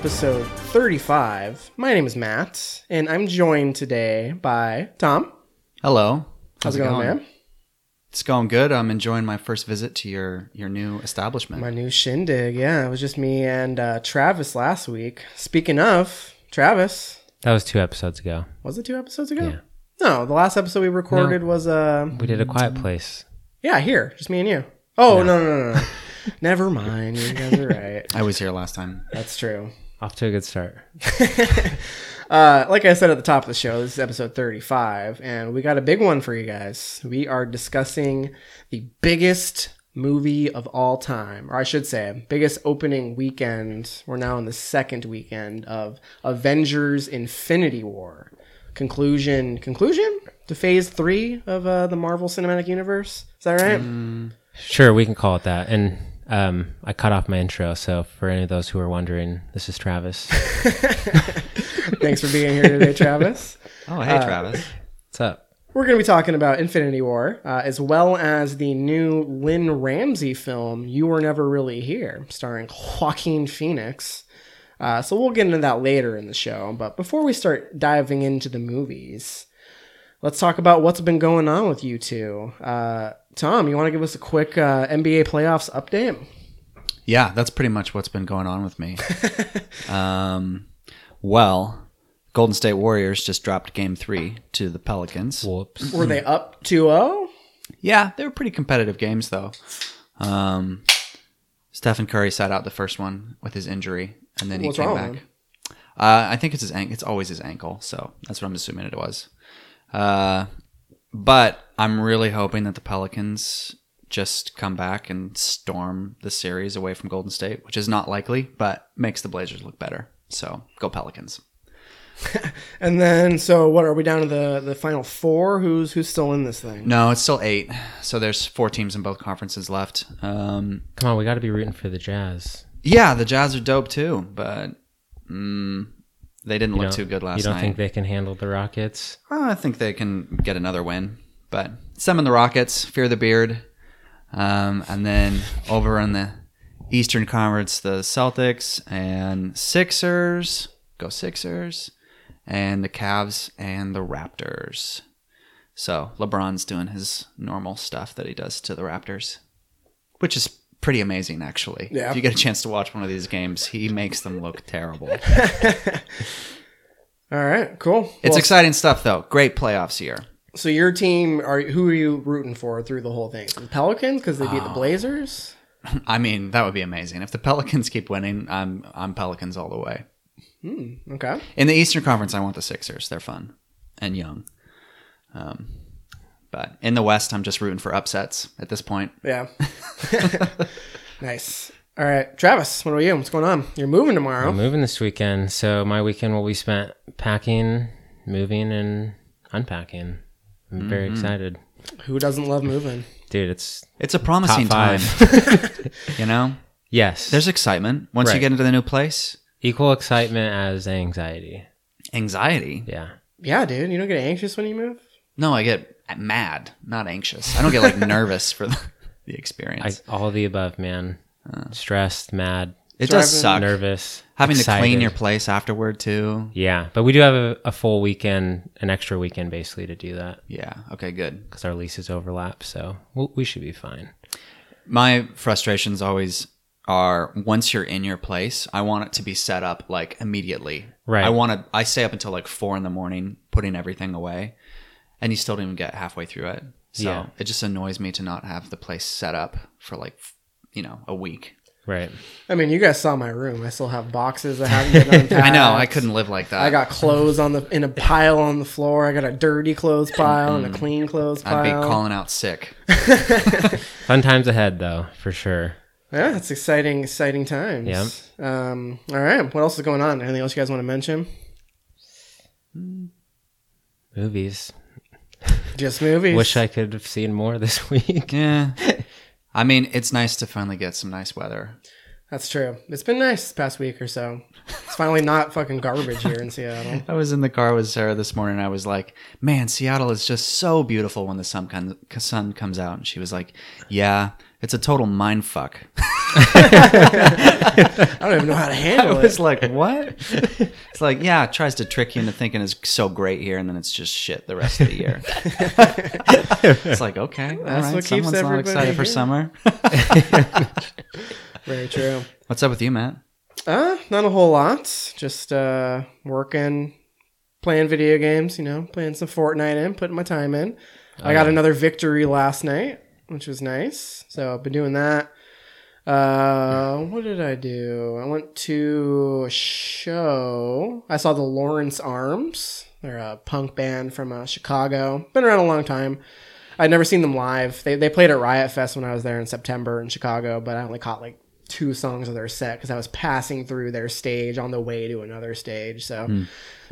episode 35. My name is Matt, and I'm joined today by Tom. Hello. How's, it going, man? It's going good. I'm enjoying my first visit to your your new establishment. My new shindig. Yeah, it was just me and uh, Travis last week. Speaking of Travis, That was two episodes ago. was it two episodes ago? Yeah. No, the last episode we recorded was uh We did a quiet place. yeah here, just me and you. Oh no no no no. Never mind. You guys are right. I was here last time. That's true. Off to a good start. Uh, like I said at the top of the show, this is episode 35, and we got a big one for you guys. We are discussing the biggest movie of all time, or I should say, biggest opening weekend. We're now in the second weekend of Avengers Infinity War. Conclusion, conclusion to phase three of uh, the Marvel Cinematic Universe. Is that right? Sure, we can call it that. And um, I cut off my intro, so for any of those who are wondering, this is Travis. Thanks for being here today, Travis. Oh, hey, Travis. What's up? We're going to be talking about Infinity War, uh, as well as the new Lynne Ramsay film, You Were Never Really Here, starring Joaquin Phoenix. Uh, so we'll get into that later in the show. But before we start diving into the movies, let's talk about what's been going on with you two. Uh, Tom, you want to give us a quick uh, NBA playoffs update? Yeah, that's pretty much what's been going on with me. um, well, Golden State Warriors just dropped Game Three to the Pelicans. Whoops. Were they up 2 0? Yeah, they were pretty competitive games though. Um, Stephen Curry sat out the first one with his injury, and then he What's came wrong back. with? Uh, I think it's his ankle. It's always his ankle, so that's what I'm assuming it was. Uh, but I'm really hoping that the Pelicans just come back and storm the series away from Golden State, which is not likely, but makes the Blazers look better. So go Pelicans. And then, so what are we down to the, the final four? Who's who's still in this thing? No, it's still eight. So there's four teams in both conferences left. Um, Come on, we got to be rooting for the Jazz. yeah, the Jazz are dope too, but mm, they didn't You look too good last night. You don't night. think they can handle the Rockets? Oh, I think they can get another win. But summon the Rockets, fear the beard. Um, and then over in the Eastern Conference, the Celtics and Sixers. Go Sixers. And the Cavs and the Raptors. So LeBron's doing his normal stuff that he does to the Raptors, which is pretty amazing, actually. Yeah. If you get a chance to watch one of these games, he makes them look terrible. All right, cool. It's Well, exciting stuff, though. Great playoffs year. So your team are who are you rooting for through the whole thing? The Pelicans because they beat the Blazers. I mean, that would be amazing. If the Pelicans keep winning, I'm I'm Pelicans all the way. Okay. In the Eastern Conference, I want the Sixers. They're fun and young. Um, but in the West, I'm just rooting for upsets at this point. Yeah. nice. All right, Travis. What about you? What's going on? You're moving tomorrow. I'm moving this weekend, so my weekend will be spent packing, moving, and unpacking. I'm very Mm-hmm. excited. Who doesn't love moving? Dude, it's It's a promising time. you know, yes. there's excitement once you get into the new place. equal excitement as anxiety. Anxiety. Yeah. Yeah, dude. You don't get anxious when you move. No, I get mad, not anxious. I don't get like nervous for the, the I, experience. all of the above, man. Uh. Stressed, mad, it does driving- suck nervous, having to clean your place afterward too. Yeah, but we do have a, a full weekend, an extra weekend basically to do that Yeah. Okay. Good. because our leases overlap, so we'll, we should be fine. my frustrations always are once you're in your place i want it to be set up like immediately Right. i want to i stay up until like four in the morning putting everything away and you still don't even get halfway through it so Yeah. it just annoys me to not have the place set up for like you know a week Right. I mean, you guys saw my room. I still have boxes that haven't been unpacked. i know i couldn't live like that I got clothes on the in a pile on the floor. I got a dirty clothes pile and a clean clothes pile. i'd be calling out sick Fun times ahead, though, for sure. Yeah, it's exciting, exciting times. Yeah. Um. All right. What else is going on? Anything else you guys want to mention? Movies. Just movies. Wish I could have seen more this week. yeah i mean it's nice to finally get some nice weather That's true. It's been nice this past week or so. It's finally not fucking garbage here in Seattle. I was in the car with Sarah this morning. And I was like, "Man, Seattle is just so beautiful when the sun comes sun comes out." And she was like, "Yeah, It's a total mind fuck. I don't even know how to I handle was it. like, what? it's like, yeah, it tries to trick you into thinking it's so great here, and then it's just shit the rest of the year. it's like, okay, all That's right, what keeps someone's not everybody excited for here. summer. Very true. What's up with you, Matt? Uh, not a whole lot. Just uh, working, playing video games. You know, playing some Fortnite and putting my time in. I got another victory last night, which was nice. So I've been doing that. Uh, what did I do? I went to a show. I saw the Lawrence Arms. They're a punk band from uh, Chicago. Been around a long time. I'd never seen them live. They they played at Riot Fest when I was there in September in Chicago, but I only caught like two songs of their set because I was passing through their stage on the way to another stage. So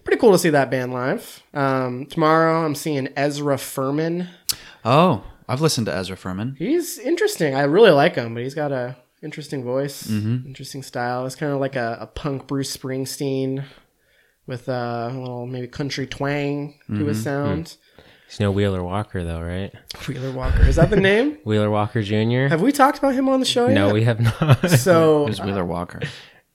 pretty cool to see that band live. Um, tomorrow I'm seeing Ezra Furman. Oh, I've listened to Ezra Furman. He's interesting. I really like him, but he's got a interesting voice, mm-hmm. interesting style. It's kind of like a, a punk Bruce Springsteen with uh, a little maybe country twang to his mm-hmm. sound. He's no Wheeler Walker though, right? Wheeler Walker is that the name? Wheeler Walker Jr. Have we talked about him on the show no, yet? we have not. So Who's Wheeler uh, Walker?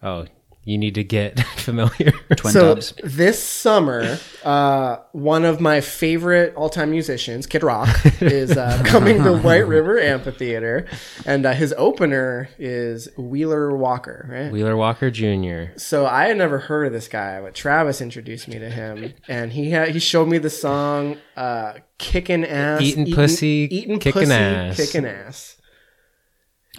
oh, you need to get familiar. Twin so Dubs. this summer, uh, one of my favorite all-time musicians, Kid Rock, is uh, coming to White River Amphitheater, and uh, his opener is Wheeler Walker, right? Wheeler Walker Jr. So I had never heard of this guy, but Travis introduced me to him, and he had he showed me the song uh, "Kicking Ass," Eating Pussy, eating Kickin' pussy, Ass. kicking ass.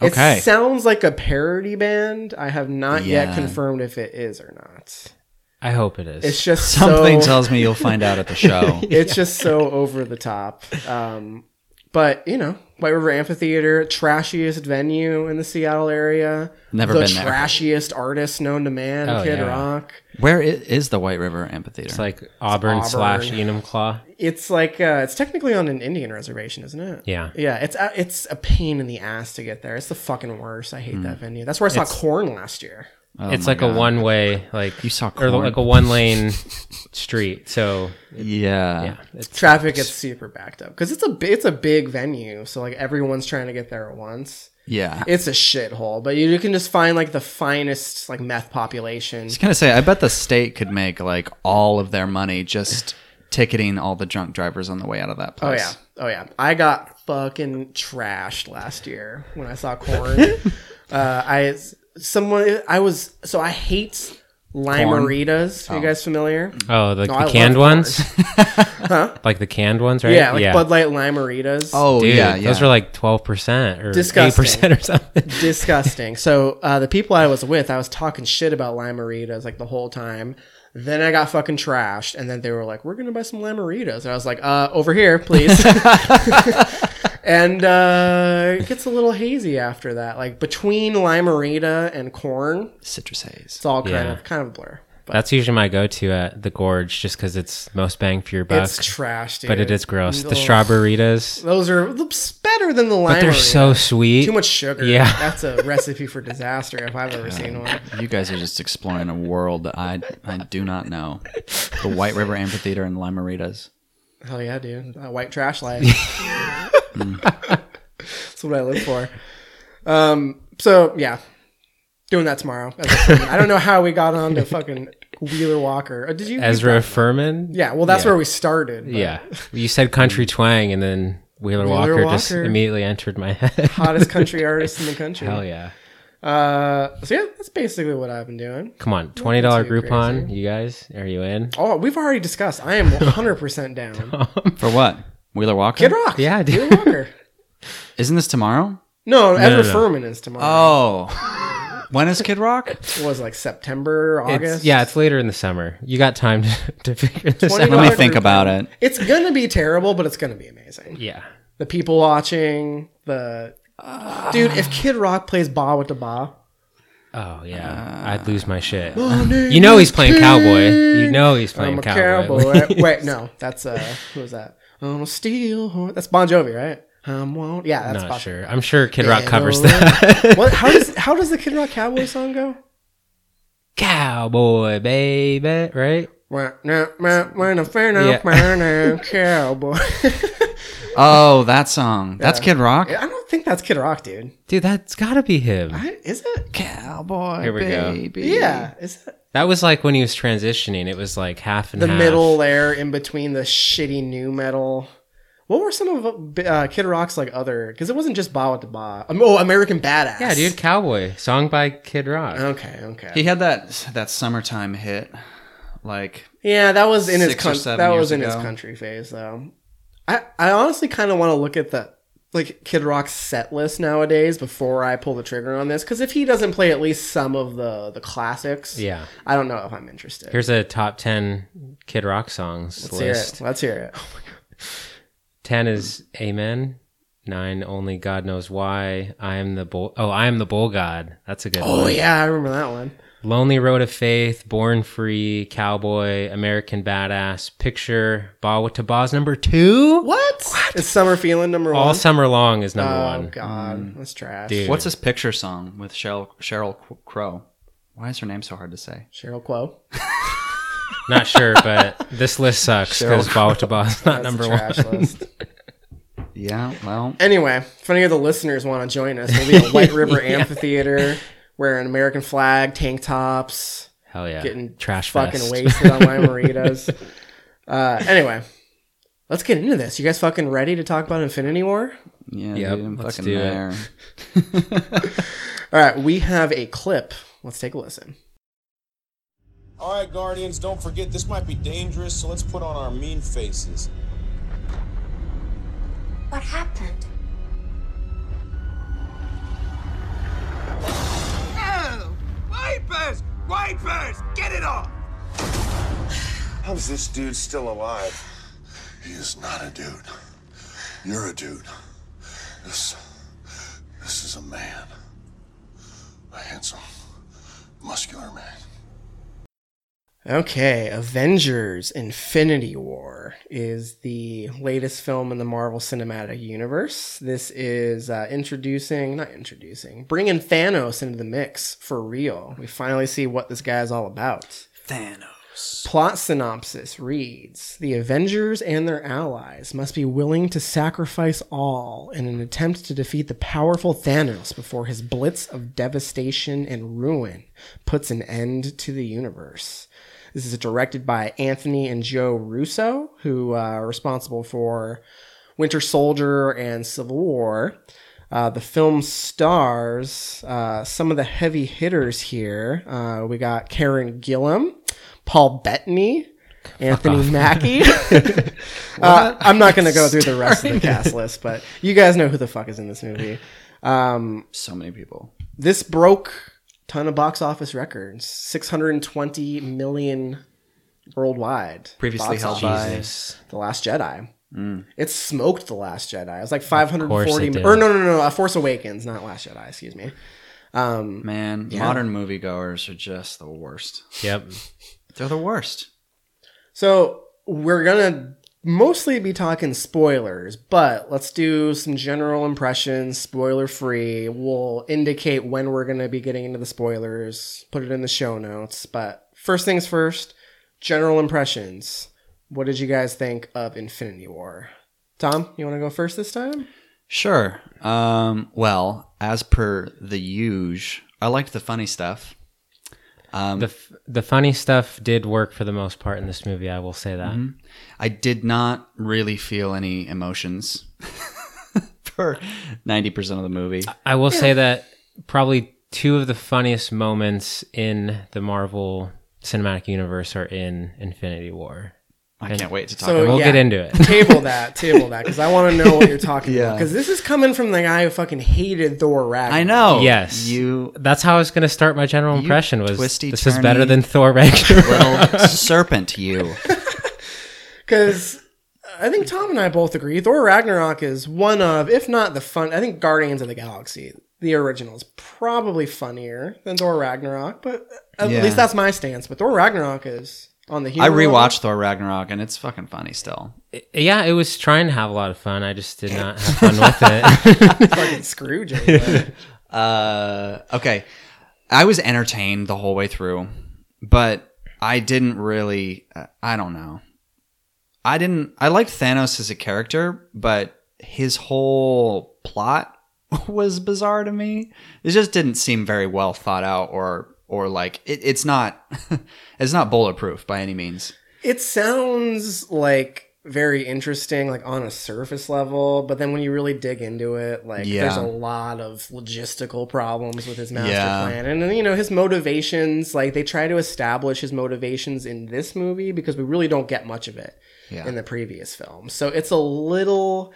Okay. It sounds like a parody band. I have not yet confirmed if it is or not. I hope it is. It's just Something so, tells me you'll find out at the show. it's just so over the top. Um, but you know, White River Amphitheater, trashiest venue in the Seattle area. Never the been there. trashiest artist known to man, Oh, Kid yeah. Rock. Where i- is the White River Amphitheater? It's like Auburn, Auburn. slash Enumclaw. It's like uh, it's technically on an Indian reservation, isn't it? Yeah. Yeah, it's a, it's a pain in the ass to get there. It's the fucking worst. I hate that venue. That's where I saw Korn last year. Oh it's like God. a one way, like You saw or like a one lane street. So Yeah. yeah, it's, Traffic gets super backed up because it's a it's a big venue, so like everyone's trying to get there at once. Yeah. It's a shithole, but you, you can just find like the finest like meth population. I was gonna say, I bet the state could make like all of their money just ticketing all the drunk drivers on the way out of that place. Oh place. yeah, oh yeah. I got fucking trashed last year when I saw Korn. uh, I someone I was so I hate limeritas. Are you guys familiar? oh, like No, I the canned love ones, like the canned ones, right? Yeah, like Bud Light limeritas. Oh Dude, yeah, yeah. those are like twelve percent or eight Disgusting. percent or something. disgusting. So uh, the people I was with, I was talking shit about limeritas like the whole time. Then I got fucking trashed, and then they were like, "We're gonna buy some limeritas." And I was like, "Uh, over here, please." and uh, it gets a little hazy after that. Like between limerita and Korn, citrus haze. it's all kind Yeah. of kind of a blur. But That's usually my go-to at the Gorge, just because it's most bang for your buck. it's trash, dude. but it is gross. The Ugh. strawberries, Those are it's better than the but they're so sweet. Too much sugar. Yeah. That's a recipe for disaster if I've ever seen one. You guys are just exploring a world that I I do not know. The White River Amphitheater and Limeritas. Hell yeah, dude. Uh, white trash life. That's what I live for. Um, so yeah, doing that tomorrow. As. I don't know how we got on to fucking Wheeler Walker. Or did you? Ezra Furman. Yeah, well, that's where we started. but Yeah, you said country twang, and then Wheeler, Wheeler Walker, just immediately entered my head. Hottest country artist in the country. Hell yeah! Uh, so yeah, that's basically what I've been doing. Come on, twenty dollar Groupon. You guys, are you in? Oh, we've already discussed. I am 100 percent down. For what? Wheeler Walker? Kid Rock. Yeah, dude. Wheeler Walker. Isn't this tomorrow? No, Ezra no, no. Furman is tomorrow. Oh. when is Kid Rock? It was like September, It's, August. yeah, it's later in the summer. You got time to, to figure this out. Let me think about it. It's gonna be terrible, but it's gonna be amazing. Yeah, the people watching, the dude. If Kid Rock plays Bawitdaba, Oh yeah, I'd lose my shit. You know he's playing cowboy. You know he's playing I'm a cowboy. cowboy. Wait, no, that's uh, who was that? On a steel horse. That's Bon Jovi, right? I'm won't. Yeah, that's Not Bon sure. I'm sure Kid Rock Yeah, covers no, that. What? How does how does the Kid Rock cowboy song go? cowboy, baby, right? When when when a fan Yeah. of man cowboy. Oh, that song. That's Kid Rock. I don't think that's Kid Rock, dude. Dude, that's gotta be him. I, is it? Cowboy Here we go. baby. Yeah, is it That was like when he was transitioning. It was like half and the half. middle there in between the shitty new metal? What were some of uh, Kid Rock's like other? Because it wasn't just Bawitdaba. Um, oh, American Badass. Yeah, dude, Cowboy song by Kid Rock. Okay, okay. He had that that summertime hit. Like Yeah, that was in his Six or coun- seven that years was in his ago. country phase though. I I honestly kind of want to look at the like Kid Rock's set list nowadays before I pull the trigger on this because if he doesn't play at least some of the the classics, Yeah. I don't know if I'm interested. Here's a top ten Kid Rock songs Let's hear it. Let's hear it. Ten is Amen. Nine, Only God Knows Why. I am the bull. Oh, I am the bull god. That's a good Oh one. yeah, I remember that one. Lonely Road of Faith, Born Free, Cowboy, American Badass, Picture, Bawitdaba's number two. What? It's Summer Feeling number one? All summer long is number oh one. god, mm. that's trash. Dude. what's this picture song with Sheryl Sheryl Crow? Why is her name so hard to say? Cheryl Quo. Not sure, but this list sucks because Bawitdaba's not That's number a one. trash list. Yeah, well, Anyway, if any of the listeners want to join us, we'll be at White River Amphitheater wearing American flag, tank tops, Hell yeah. getting trash fucking fest. wasted on my maritas. uh, anyway, let's get into this. You guys fucking ready to talk about Infinity War? yeah, Yep, dude, I'm let's fucking do it. there. All right, we have a clip. Let's take a listen. All right, Guardians, don't forget this might be dangerous, so let's put on our mean faces. What happened? Wipers! Wipers! Get it off! How's this dude still alive? He is not a dude. You're a dude. This. This is a man. A handsome, muscular man. Okay, Avengers Infinity War is the latest film in the Marvel Cinematic Universe. This is uh, introducing, not introducing, bringing Thanos into the mix for real. We finally see what this guy is all about. Thanos. Plot synopsis reads The Avengers and their allies must be willing to sacrifice all in an attempt to defeat the powerful Thanos before his blitz of devastation and ruin puts an end to the universe. This is directed by Anthony and Joe Russo, who uh, are responsible for Winter Soldier and Civil War. Uh, the film stars uh, some of the heavy hitters here. Uh, we got Karen Gillan, Paul Bettany, Anthony Mackie. uh, I'm not going to go through the rest of the cast list, but you guys know who the fuck is in this movie. Um, So many people. this broke ton of box office records. 620 million worldwide. Previously held by- the last jedi. Mm. It smoked the last jedi. It was like 540 course or no no no no force awakens not last jedi excuse me. Um, Man, modern moviegoers are just the worst. Yep. They're the worst. so we're gonna mostly be talking spoilers but let's do some general impressions spoiler free we'll indicate when we're gonna be getting into the spoilers put it in the show notes but first things first general impressions what did you guys think of infinity war tom you want to go first this time Sure. Um, well, as per the huge, I liked the funny stuff. Um, The f- the funny stuff did work for the most part in this movie. I will say that. I did not really feel any emotions for 90% of the movie. I will say that probably two of the funniest moments in the Marvel Cinematic Universe are in Infinity War. I can't wait to talk So- about We'll yeah. get into it. table that table that because i want to know what you're talking about because this is coming from the guy who fucking hated thor Ragnarok. I know. Yes. You That's how I was going to start my general impression. Was twisty, this is better turny- than Thor Ragnarok? little serpent, you. because I think Tom and I both agree Thor Ragnarok is one of, if not the fun. I think Guardians of the Galaxy, the original, is probably funnier than Thor Ragnarok, but at Yeah. least that's my stance. But Thor Ragnarok is on the. I humor rewatched Thor Ragnarok and it's fucking funny still. yeah, it was trying to have a lot of fun. I just did not have fun with it. level. fucking Scrooge. over. Uh, okay. I was entertained the whole way through, but I didn't really. Uh, I don't know. I didn't. I liked Thanos as a character, but his whole plot was bizarre to me. It just didn't seem very well thought out, or or like it, it's not. it's not bulletproof by any means. It sounds like very interesting, like on a surface level, but then when you really dig into it, like Yeah. there's a lot of logistical problems with his master Yeah. plan. And then, you know, his motivations, like they try to establish his motivations in this movie because we really don't get much of it Yeah. in the previous film. So it's a little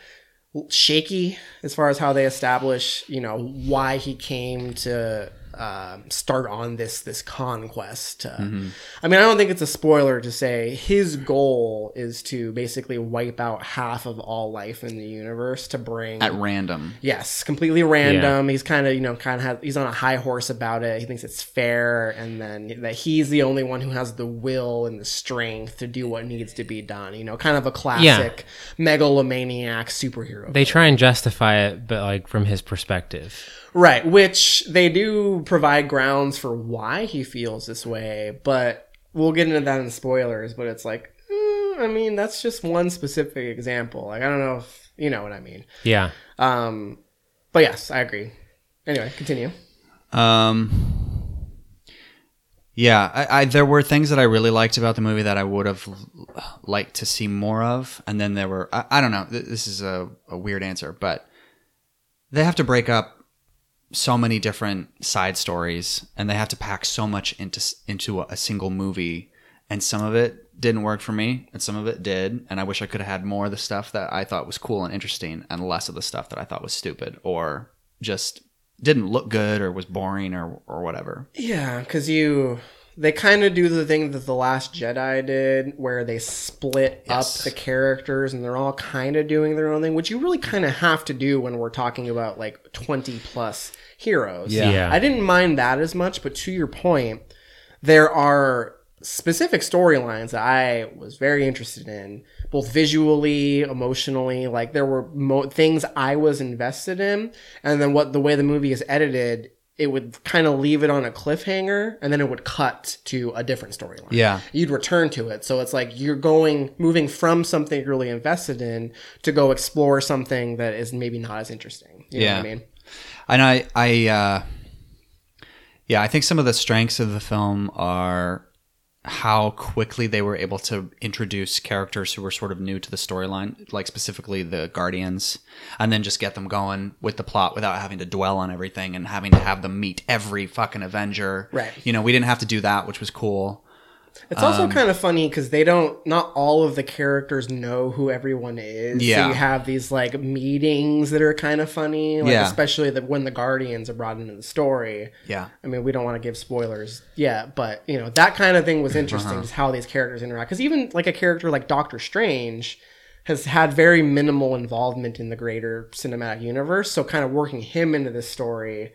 shaky as far as how they establish, you know, why he came to um start on this this conquest. Uh, Mm-hmm. I mean, I don't think it's a spoiler to say his goal is to basically wipe out half of all life in the universe to bring At random. Yes, completely random. He's kind of, you know, kind of he's on a high horse about it. He thinks it's fair, and then that he's the only one who has the will and the strength to do what needs to be done. You know, kind of a classic megalomaniac superhero. They try and justify it, but like from his perspective. Right, which they do provide grounds for why he feels this way, but we'll get into that in spoilers. But it's like, eh, I mean, that's just one specific example. Like, I don't know if you know what I mean. Yeah. Um, but yes, I agree. Anyway, continue. Um, yeah, I, I there were things that I really liked about the movie that I would have l- liked to see more of, and then there were I, I don't know. th- This is a, a weird answer, but they have to break up so many different side stories, and they have to pack so much into into a, single movie, and some of it didn't work for me, and some of it did, and I wish I could have had more of the stuff that I thought was cool and interesting, and less of the stuff that I thought was stupid or just didn't look good or was boring or or whatever. Yeah, because you they kind of do the thing that the Last Jedi did, where they split Yes. up the characters and they're all kind of doing their own thing, which you really kind of have to do when we're talking about like twenty plus heroes. Yeah. Yeah. I didn't mind that as much, but to your point, there are specific storylines that I was very interested in, both visually, emotionally. Like there were mo- things I was invested in, and then what the way the movie is edited, it would kind of leave it on a cliffhanger, and then it would cut to a different storyline. Yeah. you'd return to it. So it's like you're going, moving from something you're really invested in to go explore something that is maybe not as interesting. You know Yeah. what I mean? And I, I, uh, yeah, I think some of the strengths of the film are how quickly they were able to introduce characters who were sort of new to the storyline, like specifically the Guardians, and then just get them going with the plot without having to dwell on everything and having to have them meet every fucking Avenger. Right. You know, we didn't have to do that, which was cool. It's also Um, kind of funny because they don't. Not all of the characters know who everyone is. So Yeah. you have these like meetings that are kind of funny. Like, Yeah. Especially the, when the Guardians are brought into the story. Yeah. I mean, we don't want to give spoilers yet, but you know that kind of thing was interesting, Uh-huh. just how these characters interact. Because even like a character like Doctor Strange has had very minimal involvement in the greater cinematic universe. So kind of working him into this story.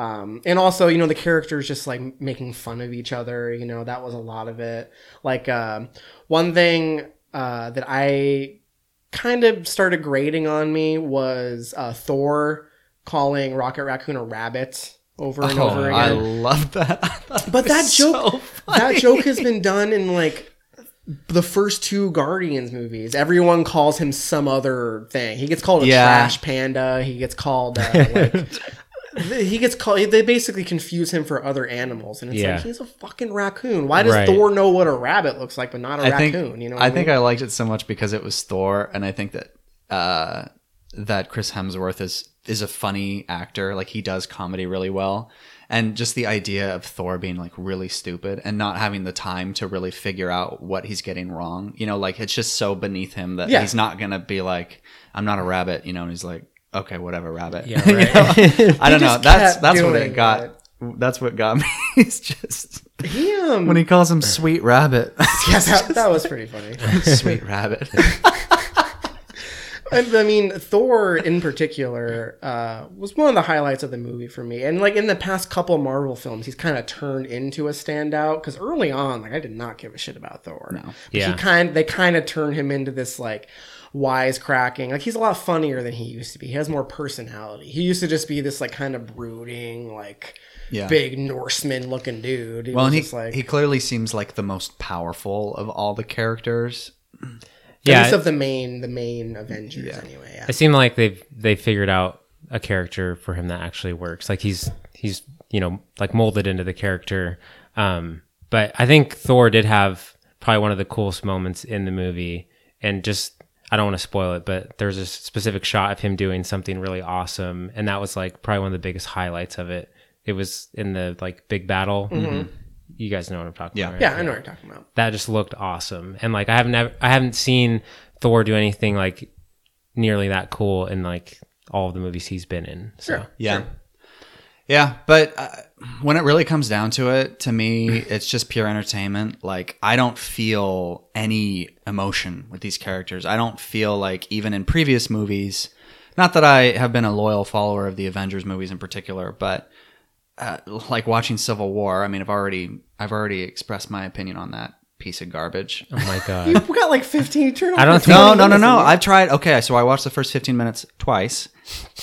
Um, and also, you know, the characters just like making fun of each other. You know, that was a lot of it. Like um, one thing uh, that I kind of started grating on me was uh, Thor calling Rocket Raccoon a rabbit over and over again. Oh, I love that. But that joke, so that joke has been done in like the first two Guardians movies. Everyone calls him some other thing. He gets called a Yeah. trash panda. He gets called uh, like. He gets called. They basically confuse him for other animals, and it's Yeah. like he's a fucking raccoon. Why does Right. Thor know what a rabbit looks like, but not a I think raccoon? you know, what I think? I liked it so much because it was Thor, and I think that uh, that Chris Hemsworth is is a funny actor. Like he does comedy really well, and just the idea of Thor being like really stupid and not having the time to really figure out what he's getting wrong. You know, like it's just so beneath him that Yeah. he's not gonna be like, "I'm not a rabbit," you know, and he's like, "Okay, whatever, rabbit." Yeah, You know? I don't know. That's that's what it got. it. That's what got me. it's just he, um, when he calls him sweet rabbit. yeah, that, that was pretty funny. sweet rabbit. And, I mean, Thor in particular uh, was one of the highlights of the movie for me. And like in the past couple Marvel films, he's kind of turned into a standout because early on, like I did not give a shit about Thor. No, but Yeah. he kind they kind of turn him into this like wisecracking. Like he's a lot funnier than he used to be. He has more personality. He used to just be this like kind of brooding, like Yeah. big Norseman looking dude. He Well, was and he, like he clearly seems like the most powerful of all the characters. At Yeah. least of the main the main Avengers anyway. Yeah. It seemed like they've they figured out a character for him that actually works. Like he's he's you know like molded into the character. Um, but I think Thor did have probably one of the coolest moments in the movie, and just I don't want to spoil it, but there's a specific shot of him doing something really awesome, and that was like probably one of the biggest highlights of it. It was in the like big battle. You guys know what I'm talking Yeah. about, right? yeah, I know what you're talking about. that just looked awesome. And like I haven't ever, I haven't seen Thor do anything like nearly that cool in like all of the movies he's been in. So Sure. Yeah. Yeah, but uh, when it really comes down to it, to me, it's just pure entertainment. Like, I don't feel any emotion with these characters. I don't feel like, even in previous movies, not that I have been a loyal follower of the Avengers movies in particular, but uh, like watching Civil War, I mean, I've already, I've already expressed my opinion on that piece of garbage. oh my god, We got like 15 turn I don't think- No, no, no, no. I've tried. Okay, so I watched the first 15 minutes twice.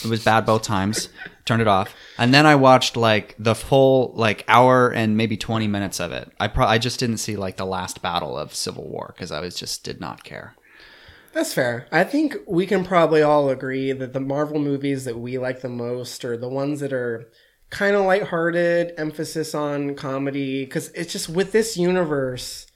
It was bad both times. Turned it off, and then I watched like the full like hour and maybe 20 minutes of it. I pro- I just didn't see like the last battle of Civil War because I was just did not care. That's fair. I think we can probably all agree that the Marvel movies that we like the most are the ones that are kind of lighthearted, emphasis on comedy. Because it's just with this universe,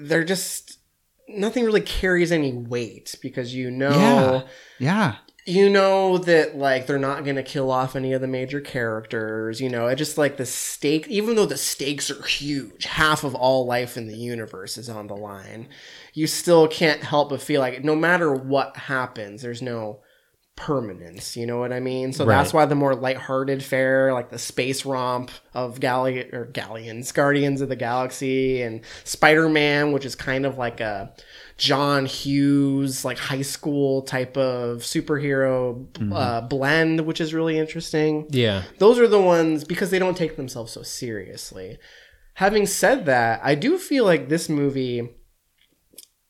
they're just nothing really carries any weight because you know Yeah, yeah. You know that like they're not going to kill off any of the major characters you know it just like the stake even though the stakes are huge half of all life in the universe is on the line you still can't help but feel like no matter what happens there's no permanence you know what i mean? So that's why the more lighthearted fare like the space romp of Galli- or galleons guardians of the galaxy and spider-man which is kind of like a john hughes like high school type of superhero uh, blend which is really interesting yeah, those are the ones because they don't take themselves so seriously. Having said that, I do feel like this movie,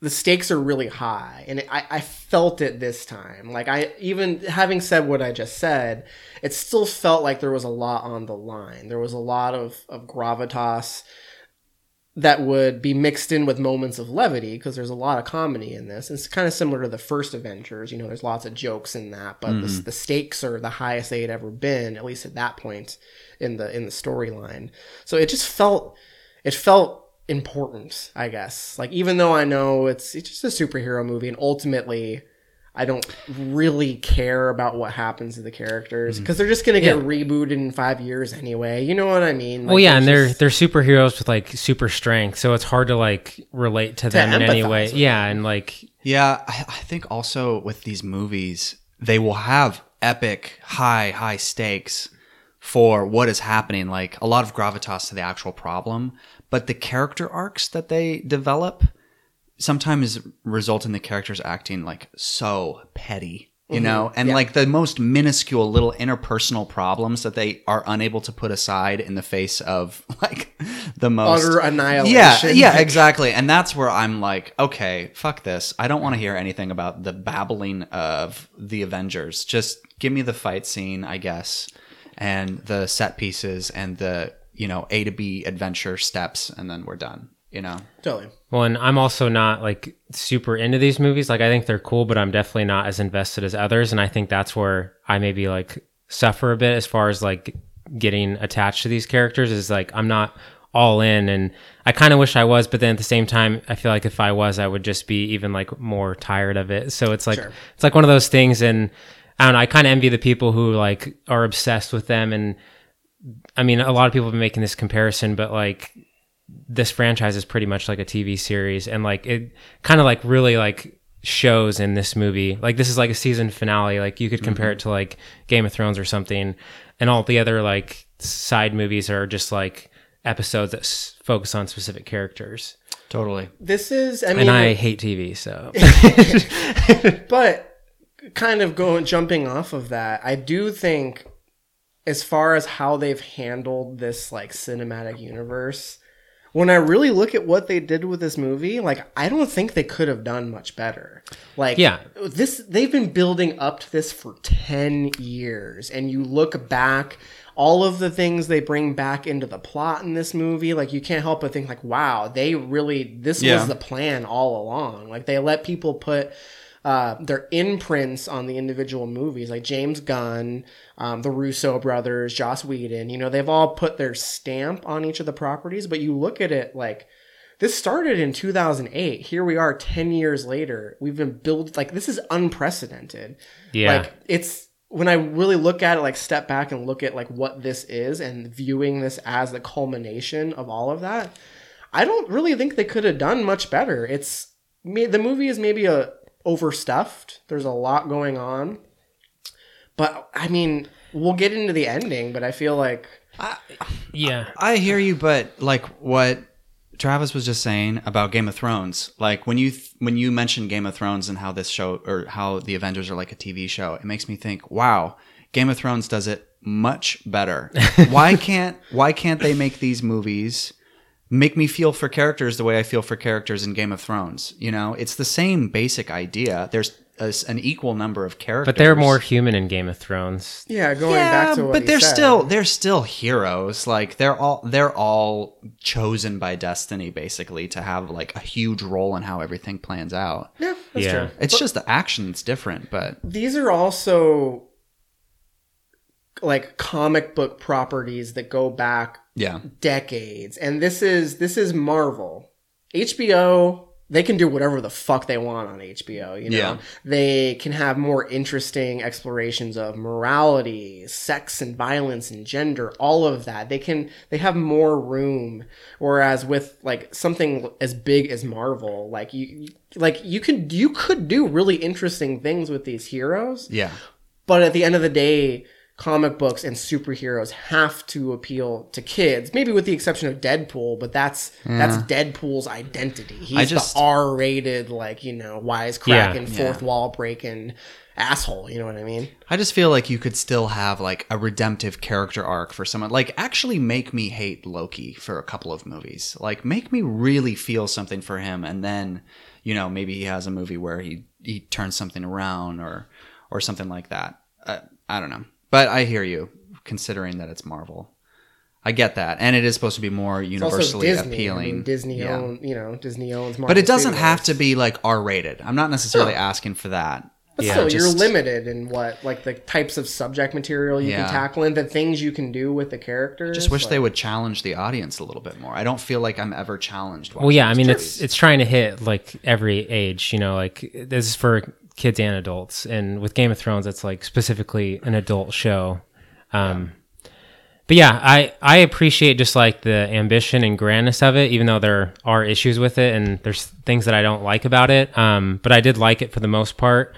the stakes are really high, and I, I felt it this time. Like I even having said what I just said, it still felt like there was a lot on the line. There was a lot of of gravitas that would be mixed in with moments of levity because there's a lot of comedy in this. It's kind of similar to the first Avengers. You know, there's lots of jokes in that, but the, mm-hmm. the stakes are the highest they had ever been, at least at that point in the in the storyline. So it just felt it felt important, I guess. Like even though I know it's it's just a superhero movie, and ultimately. I don't really care about what happens to the characters mm. because they're just gonna get rebooted in five years anyway. You know what I mean? well, yeah, and there's they're just- they're superheroes with like super strength, so it's hard to like relate to them in any way. with Yeah, and like Yeah, I, I think also with these movies, they will have epic, high, high stakes for what is happening. Like a lot of gravitas to the actual problem, but the character arcs that they develop sometimes result in the characters acting like so petty. You mm-hmm. know, and like the most minuscule little interpersonal problems that they are unable to put aside in the face of like the most Utter annihilation. yeah, yeah, exactly. And that's where I'm like, okay, fuck this. I don't want to hear anything about the babbling of the Avengers. Just give me the fight scene, I guess, and the set pieces and the, you know, A to B adventure steps, and then we're done. You know? totally. Well, and I'm also not like super into these movies. Like I think they're cool, but I'm definitely not as invested as others. And I think that's where I maybe like suffer a bit as far as like getting attached to these characters is like I'm not all in and I kind of wish I was, but then at the same time, I feel like if I was, I would just be even like more tired of it. So it's like Sure. it's like one of those things and I don't know, I kind of envy the people who like are obsessed with them and I mean, a lot of people have been making this comparison, but like this franchise is pretty much like a TV series, and like it kind of like really like shows in this movie. Like this is like a season finale. Like you could mm-hmm. compare it to like Game of Thrones or something, and all the other like side movies are just like episodes that s- focus on specific characters. Totally. This is, I mean, And I hate TV, so but kind of going jumping off of that, I do think as far as how they've handled this like cinematic universe, when I really look at what they did with this movie, like I don't think they could have done much better. Like Yeah. this they've been building up to this for 10 years and you look back all of the things they bring back into the plot in this movie, like you can't help but think like, wow, they really this Yeah. was the plan all along. Like they let people put uh, their imprints on the individual movies, like James Gunn, um, the Russo brothers, Joss Whedon. You know, they've all put their stamp on each of the properties. But you look at it like this started in 2008. Here we are 10 years later. We've been built like this is unprecedented. Yeah. Like it's when I really look at it, like step back and look at like what this is and viewing this as the culmination of all of that, I don't really think they could have done much better. It's the movie is maybe a overstuffed. There's a lot going on. But I mean, we'll get into the ending, but I feel like yeah. I hear you, but like what Travis was just saying about Game of Thrones, like when you th- when you mentioned Game of Thrones and how this show or how the Avengers are like a TV show, it makes me think, wow, Game of Thrones does it much better. why can't why can't they make these movies make me feel for characters the way I feel for characters in Game of Thrones? You know, it's the same basic idea. There's a s an equal number of characters, But they're more human in Game of Thrones. yeah, going back to what but he they're said. still they're still heroes. Like they're all they're all chosen by destiny, basically, to have like a huge role in how everything plans out. yeah, that's Yeah. true. It's just the action that's different, but these are also like comic book properties that go back yeah, decades. And this is this is marvel. Hbo they can do whatever the fuck they want on hbo you know? Yeah. they can have more interesting explorations of morality sex and violence and gender all of that. They can they have more room. Whereas with like something as big as marvel like you like you could you could do really interesting things with these heroes. Yeah, but at the end of the day, comic books and superheroes have to appeal to kids. Maybe with the exception of Deadpool, but that's that's Deadpool's identity. He's I just- the R-rated, like you know, wisecracking, Yeah. fourth wall breaking asshole. You know what I mean? I just feel like you could still have like a redemptive character arc for someone. Like actually make me hate Loki for a couple of movies. Like make me really feel something for him, and then you know maybe he has a movie where he he turns something around or or something like that. Uh, I don't know, but I hear you. Considering that it's Marvel, I get that, and it is supposed to be more It's also universally Disney. I appealing. mean, Disney Yeah. own, you know, Disney owns. Marvel but it doesn't Studios. have to be like R rated. I'm not necessarily No. asking for that. But Yeah, still, you're limited in what like the types of subject material you Yeah. can tackle and the things you can do with the characters. Just wish like- they would challenge the audience a little bit more. I don't feel like I'm ever challenged. Well, yeah, I mean, these it's it's trying to hit like every age. You know, like this is for kids and adults. And with Game of Thrones, it's like specifically an adult show. Um, But yeah, I I appreciate just like the ambition and grandness of it, even though there are issues with it and there's things that I don't like about it. Um, but I did like it for the most part.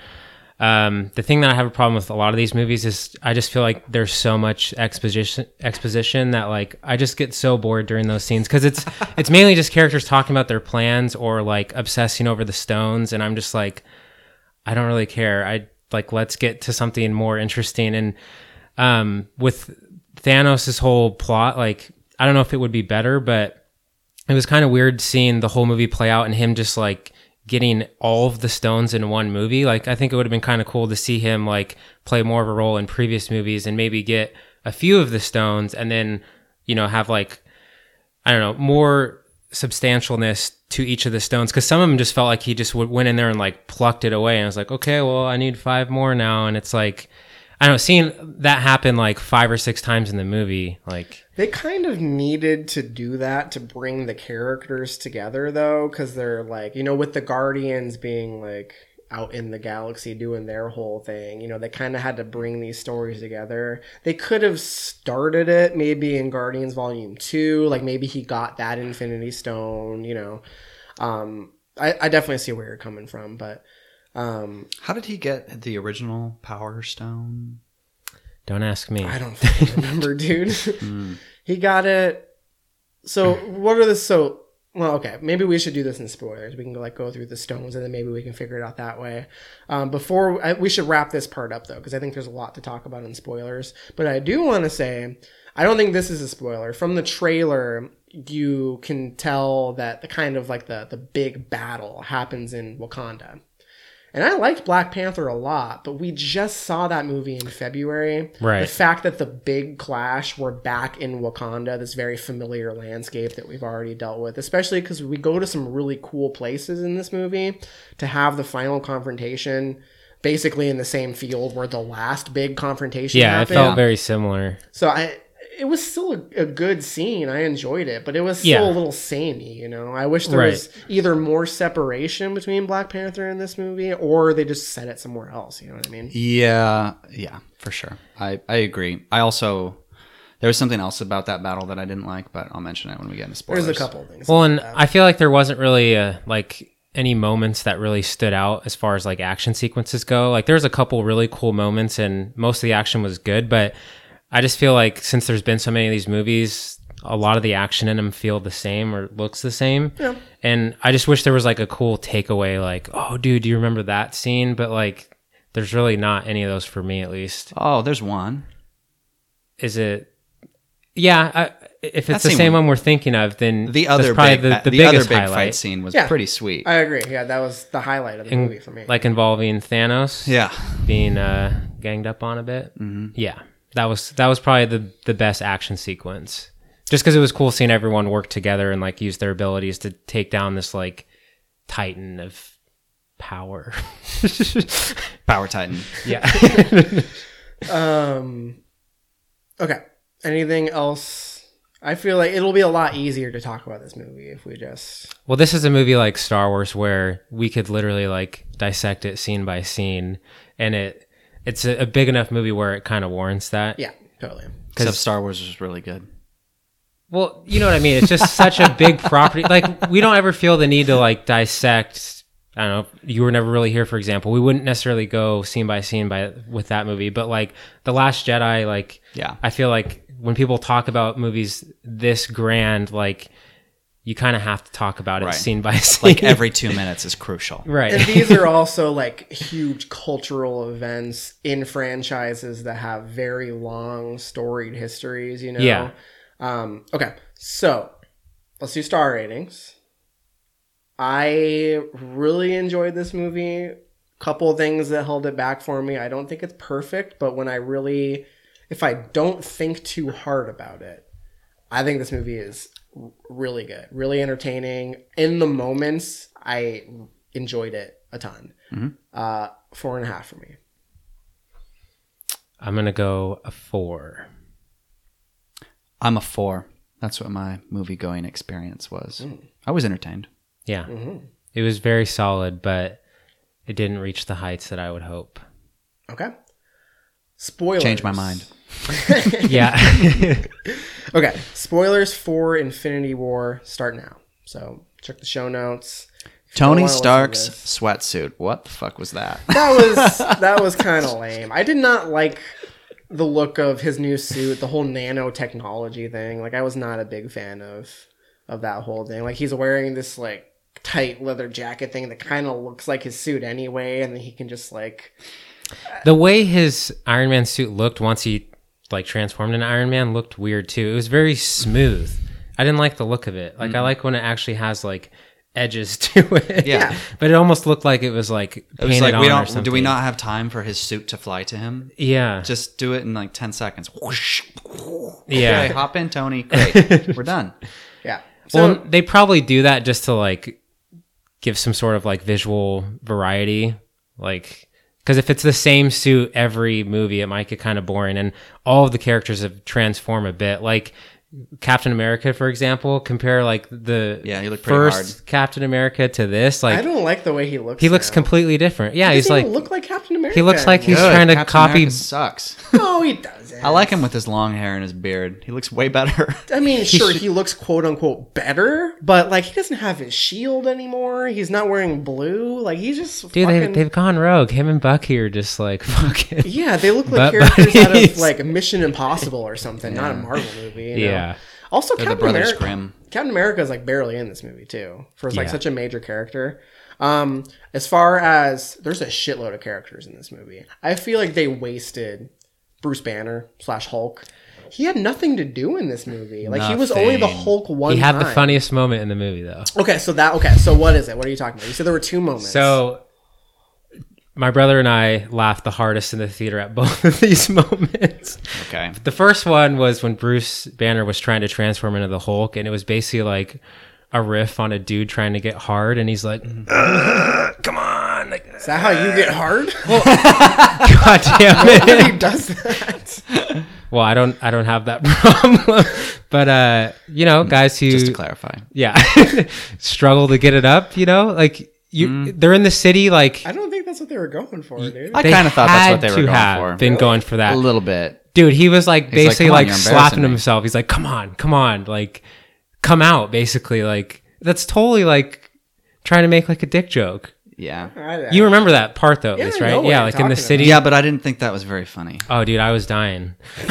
Um, the thing that I have a problem with a lot of these movies is I just feel like there's so much exposition exposition that like I just get so bored during those scenes because it's it's mainly just characters talking about their plans or like obsessing over the stones, and I'm just like I don't really care. I like let's get to something more interesting. And um, with Thanos' whole plot, like I don't know if it would be better, but it was kind of weird seeing the whole movie play out and him just like getting all of the stones in one movie. Like I think it would have been kind of cool to see him like play more of a role in previous movies and maybe get a few of the stones and then you know have like I don't know more substantialness to each of the stones because some of them just felt like he just w- went in there and like plucked it away and I was like okay well I need five more now and it's like I don't know seeing that happen like five or six times in the movie like They kind of needed to do that to bring the characters together, though, because they're like, you know, with the Guardians being like out in the galaxy doing their whole thing, you know, they kind of had to bring these stories together. They could have started it maybe in Guardians Volume 2, like maybe he got that Infinity Stone, you know. Um, I, I definitely see where you're coming from, but um, How did he get the original Power Stone? don't ask me I don't remember, dude. he got it. So what are the so? Well, okay, maybe we should do this in spoilers. We can go like go through the stones, and then maybe we can figure it out that way. Um, before I, we should wrap this part up though, because I think there's a lot to talk about in spoilers. But I do want to say, I don't think this is a spoiler. From the trailer, you can tell that the kind of like the the big battle happens in Wakanda. And I liked Black Panther a lot, but we just saw that movie in February. Right. The fact that the big clash, we're back in Wakanda, this very familiar landscape that we've already dealt with, especially because we go to some really cool places in this movie to have the final confrontation basically in the same field where the last big confrontation Yeah, it happened. felt very similar. So I, it was still a, a good scene. I enjoyed it, but it was still Yeah. a little samey. You know, I wish there Right. was either more separation between Black Panther and this movie, or they just set it somewhere else. You know what I mean? Yeah, yeah, for sure. I I agree. I also there was something else about that battle that I didn't like, but I'll mention it when we get into spoilers. There's a couple of things. Well, and that. I feel like there wasn't really uh like any moments that really stood out as far as like action sequences go. Like there's a couple really cool moments, and most of the action was good. But I just feel like since there's been so many of these movies, a lot of the action in them feel the same or looks the same. Yeah. And I just wish there was like a cool takeaway, like, oh, dude, do you remember that scene? But like, there's really not any of those for me, at least. Oh, there's one. Is it? Yeah. I, if That it's the same one we're thinking of, then The other probably big, the, the, the, other biggest big highlight. fight scene was Yeah. pretty sweet. I agree. Yeah, that was the highlight of the in- movie for me. like involving Thanos, yeah, being uh, ganged up on a bit. Mm-hmm. Yeah, that was that was probably the the best action sequence. Just because it was cool seeing everyone work together and like use their abilities to take down this like titan of power. Power Titan. yeah. Um. Okay. Anything else? I feel like it'll be a lot easier to talk about this movie if we just. well, this is a movie like Star Wars where we could literally like dissect it scene by scene, and it it's a, a big enough movie where it kind of warrants that. Yeah, totally. Except Star Wars is really good. Well, you know what I mean. It's just such a big property. Like we don't ever feel the need to like dissect. I don't know. You were never really here, for example. We wouldn't necessarily go scene by scene by with that movie, but like the Last Jedi, like Yeah. I feel like when people talk about movies this grand, like you kind of have to talk about it Right. scene by scene. Like every two minutes is crucial. right. And these are also like huge cultural events in franchises that have very long storied histories, you know? Yeah. Um, okay, so let's do star ratings. I really enjoyed this movie. Couple things that held it back for me. I don't think it's perfect, but when I really, if I don't think too hard about it, I think this movie is r- really good, really entertaining. In the moments, I enjoyed it a ton. Uh, four and a half for me. I'm gonna go a four. I'm a four. That's what my movie going experience was. Mm. I was entertained. Yeah, it was very solid, but it didn't reach the heights that I would hope. Okay. Spoilers. Change my mind. Yeah. Okay, spoilers for Infinity War start now. So check the show notes. If you don't Tony wanna listen to Stark's sweatsuit. What the fuck was that? That was that was kind of lame. I did not like the look of his new suit, the whole nanotechnology thing. Like I was not a big fan of of that whole thing. Like he's wearing this like tight leather jacket thing that kind of looks like his suit anyway, and then he can just like the way his Iron Man suit looked once he like transformed into Iron Man looked weird too. It was very smooth. I didn't like the look of it. Like I mm-hmm. like when it actually has like edges to it. Yeah. but it almost looked like it was like It was painted like we on or don't. Do we not have time for his suit to fly to him? Yeah. Just do it in like ten seconds. Whoosh. Yeah. Okay, hop in, Tony. Great. We're done. yeah. So well, they probably do that just to like give some sort of like visual variety, like because if it's the same suit every movie, it might get kind of boring. And all of the characters have transformed a bit, like. Captain America, for example, compare like the Yeah, he looked first hard. Captain America to this. Like I don't like the way he looks. he looks completely different. Yeah, He he's like even look like Captain America. he looks like he's. Good. trying to Captain copy. America sucks. no, he doesn't. I like him with his long hair and his beard. He looks way better. I mean, sure, he looks quote unquote better, but like he doesn't have his shield anymore. He's not wearing blue. Like he's just Dude, fucking. they, they've gone rogue. Him and Bucky are just like fucking. yeah, they look like Butt characters out of like Mission Impossible or something, not a Marvel movie. you know? Yeah. Also, They're Captain Brothers America. Grimm. Captain America is like barely in this movie too, for like Yeah. such a major character. Um, as far as there's a shitload of characters in this movie, I feel like they wasted Bruce Banner slash Hulk. He had nothing to do in this movie. Like he was only the Nothing. Hulk one. He had the time. funniest moment in the movie though. Okay, so that okay, so what is it? What are you talking about? You said there were two moments. So my brother and I laughed the hardest in the theater at both of these moments. Okay. The first one was when Bruce Banner was trying to transform into the Hulk, and it was basically like a riff on a dude trying to get hard, and he's like, mm-hmm. "Come on!" Like, Is that how you get hard? God damn it! Nobody does that. Well, I don't, I don't have that problem, but uh, you know, mm, guys who Just to clarify. yeah struggle to get it up, you know, like you, mm. they're in the city, like I don't think that's what they were going for, dude. I kind of thought that's what they were to going have for. Been going for that A little bit. dude he was like like, basically "Come on, like, slapping me." himself he's like come on come on like come out basically like that's totally like trying to make like a dick joke Yeah. I- you remember that part though at Yeah, least right yeah like in the talking city Yeah, but I didn't think that was very funny. oh dude i was dying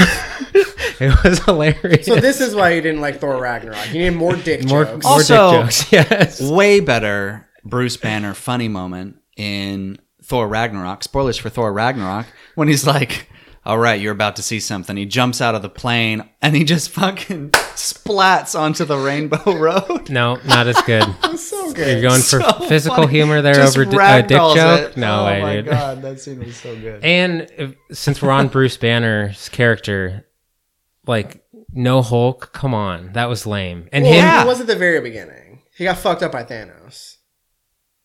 it was hilarious So this is why you didn't like Thor Ragnarok. You need more dick more, jokes. more Also- dick jokes yes Way better Bruce Banner funny moment in Thor Ragnarok. Spoilers for Thor Ragnarok when he's like, "All right, you're about to see something." He jumps out of the plane and he just fucking splats onto the Rainbow Road. no not as good so good. you're going for So physical funny. humor there Just over di- uh, dick joke it. no oh way my dude god, that scene was so good. And if, since we're on Bruce Banner's character, like no Hulk, come on, that was lame. And well, him, Yeah. it was at the very beginning. He got fucked up by Thanos.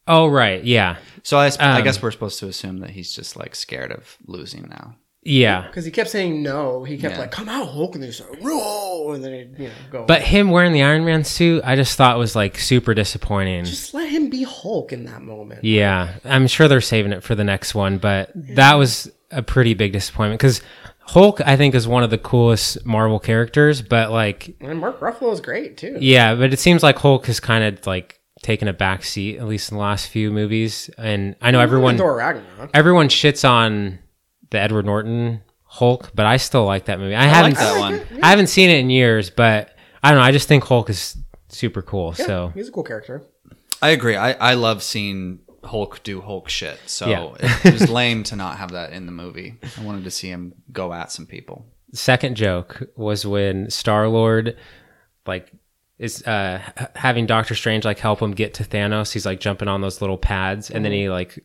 oh right, yeah, So I, I Um, guess we're supposed to assume that he's just like scared of losing now. Yeah. Because he kept saying no. He kept Yeah. like, come out, Hulk. And they said, no. And then he'd, you know, go. But him wearing the Iron Man suit, I just thought was like super disappointing. just let him be Hulk in that moment. Yeah, I'm sure they're saving it for the next one, but that was a pretty big disappointment because Hulk, I think, is one of the coolest Marvel characters, but like And Mark Ruffalo is great, too. Yeah, but it seems like Hulk has kind of like taken a back seat, at least in the last few movies. And I know everyone Ragnarok. everyone shits on the Edward Norton Hulk, but I still like that movie. I, haven't like that one. I haven't seen it in years, but I don't know. I just think Hulk is super cool. Yeah, so he's a cool character. I agree. I, I love seeing Hulk do Hulk shit. So Yeah. it, was lame to not have that in the movie. I wanted to see him go at some people. second joke was when Star Lord like is uh having Doctor Strange like help him get to Thanos. He's like jumping on those little pads and then he like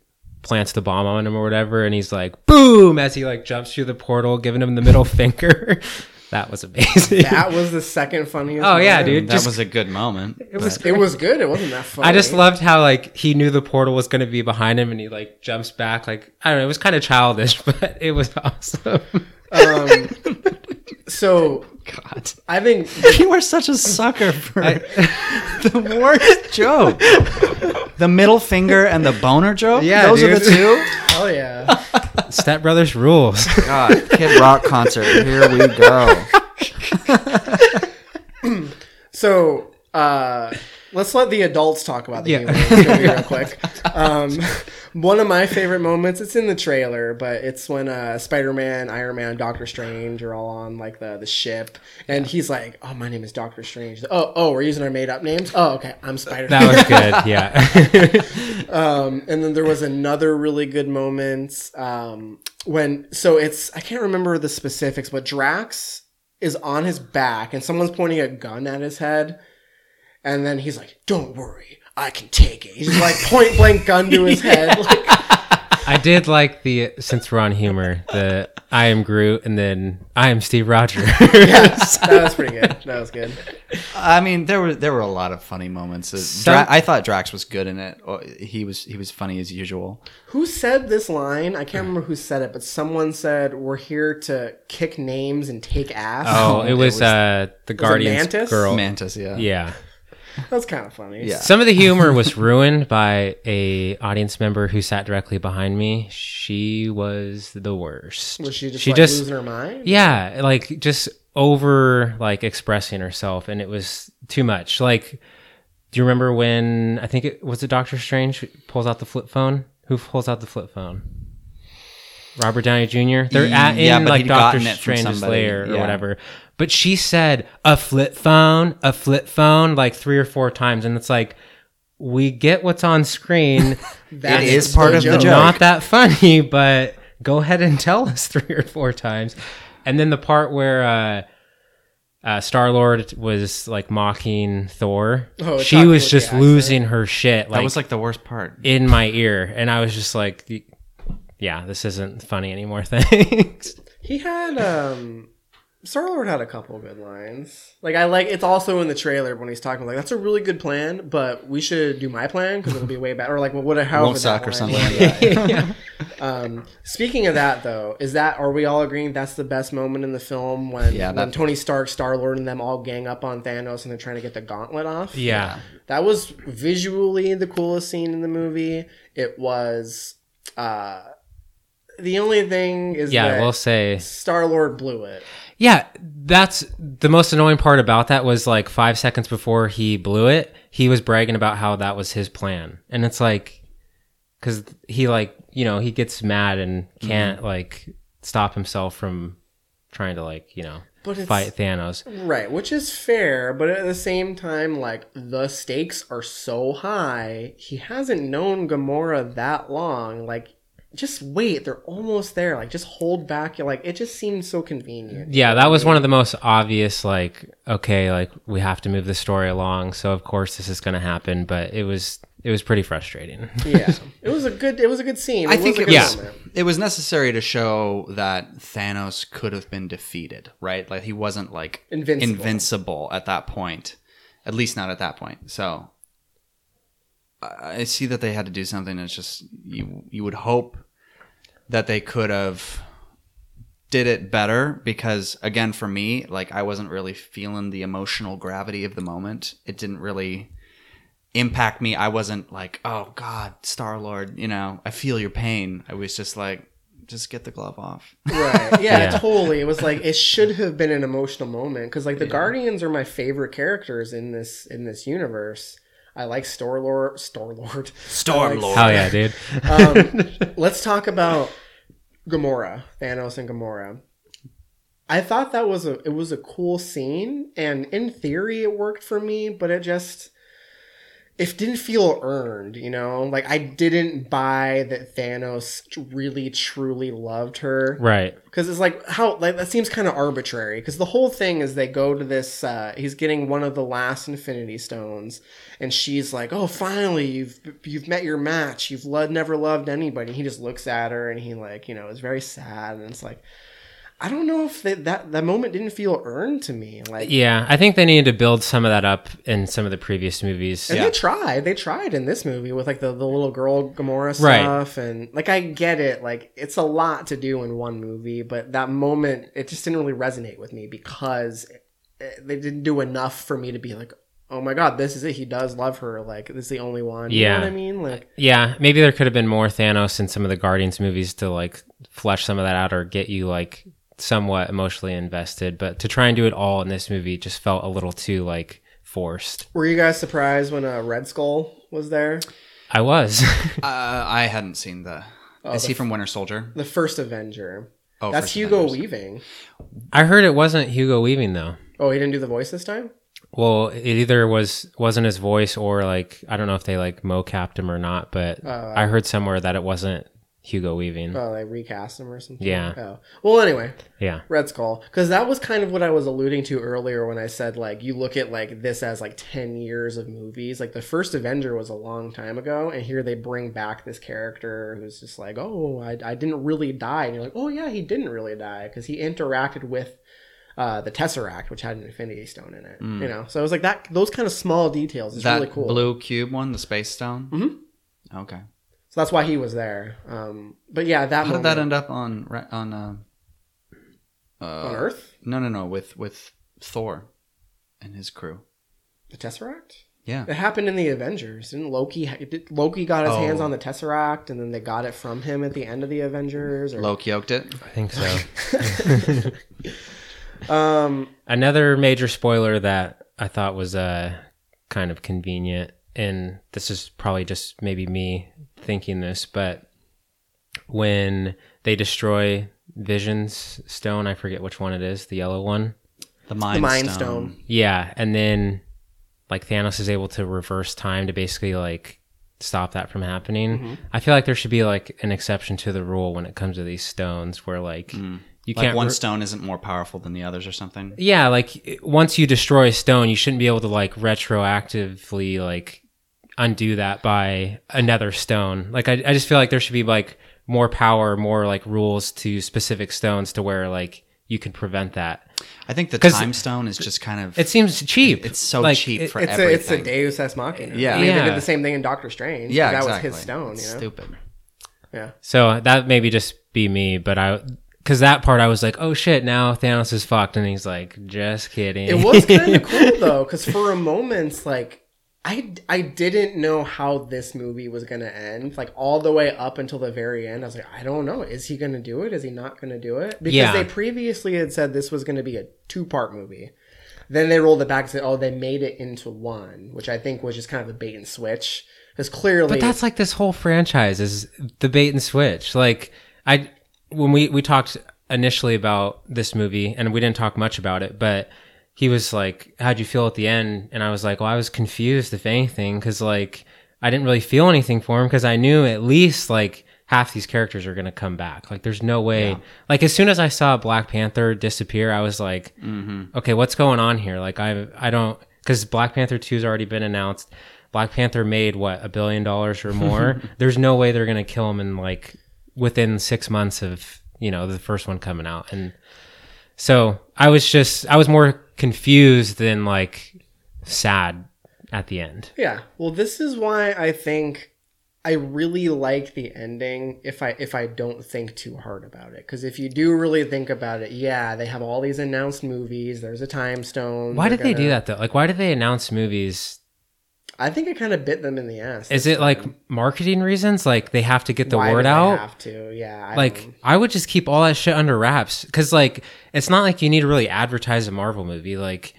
plants the bomb on him or whatever and he's like boom as he like jumps through the portal giving him the middle finger. that was amazing. That was the second funniest. Oh, yeah, moment. dude. That Just- was a good moment. it was It was good. It wasn't that funny. I just loved how like he knew the portal was going to be behind him and he like jumps back like I don't know, it was kind of childish, but it was awesome. Um, so God. I think You are such a sucker for the worst joke. The middle finger and the boner joke? Yeah, Those are the dude. two? hell yeah. Step Brothers rules. God, Kid Rock concert. Here we go. So uh, let's let the adults talk about the Yeah. humor movie real quick. Um, one of my favorite moments. It's in the trailer, but it's when uh, Spider-Man, Iron Man, Doctor Strange are all on like the the ship, and he's like, "Oh, my name is Doctor Strange." Oh, oh, we're using our made up names. Oh, okay, I'm Spider. Man. That was good. Yeah. Um, and then there was another really good moment um, when so it's I can't remember the specifics, but Drax is on his back and someone's pointing a gun at his head, and then he's like, "Don't worry, I can take it." He's just like point blank gun to his head. Like, I did like the since we're on humor, the I am Groot and then I am Steve Rogers. that was pretty good. That was good. I mean, there were there were a lot of funny moments. Uh, Some- Dra- I thought Drax was good in it. Oh, He was he was funny as usual. Who said this line? I can't remember who said it, but someone said, "We're here to kick names and take ass." oh, it was, was- uh the Guardians Mantis? girl. Mantis, yeah. Yeah. That's kind of funny. Yeah. Some of the humor was ruined by a audience member who sat directly behind me. She was the worst. Was she just She like just losing her mind? yeah, like just over like expressing herself, and it was too much. Like, do you remember when I think it was it Doctor Strange pulls out the flip phone? Who pulls out the flip phone? Robert Downey Jr. They're at, in Yeah, but like Doctor gotten it Strange's lair or yeah. whatever. But she said a flip phone, a flip phone, like three or four times, and it's like we get what's on screen. That's It is part of the joke. Not that funny, but go ahead and tell us three or four times. And then the part where uh, uh, Star Lord was like mocking Thor, Oh, she was just losing her shit. Like, That was like the worst part. in my ear, and I was just like, yeah, this isn't funny anymore. Thanks. He had um Star Lord had a couple good lines. Like I like it's also in the trailer when he's talking like that's a really good plan, but we should do my plan because it'll be way better. Or like what how Won't suck or something like that. Um, speaking of that though, is that are we all agreeing that's the best moment in the film when Yeah, when that- Tony Stark, Star Lord, and them all gang up on Thanos and they're trying to get the gauntlet off? Yeah. That was visually the coolest scene in the movie. It was uh the only thing is Yeah, that I will say. Star Lord blew it. Yeah, that's the most annoying part about that was like five seconds before he blew it, he was bragging about how that was his plan. And it's like, because he, like, you know, he gets mad and mm-hmm. can't, like, stop himself from trying to, like, you know, But fight Thanos. Right, which is fair, but at the same time, like the stakes are so high. He hasn't known Gamora that long. Like, just wait, they're almost there. Like, just hold back. Like, it just seems so convenient. Yeah, that was one of the most obvious, like, okay, like, we have to move the story along. So, of course, this is going to happen. But it was, it was pretty frustrating. yeah, it was a good. It was a good scene. I was think it good was moment. it was necessary to show that Thanos could have been defeated, right? Like he wasn't like Invincible. invincible at that point, at least not at that point. So I I see that they had to do something. It's just you you would hope that they could have did it better because again for me like I wasn't really feeling the emotional gravity of the moment. It didn't really impact me. I wasn't like, "Oh god, Star-Lord, you know, I feel your pain." I was just like, "Just get the glove off." Right. Yeah, Yeah. totally. It was like it should have been an emotional moment because like the Guardians are my favorite characters in this in this universe. I like Star Lord, Star Lord, Storm-Lord. Hell yeah, dude. um, let's talk about Gamora, Thanos and Gamora. I thought that was a it was a cool scene, and in theory it worked for me, but it just it didn't feel earned, you know. Like I didn't buy that Thanos really truly loved her, right. because it's like how like that seems kind of arbitrary. Because the whole thing is they go to this. Uh, he's getting one of the last Infinity Stones, and she's like, "Oh, finally, you've you've met your match. You've lo- never loved anybody." He just looks at her, and he like you know is very sad, and it's like. I don't know if they, that that moment didn't feel earned to me. Like, Yeah, I think they needed to build some of that up in some of the previous movies. and Yeah. they tried. They tried in this movie with like the, the little girl Gamora Right. stuff, and like I get it. Like it's a lot to do in one movie, but that moment it just didn't really resonate with me because it, it- they didn't do enough for me to be like, oh my god, this is it. He does love her. Like this is the only one. You Yeah. know what I mean? Like Yeah, maybe there could have been more Thanos in some of the Guardians movies to like flesh some of that out or get you like somewhat emotionally invested. But to try and do it all in this movie just felt a little too like forced. were you guys surprised when uh, Red Skull was there? I was. Uh, I hadn't seen the. Is he from Winter Soldier? The first Avenger. Oh, That's First Hugo Avengers. Weaving. I heard it wasn't Hugo Weaving though. Oh, he didn't do the voice this time. Well, it either was wasn't his voice or like I don't know if they like mo mocapped him or not, but I heard somewhere that it wasn't Hugo Weaving. Oh, they recast him or something. Yeah. Oh. Well, anyway, yeah. Red Skull, because that was kind of what I was alluding to earlier when I said like you look at like this as like ten years of movies. Like the first Avenger was a long time ago, and here they bring back this character who's just like, oh, I, I didn't really die, and you're like, oh yeah, he didn't really die because he interacted with. Uh, the Tesseract, which had an Infinity Stone in it, you know, so it was like that. Those kind of small details is that really cool. blue cube one, the space stone. Mm-hmm. Okay. So that's why he was there. Um, but yeah, that How did that end up on on uh, on Earth, no no no with with Thor and his crew? the Tesseract. Yeah. It happened in the Avengers. Didn't Loki? Loki got his Oh. hands on the Tesseract, and then they got it from him at the end of the Avengers. Or, Loki yoked it. I think so. um, Another major spoiler that I thought was uh, kind of convenient, and this is probably just maybe me thinking this, but when they destroy Vision's stone, I forget which one it is, the yellow one. The Mind, the Mind Stone. Stone. Yeah, and then like Thanos is able to reverse time to basically like stop that from happening. Mm-hmm. I feel like there should be like an exception to the rule when it comes to these stones, where like you Mm. Like can't one re- stone isn't more powerful than the others or something. yeah, like once you destroy a stone, you shouldn't be able to like retroactively like undo that by another stone. Like I, I just feel like there should be like more power, more like rules to specific stones to where like you can prevent that. I think the time stone is just kind of It seems cheap. it's so Like, cheap it- for It's a, everything. it's a Deus Ex Machina. Yeah. I mean, they did the same thing in Doctor Strange. yeah, that exactly. was his stone. You know? Stupid. Yeah. So that maybe just be me, but I because that part I was like, oh shit, now Thanos is fucked, and he's like, just kidding. It was kind of cool though, because for a moment, like I I didn't know how this movie was gonna end. Like all the way up until the very end, I was like, I don't know. Is he gonna do it? Is he not gonna do it? Because Yeah. they previously had said this was gonna be a two part movie. Then they rolled it back and said, "Oh, they made it into one," which I think was just kind of a bait and switch. Because clearly, But that's like this whole franchise is the bait and switch. Like I when we we talked initially about this movie and we didn't talk much about it, but he was like, "How'd you feel at the end?" And I was like, "Well, I was confused if anything cuz like I didn't really feel anything for him because I knew at least like half these characters are going to come back. Like there's no way like as soon as I saw Black Panther disappear, I was like, mm-hmm. "Okay, what's going on here?" Like I I don't cuz Black Panther 2's already been announced. Black Panther made what a billion dollars or more. There's no way they're gonna kill him in like within six months of you know the first one coming out, and so I was just I was more confused than like sad at the end. Yeah. Well, this is why I think I really like the ending if I if I don't think too hard about it. Cuz if you do really think about it, yeah, they have all these announced movies, there's a time stone. Why did they do that though? Like, why did they announce movies? I think it kind of bit them in the ass. Is it like marketing reasons? Like they have to get the Why word out? Have to. Yeah. I like don't- I would just keep all that shit under wraps because like it's not like you need to really advertise a Marvel movie. Like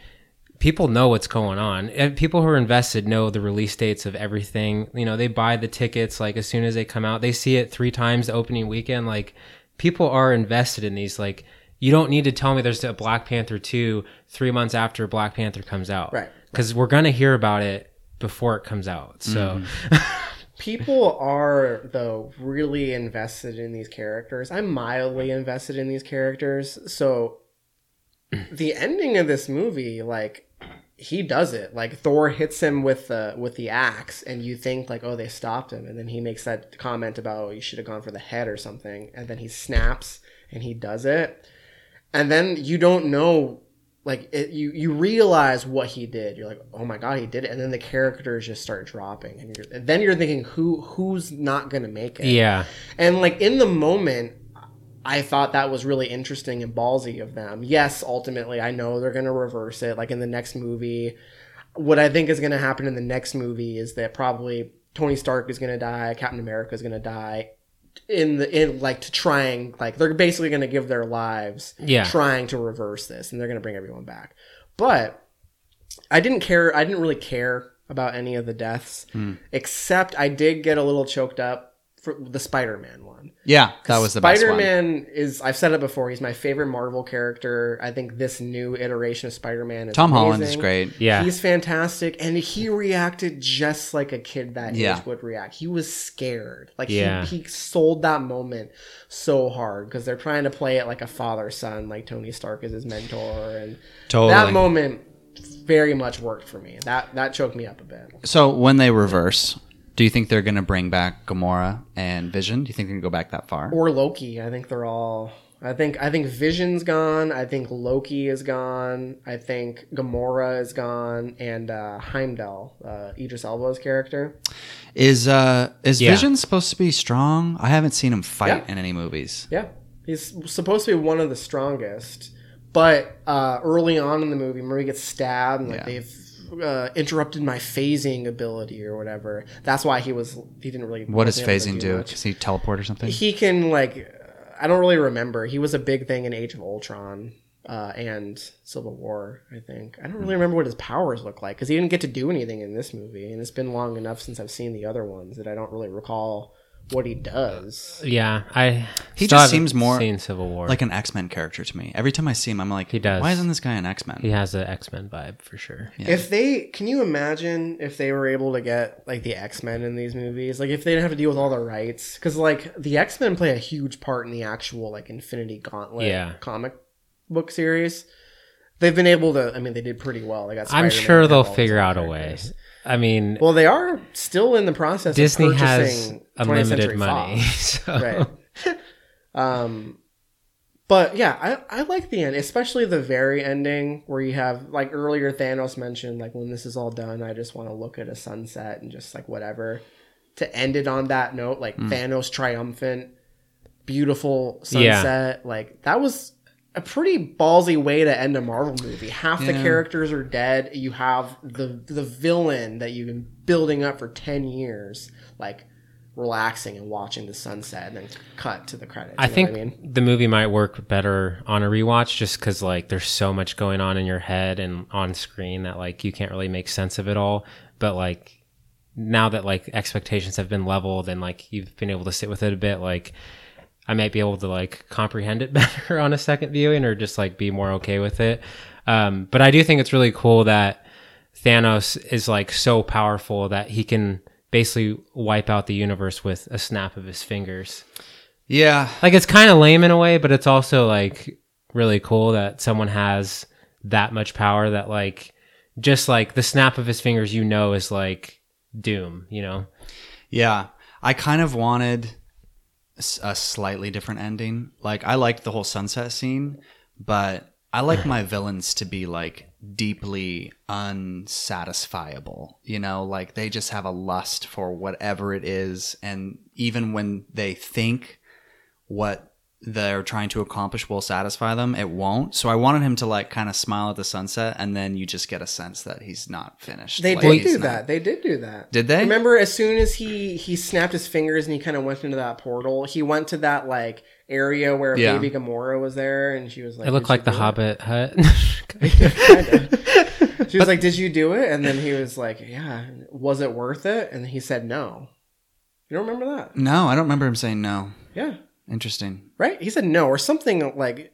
people know what's going on. And people who are invested know the release dates of everything. You know, they buy the tickets like as soon as they come out. They see it three times the opening weekend. Like people are invested in these. Like you don't need to tell me there's a Black Panther two three months after Black Panther comes out, Right. Because we're gonna hear about it before it comes out. So mm-hmm. people are though really invested in these characters. I'm mildly invested in these characters. So the ending of this movie like he does it. Like Thor hits him with the with the axe and you think like oh they stopped him and then he makes that comment about oh, you should have gone for the head or something and then he snaps and he does it. And then you don't know like it, you you realize what he did. You're like, oh my god, he did it, and then the characters just start dropping, and, you're, and then you're thinking, who who's not gonna make it? yeah, And like in the moment, I thought that was really interesting and ballsy of them. Yes, ultimately, I know they're gonna reverse it. Like in the next movie, what I think is gonna happen in the next movie is that probably Tony Stark is gonna die, Captain America is gonna die. In the in like to trying like they're basically going to give their lives Yeah. trying to reverse this and they're going to bring everyone back but I didn't care. I didn't really care about any of the deaths, hmm. except I did get a little choked up for the Spider-Man one. Yeah, that was the best one. Spider-Man is. I've said it before. He's my favorite Marvel character. I think this new iteration of Spider-Man is Tom Holland is great. yeah. He's fantastic, and he reacted just like a kid that Yeah. age would react. He was scared. Like Yeah. he, he sold that moment so hard because they're trying to play it like a father son, like Tony Stark is his mentor, and Totally. that moment very much worked for me. That that choked me up a bit. So when they reverse, do you think they're going to bring back Gamora and Vision? Do you think they're going to go back that far? Or Loki. I think they're all. I think I think Vision's gone. I think Loki is gone. I think Gamora is gone, and uh, Heimdall, uh, Idris Elba's character. Is uh is Yeah. Vision supposed to be strong? I haven't seen him fight Yeah. in any movies. Yeah, he's supposed to be one of the strongest, but uh, early on in the movie, Murray gets stabbed, and like Yeah. they've uh, interrupted my phasing ability or whatever. That's why he was he didn't really. What does phasing do? much. Does he teleport or something? He can like I don't really remember. He was a big thing in Age of Ultron. Uh, and Civil War, I think. I don't really remember what his powers look like because he didn't get to do anything in this movie, and it's been long enough since I've seen the other ones that I don't really recall what he does. Yeah, I. He still just haven't seems more seen Civil War. like an X Men character to me. Every time I see him, I'm like, He does. Why isn't this guy an X Men? he has the X Men vibe for sure. Yeah. If they can you imagine if they were able to get like the X Men in these movies, like if they didn't have to deal with all the rights, because like the X Men play a huge part in the actual like Infinity Gauntlet Yeah. comic book series. They've been able to. I mean, they did pretty well. They got. I'm Spider-Man, sure they they'll all these figure other out a way. characters. I mean, Well, they are still in the process. Disney of has purchasing unlimited Century money. So- right. um, but yeah, I I like the end, especially the very ending where you have like earlier Thanos mentioned, like when this is all done, I just want to look at a sunset and just like whatever. To end it on that note, like Thanos triumphant, beautiful Yeah. sunset, like that was a pretty ballsy way to end a Marvel movie. Half the characters are dead. You have the the villain that you've been building up for ten years, like relaxing and watching the sunset, and then cut to the credits. I think I mean, the movie might work better on a rewatch just because like there's so much going on in your head and on screen that like you can't really make sense of it all. But like now that like expectations have been leveled and like you've been able to sit with it a bit, like I might be able to like comprehend it better on a second viewing or just like be more okay with it. Um, but I do think it's really cool that Thanos is like so powerful that he can basically wipe out the universe with a snap of his fingers Yeah, like it's kind of lame in a way, but it's also like really cool that someone has that much power that like just like the snap of his fingers you know is like doom, you know. Yeah, I kind of wanted a slightly different ending. Like I liked the whole sunset scene, but I like my villains to be like deeply unsatisfiable. You know, like they just have a lust for whatever it is and even when they think what they're trying to accomplish will satisfy them, it won't. So I wanted him to like kind of smile at the sunset and then you just get a sense that he's not finished. they Like, did do not- that. They did do that. Did they? Remember, as soon as he he snapped his fingers and he kind of went into that portal, he went to that like area where Yeah. baby Gamora was there, and she was like, It looked like the do it?" Hobbit hut. She was like, "Did you do it?" And then he was like, "Yeah." Was it worth it? And he said, "No." You don't remember that? No, I don't remember him saying no. Yeah, Interesting. right. He said no or something like,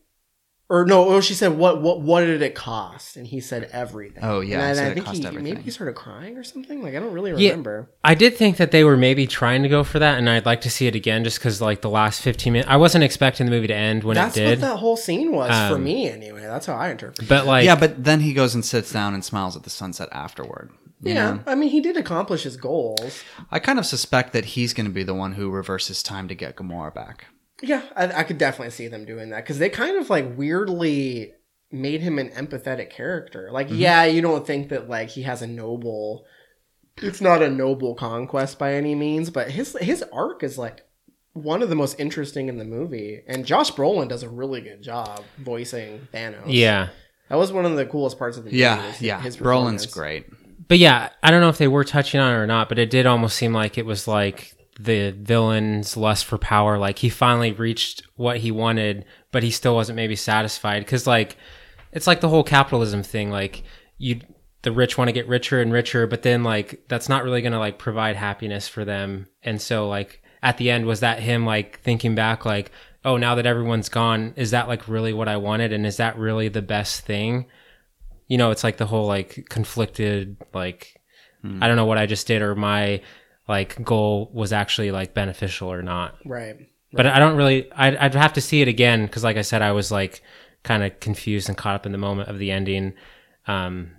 or no. Or she said, "What? What? What did it cost?" And he said everything. Oh, yeah, And I, said I think he everything. maybe he started crying or something. Like I don't really Yeah. remember. I did think that they were maybe trying to go for that, and I'd like to see it again just because like the last 15 minutes, I wasn't expecting the movie to end when That's it what did. that whole scene was for Um, me, anyway. That's how I interpret. it. but like, yeah, but then he goes and sits down and smiles at the sunset afterward. you Yeah, know? I mean, he did accomplish his goals. I kind of suspect that he's going to be the one who reverses time to get Gamora back. Yeah, I, I could definitely see them doing that because they kind of like weirdly made him an empathetic character. Like, Mm-hmm. yeah, you don't think that like he has a noble. It's not a noble conquest by any means, but his his arc is like one of the most interesting in the movie, and Josh Brolin does a really good job voicing Thanos. yeah. that was one of the coolest parts of the movie. Yeah, was yeah. his Brolin's great. but yeah, I don't know if they were touching on it or not, but it did almost seem like it was like the villain's lust for power. Like he finally reached what he wanted, but he still wasn't maybe satisfied. Because like it's like the whole capitalism thing. Like you, the rich want to get richer and richer, but then like that's not really gonna like provide happiness for them. And so like at the end, was that him like thinking back like. Oh, now that everyone's gone, is that like really what I wanted? And is that really the best thing? you know, it's like the whole like conflicted, like, hmm. I don't know what I just did or my like goal was actually like beneficial or not. right. But I don't really, I'd, I'd have to see it again because, like I said, I was like kind of confused and caught up in the moment of the ending. Um,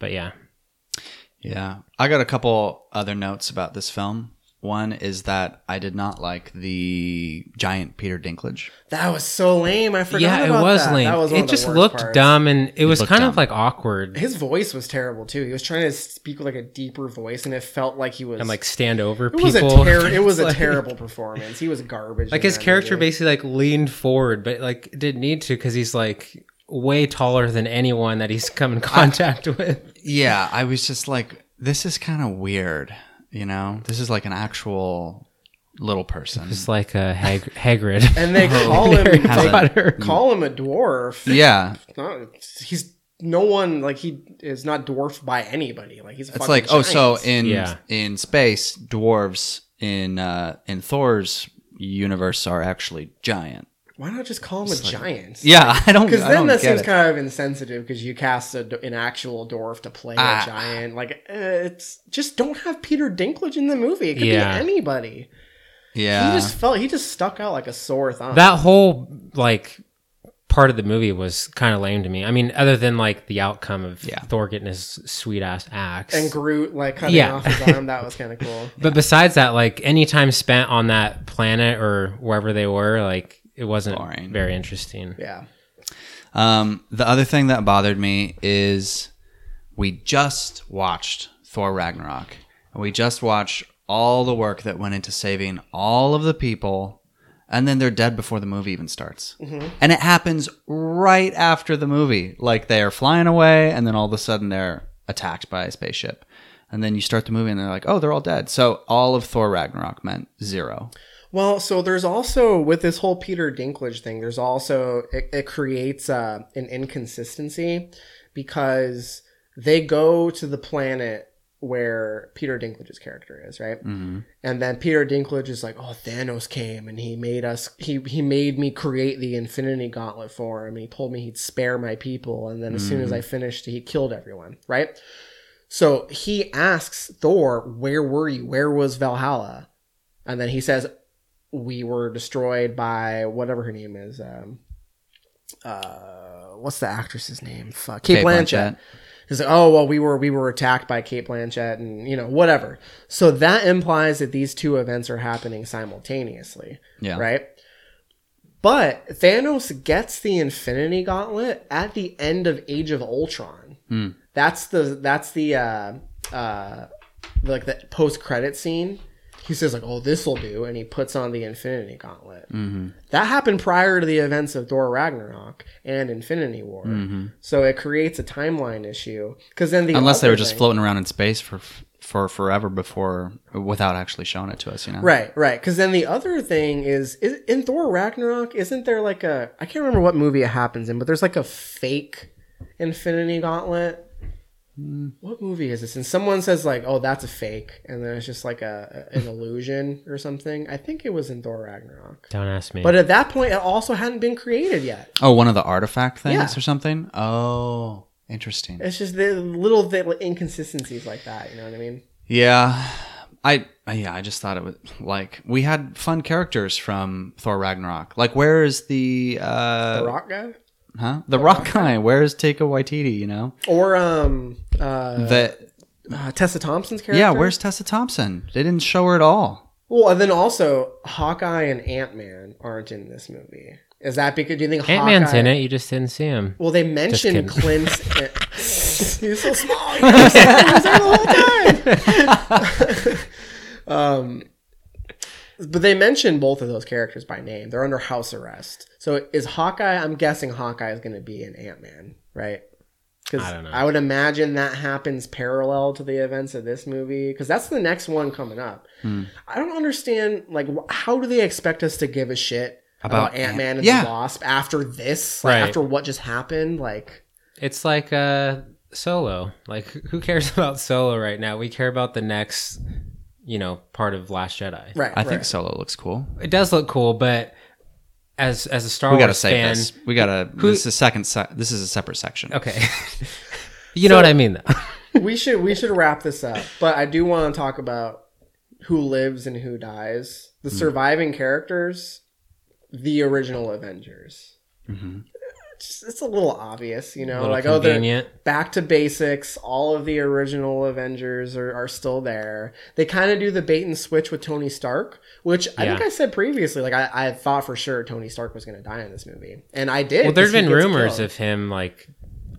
but yeah, Yeah. I got a couple other notes about this film. One is that I did not like the giant Peter Dinklage. That was so lame. I forgot. yeah, it was that. lame. That was one it of the just worst looked parts. dumb and it was kind dumb. of like awkward His voice was terrible too. He was trying to speak with like a deeper voice, and it felt like he was and like stand over It was a people. ter- it was a Like- terrible performance. He was garbage. like his character movie. basically like leaned forward but like didn't need to because he's like way taller than anyone that he's come in contact with Yeah, I was just like, this is kind of weird. You know, this is like an actual little person. just like a Hag- hagrid and they call him they call him a dwarf. yeah, No, he's no one like he is not dwarfed by anybody. Like he's a it's fucking like oh, so in Yeah. in space, dwarves in uh, in Thor's universe are actually giant. Why not just call him a giant? Yeah, I don't. Because then don't that seems it. kind of insensitive because you cast a, an actual dwarf to play Ah. a giant. Like, uh, it's just don't have Peter Dinklage in the movie. It could Yeah. be anybody. yeah. He just felt he just stuck out like a sore thumb. that whole like part of the movie was kind of lame to me. I mean, other than like the outcome of Yeah. Thor getting his sweet ass axe. And Groot like cutting Yeah. off his arm. That was kind of cool. but besides that, like any time spent on that planet or wherever they were, like it wasn't Boring. very interesting. Yeah. Um, the other thing that bothered me is we just watched Thor Ragnarok, and we just watched all the work that went into saving all of the people, and then they're dead before the movie even starts. And it happens right after the movie. Like they are flying away, and then all of a sudden they're attacked by a spaceship. And then you start the movie, and they're like, "Oh, they're all dead." So all of Thor Ragnarok meant zero. Well, so there's also with this whole Peter Dinklage thing. There's also it, it creates uh, an inconsistency because they go to the planet where Peter Dinklage's character is, right? Mm-hmm. And then Peter Dinklage is like, "Oh, Thanos came and he made us. He he made me create the Infinity Gauntlet for him. And he told me he'd spare my people. And then as soon as I finished, he killed everyone, right?" So he asks Thor, "Where were you? Where was Valhalla?" And then he says, "We were destroyed by whatever her name is. Um, uh, what's the actress's name? Fuck, Cate, Blanchett." Blanchett. Like, "Oh well, we were we were attacked by Cate Blanchett, and you know whatever." So that implies that these two events are happening simultaneously, Yeah. right? But Thanos gets the Infinity Gauntlet at the end of Age of Ultron. That's the that's the uh, uh, like the post credit scene. He says like, "Oh, this will do," and he puts on the Infinity Gauntlet. Mm-hmm. That happened prior to the events of Thor Ragnarok and Infinity War, so it creates a timeline issue. Because then the Unless they were just thing- floating around in space for for forever before, without actually showing it to us. You know. Right, right. Because then the other thing is, is in Thor Ragnarok, isn't there like a I can't remember what movie it happens in, but there's like a fake Infinity Gauntlet. What movie is this? And someone says like, "Oh, that's a fake," and then it's just like a, a- an illusion or something. I think it was in Thor Ragnarok. Don't ask me. But at that point, it also hadn't been created yet. Oh, one of the artifact things Yeah. or something. Oh, interesting. It's just the little th- inconsistencies like that. You know what I mean? Yeah, I yeah, I just thought it was like we had fun characters from Thor Ragnarok. Like, where is the uh, The Rock guy, huh? The Rock guy. Where is Taika Waititi? You know or um, uh, the uh, Tessa Thompson's character. yeah. Where's Tessa Thompson? They didn't show her at all. Well, and then also Hawkeye and Ant Man aren't in this movie. Is that because do you think Ant Man's in it. You just didn't see him. Well, they mentioned kidding. Clint's. He's so small. He was there the whole time. um, but they mentioned both of those characters by name. They're under house arrest. So is Hawkeye? I'm guessing Hawkeye is going to be in Ant Man, right? Because I don't know. I would imagine that happens parallel to the events of this movie because that's the next one coming up. Hmm. I don't understand. Like, wh- how do they expect us to give a shit about, About Ant Man and Yeah. the Wasp after this? Like, Right. after what just happened? Like, It's like uh Solo. Like who cares about Solo right now? We care about the next, you know, part of Last Jedi. right? I think. Solo looks cool. It does look cool, but as as a Star we gotta Wars save fan, this. We gotta. this is a second. Se- this is a separate section. okay. you know what I mean though. we should we should wrap this up. But I do want to talk about who lives and who dies. The Hmm. surviving characters, the original Avengers. Mm-hmm. It's, it's a little obvious, you know, like oh, they're back to basics. All of the original Avengers are, are still there. They kind of do the bait and switch with Tony Stark, which I think I said previously. Like I, I thought for sure Tony Stark was going to die in this movie, and I did. Well, there's been rumors killed. of him like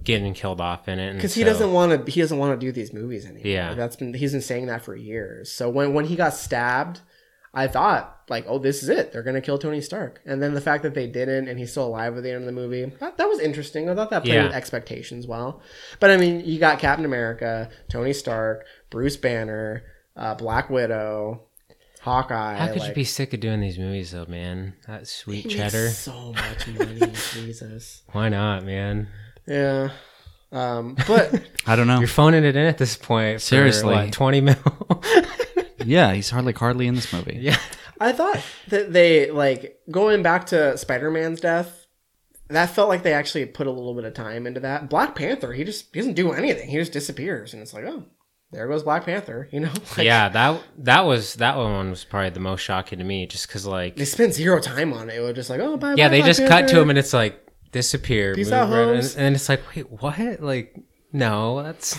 getting killed off in it because he doesn't want to he doesn't want to do these movies anymore Yeah. that's been he's been saying that for years so when when he got stabbed i thought like oh this is it they're gonna kill tony stark and then the fact that they didn't and he's still alive at the end of the movie that, that was interesting i thought that played Yeah. with expectations well but i mean you got captain america tony stark bruce banner uh, black widow hawkeye How could like, you be sick of doing these movies though, man? That sweet he makes cheddar. so much money jesus Why not, man? yeah um but I don't know. You're phoning it in at this point. For, Seriously. twenty mil. yeah, he's hardly hardly in this movie. yeah. I thought that they like going back to Spider-Man's death. That felt like they actually put a little bit of time into that. Black Panther, he just he doesn't do anything. He just disappears, and it's like, oh, there goes Black Panther. You know, Like, yeah, that that was that one was probably the most shocking to me, just because like They spent zero time on it. It was just like, oh, bye. yeah, bye, they Black just cut to him and it's like disappear. Peace out, hoes. and, and it's like, wait, what? Like, no, that's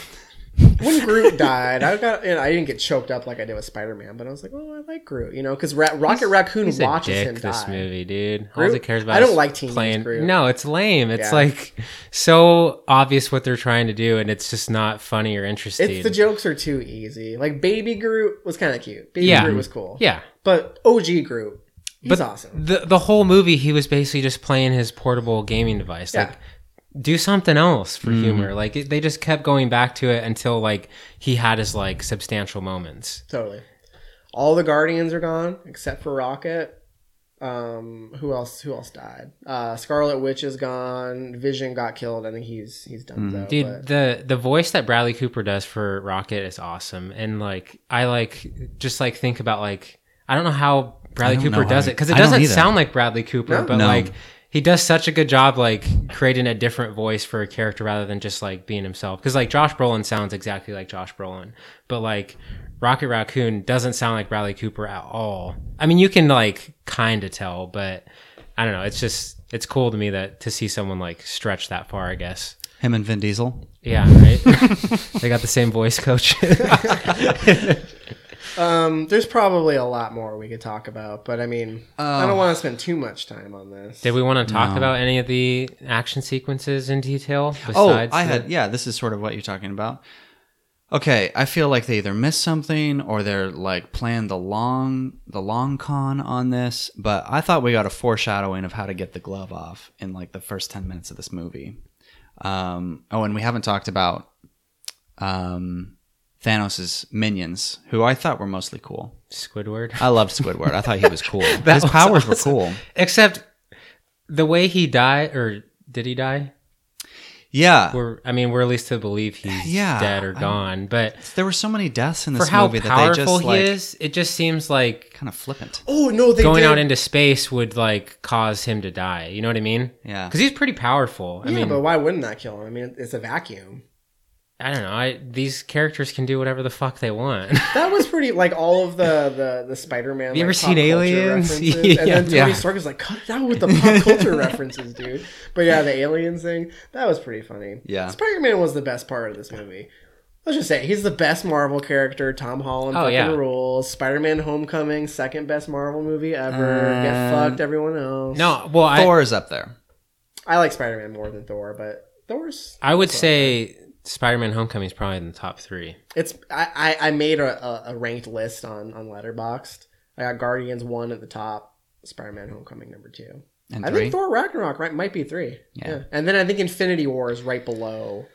when Groot died, I got you know, I didn't get choked up like I did with Spider Man, but I was like, oh, I like Groot, you know, because Ra- Rocket Raccoon he's watches him This movie, dude. All he cares about. I don't is like Teenage playing. Groot. No, it's lame. It's Yeah. like so obvious what they're trying to do, and it's just not funny or interesting. It's the jokes are too easy. Like Baby Groot was kind of cute. Baby Yeah. Groot was cool. yeah. but OG Groot, he's But awesome. The the whole movie, he was basically just playing his portable gaming device. Yeah. Like, do something else Mm. for humor. Like it, they just kept going back to it until like he had his like substantial moments. Totally. All the Guardians are gone except for Rocket. Um, who else? Who else died? Uh, Scarlet Witch is gone. Vision got killed. I think he's he's done. though, Dude, but- the the voice that Bradley Cooper does for Rocket is awesome, and like I like just like think about like I don't know how Bradley Cooper does how- it because it doesn't sound like Bradley Cooper, No? but No. like he does such a good job like creating a different voice for a character rather than just like being himself. Because like Josh Brolin sounds exactly like Josh Brolin, but like Rocket Raccoon doesn't sound like Bradley Cooper at all. I mean, you can like kind of tell, but I don't know. It's just it's cool to me that to see someone like stretch that far. I guess. Him and Vin Diesel. Yeah, right. they got the same voice coach. um, there's probably a lot more we could talk about, but I mean, I Oh. don't want to spend too much time on this. Did we want to talk about any of the action sequences in detail? Oh, I the- had yeah. This is sort of what you're talking about. Okay, I feel like they either missed something or they're like playing the long the long con on this. But I thought we got a foreshadowing of how to get the glove off in like the first ten minutes of this movie. Um, oh, and we haven't talked about um, Thanos' minions, who I thought were mostly cool. Squidward. I loved Squidward. I thought he was cool. His was powers awesome. were cool. Except the way he died, or did he die? Yeah, We're, I mean, we're at least to believe he's Yeah, dead or I- gone. But there were so many deaths in this how movie that they powerful just he like is, it just seems like kind of flippant. Oh no, they going did. out into space would like cause him to die. You know what I mean? Yeah. Because he's pretty powerful. I yeah, mean, but why wouldn't that kill him? I mean, it's a vacuum. I don't know. I, these characters can do whatever the fuck they want. That was pretty like all of the the the Spider Man. Have you like, ever seen Aliens? Yeah, and then Tony yeah. Stark was like, cut it out with the pop culture references, dude. But yeah, the aliens thing that was pretty funny. Yeah. Spider Man was the best part of this movie. Let's just say he's the best Marvel character. Tom Holland Oh, fucking yeah. rules. Spider Man Homecoming, second best Marvel movie ever. Get Uh, fucked, everyone else. no, well, I, Thor is up there. I like Spider Man more than Thor, but Thor's I would say Spider-Man: Homecoming is probably in the top three. It's I, I, I made a, a, a ranked list on on Letterboxd. I got Guardians one at the top, Spider Man Homecoming number two. And I three. think Thor Ragnarok right, might be three. Yeah. and then I think Infinity War is right below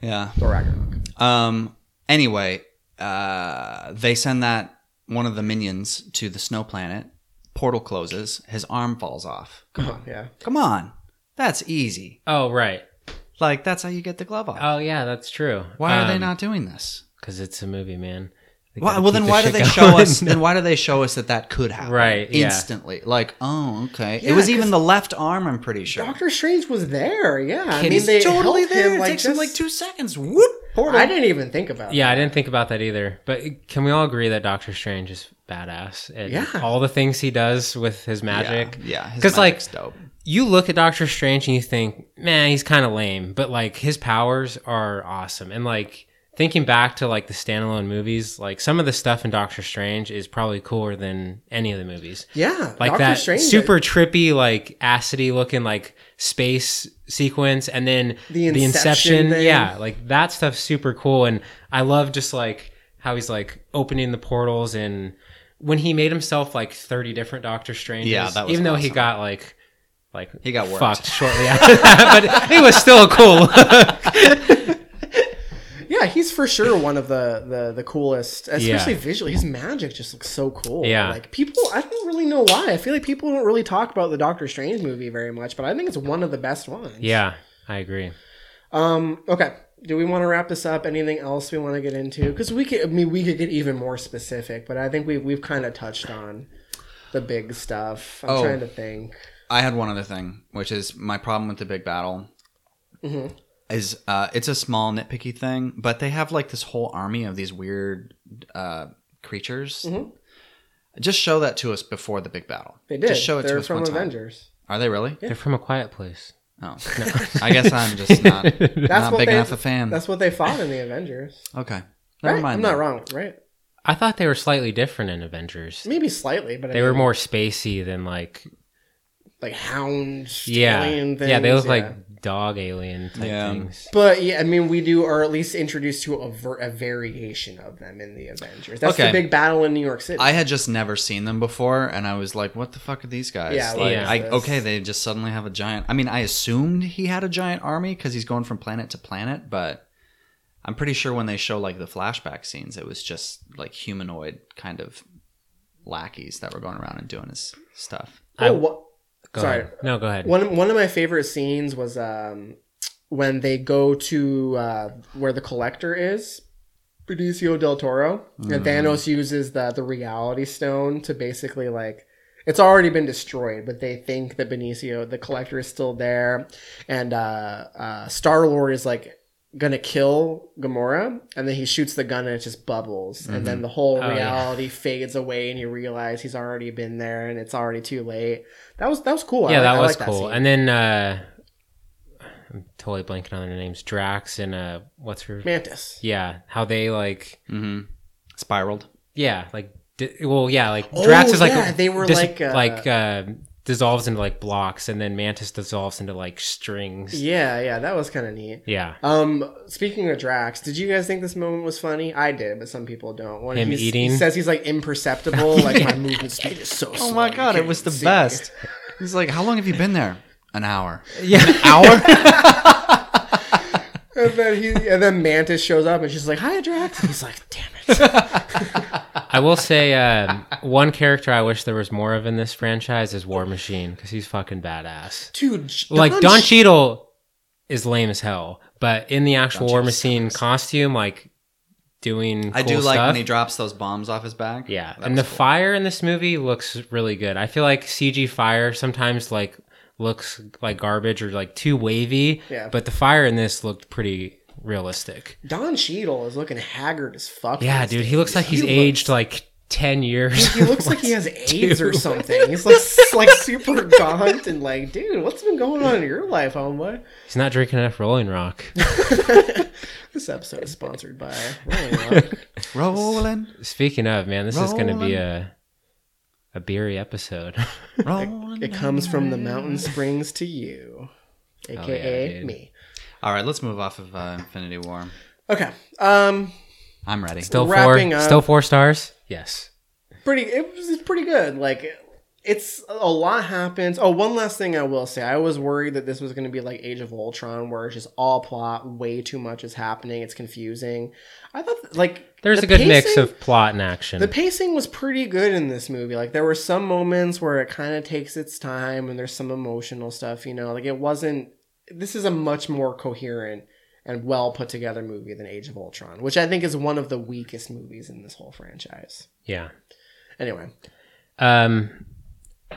Yeah. Thor Ragnarok. Um. Anyway, uh, they send that one of the minions to the snow planet. Portal closes. His arm falls off. Come on. Yeah, Come on. That's easy. Oh, right. Like that's how you get the glove off. Oh, yeah, that's true. why are they um, not doing this? Because it's a movie, man. They Why, gotta well, keep then the why do shit they going. show us? Then why do they show us that that could happen? Right, yeah. Instantly. Like, oh, okay. Yeah, it was even 'cause the left arm. I'm pretty sure. Doctor Strange was there. Yeah, I mean he's they totally helped there. Him, it like, takes him just- like two seconds. Whoop. Portal. I didn't even think about. Yeah, that. I didn't think about that either. But can we all agree that Doctor Strange is badass? And Yeah. All the things he does with his magic. Yeah. yeah his Because, like, magic's dope. You look at Doctor Strange and you think, man, he's kind of lame. But, like, his powers are awesome. And, like, thinking back to, like, the standalone movies, like, some of the stuff in Doctor Strange is probably cooler than any of the movies. Yeah, like Doctor that Strange, super trippy, like acidy looking, like space sequence, and then The Inception thing. yeah, like that stuff's super cool. And I love just like how he's like opening the portals and when he made himself like thirty different Doctor Strange. Yeah, that was even though he got like. Like He got worked. fucked shortly after that, but it was still cool. Yeah, he's for sure one of the the, the coolest, especially Yeah. visually. His magic just looks so cool. Yeah. like people, I don't really know why. I feel like people don't really talk about the Doctor Strange movie very much, but I think it's one of the best ones. yeah, I agree. Um. Okay. Do we want to wrap this up? Anything else we want to get into? Because we could. I mean, we could get even more specific, but I think we we've kind of touched on the big stuff. I'm Oh. trying to think. I had one other thing, which is my problem with the big battle. Mm-hmm. Is uh, it's a small nitpicky thing, but they have like this whole army of these weird uh, creatures. Mm-hmm. Just show that to us before the big battle. They did. Just show it They're to us from one time. Avengers. Are they really? They're from a quiet place. Oh, I guess I'm just not, not what big they- enough a fan. That's what they fought in the Avengers. Okay, never Right? mind. I'm not then. wrong, right? I thought they were slightly different in Avengers. Maybe slightly, but I They were more spacey than like like hounds, yeah, alien things. yeah. They look yeah. like dog alien type Yeah. things. But yeah, I mean, we do, or at least introduced to a, ver- a variation of them in the Avengers. That's the big battle in New York City. I had just never seen them before, and I was like, "What the fuck are these guys?" Yeah, like, what is I, okay, they just suddenly have a giant. I mean, I assumed he had a giant army because he's going from planet to planet, but I'm pretty sure when they show like the flashback scenes, it was just like humanoid kind of lackeys that were going around and doing his stuff. oh, what? Go Sorry. ahead. No, go ahead. One one of my favorite scenes was um, when they go to uh, where the collector is, Benicio del Toro, Mm-hmm. and Thanos uses the the reality stone to basically like. It's already been destroyed, but they think that Benicio, the collector, is still there, and uh, uh, Star Lord is like gonna kill Gamora, and then he shoots the gun and it just bubbles, and then the whole Oh, yeah. reality fades away, and you realize he's already been there, and it's already too late. That was that was cool. Yeah, li- that I was cool. scene. and then uh I'm totally blanking on their names. Drax and uh what's her Mantis. Yeah, how they like Mm-hmm. Spiraled. yeah, like well, yeah, like Oh, Drax is like yeah, they were like, uh, like uh dissolves into like blocks and then Mantis dissolves into like strings. Yeah, yeah, that was kind of neat. Yeah. Um, speaking of Drax, did you guys think this moment was funny? I did, but some people don't. When Him eating? he says he's like imperceptible, like my movement speed is so. Oh slow, my god, it was the see." best. He's like, "How long have you been there?" An hour. Yeah. An hour? And then he, and then Mantis shows up, and she's like, "Hi, Drax." And he's like, "Damn it." I will say um, one character I wish there was more of in this franchise is War Machine because he's fucking badass. Dude, J- like Don Don Cheadle is lame as hell, but in the actual Don War Cheadle Machine costume, like doing, I do like stuff, when he drops those bombs off his back. Yeah, That and the cool. fire in this movie looks really good. I feel like CG fire sometimes like looks like garbage or like too wavy. Yeah. but the fire in this looked pretty realistic. Don Cheadle is looking haggard as fuck. Yeah, these dude, he days. looks like he's He aged looks- like ten years. He looks like he has AIDS or something. He's like like super gaunt and like, dude, what's been going on in your life, homeboy? He's not drinking enough Rolling Rock. This episode is sponsored by Rolling Rock. Rolling, Speaking of, man, this is going to be a a beery episode. rolling. It comes from the mountain springs to you, aka dude. me. All right, let's move off of uh, Infinity War. Okay. Um, I'm ready. Still Wrapping four, up. still four stars. Yes. pretty. It was it's pretty good. Like. It's a lot happens. Oh, one last thing I will say. I was worried that this was going to be like Age of Ultron, where it's just all plot, way too much is happening. It's confusing. I thought like There's the a good mix of plot and action. The pacing was pretty good in this movie. Like there were some moments where it kind of takes its time and there's some emotional stuff, you know. Like it wasn't this is a much more coherent and well put together movie than Age of Ultron, which I think is one of the weakest movies in this whole franchise. yeah. Anyway, Um,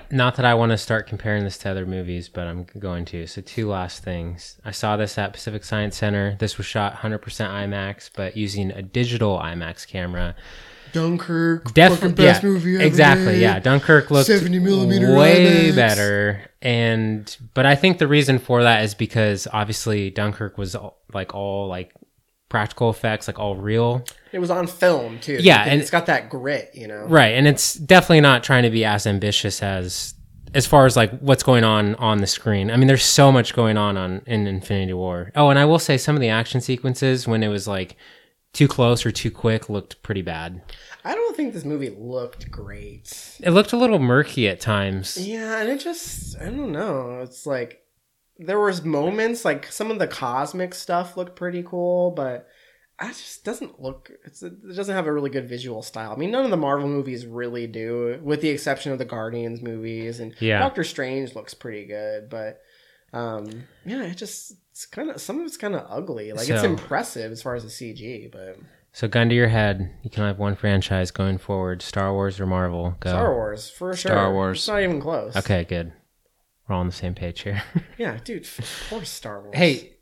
not that I want to start comparing this to other movies, but I'm going to. So, two last things. I saw this at Pacific Science Center. This was shot 100% IMAX, but using a digital IMAX camera. Dunkirk, Definitely, yeah, exactly. Yeah, Dunkirk looked 70 millimeter way IMAX. better, and but I think the reason for that is because obviously Dunkirk was all, like all like practical effects, like all real. It was on film too. Yeah, and and- it's got that grit, you know. Right, and it's definitely not trying to be as ambitious as as far as like what's going on on the screen. I mean, there's so much going on on in Infinity War. Oh, and I will say some of the action sequences when it was like too close or too quick looked pretty bad. I don't think this movie looked great. It looked a little murky at times. Yeah, and it just I don't know. It's like there was moments like some of the cosmic stuff looked pretty cool, but it just doesn't look. It's, it doesn't have a really good visual style. I mean, none of the Marvel movies really do, with the exception of the Guardians movies. And Yeah. Doctor Strange looks pretty good, but um, yeah, it just it's kind of some of it's kind of ugly. Like it's impressive as far as the CG, but So gun to your head, you can have one franchise going forward: Star Wars or Marvel. Go. Star Wars for sure. Star Wars. It's not even close. Okay, good. We're all on the same page here. Yeah, dude. Of course, Star Wars. hey,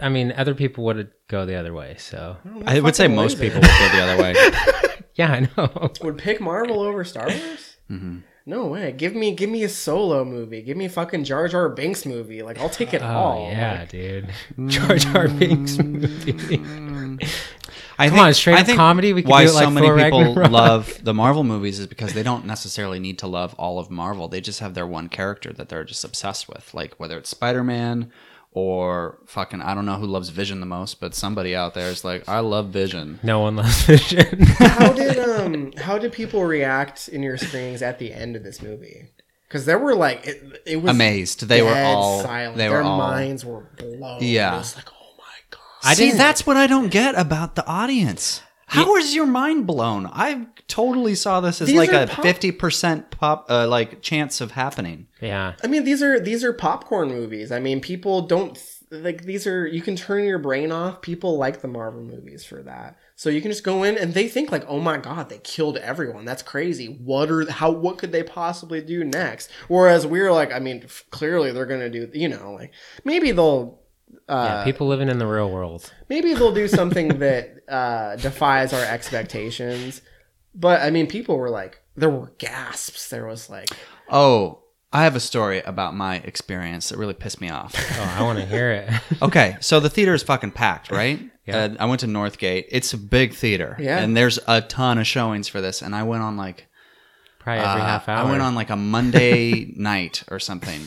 I mean, other people would go the other way. So I would say most people would go the other way. yeah, I know. would pick Marvel over Star Wars. Mm-hmm. No way. Give me give me a solo movie. Give me a fucking Jar Jar Binks movie. Like I'll take it Oh all. yeah, dude. Jar Jar Binks mm. movie. I Come on, straight up comedy, we could why do it like so many Thor people Ragnarok. love the Marvel movies is because they don't necessarily need to love all of Marvel. They just have their one character that they're just obsessed with. Like whether it's Spider Man or fucking I don't know who loves Vision the most, but somebody out there is like, I love Vision. No one loves Vision. how did um how did people react in your screenings at the end of this movie? Because there were like it, it was Amazed. They were all- silent. they Their were all- minds were blown. Yeah. it was like oh my god. I See, didn't- that's what I don't get about the audience. How is your mind blown? I totally saw this as These like are a pop- fifty percent pop, uh, like chance of happening. yeah. I mean, these are these are popcorn movies. I mean, people don't like these are. You can turn your brain off. People like the Marvel movies for that. So you can just go in and they think like, oh my god, they killed everyone. That's crazy. What are how? What could they possibly do next? Whereas we're like, I mean, f- clearly they're gonna do. You know, like maybe they'll. Uh, yeah, people living in the real world. maybe they'll do something that uh, defies our expectations. But I mean, people were like, there were gasps. There was like, Oh, I have a story about my experience that really pissed me off. Oh, I want to hear it. okay, so the theater is fucking packed, right? Yeah. Uh, I went to Northgate. It's a big theater, Yeah. and there's a ton of showings for this. And I went on like Probably every uh, half hour. I went on like a Monday night or something,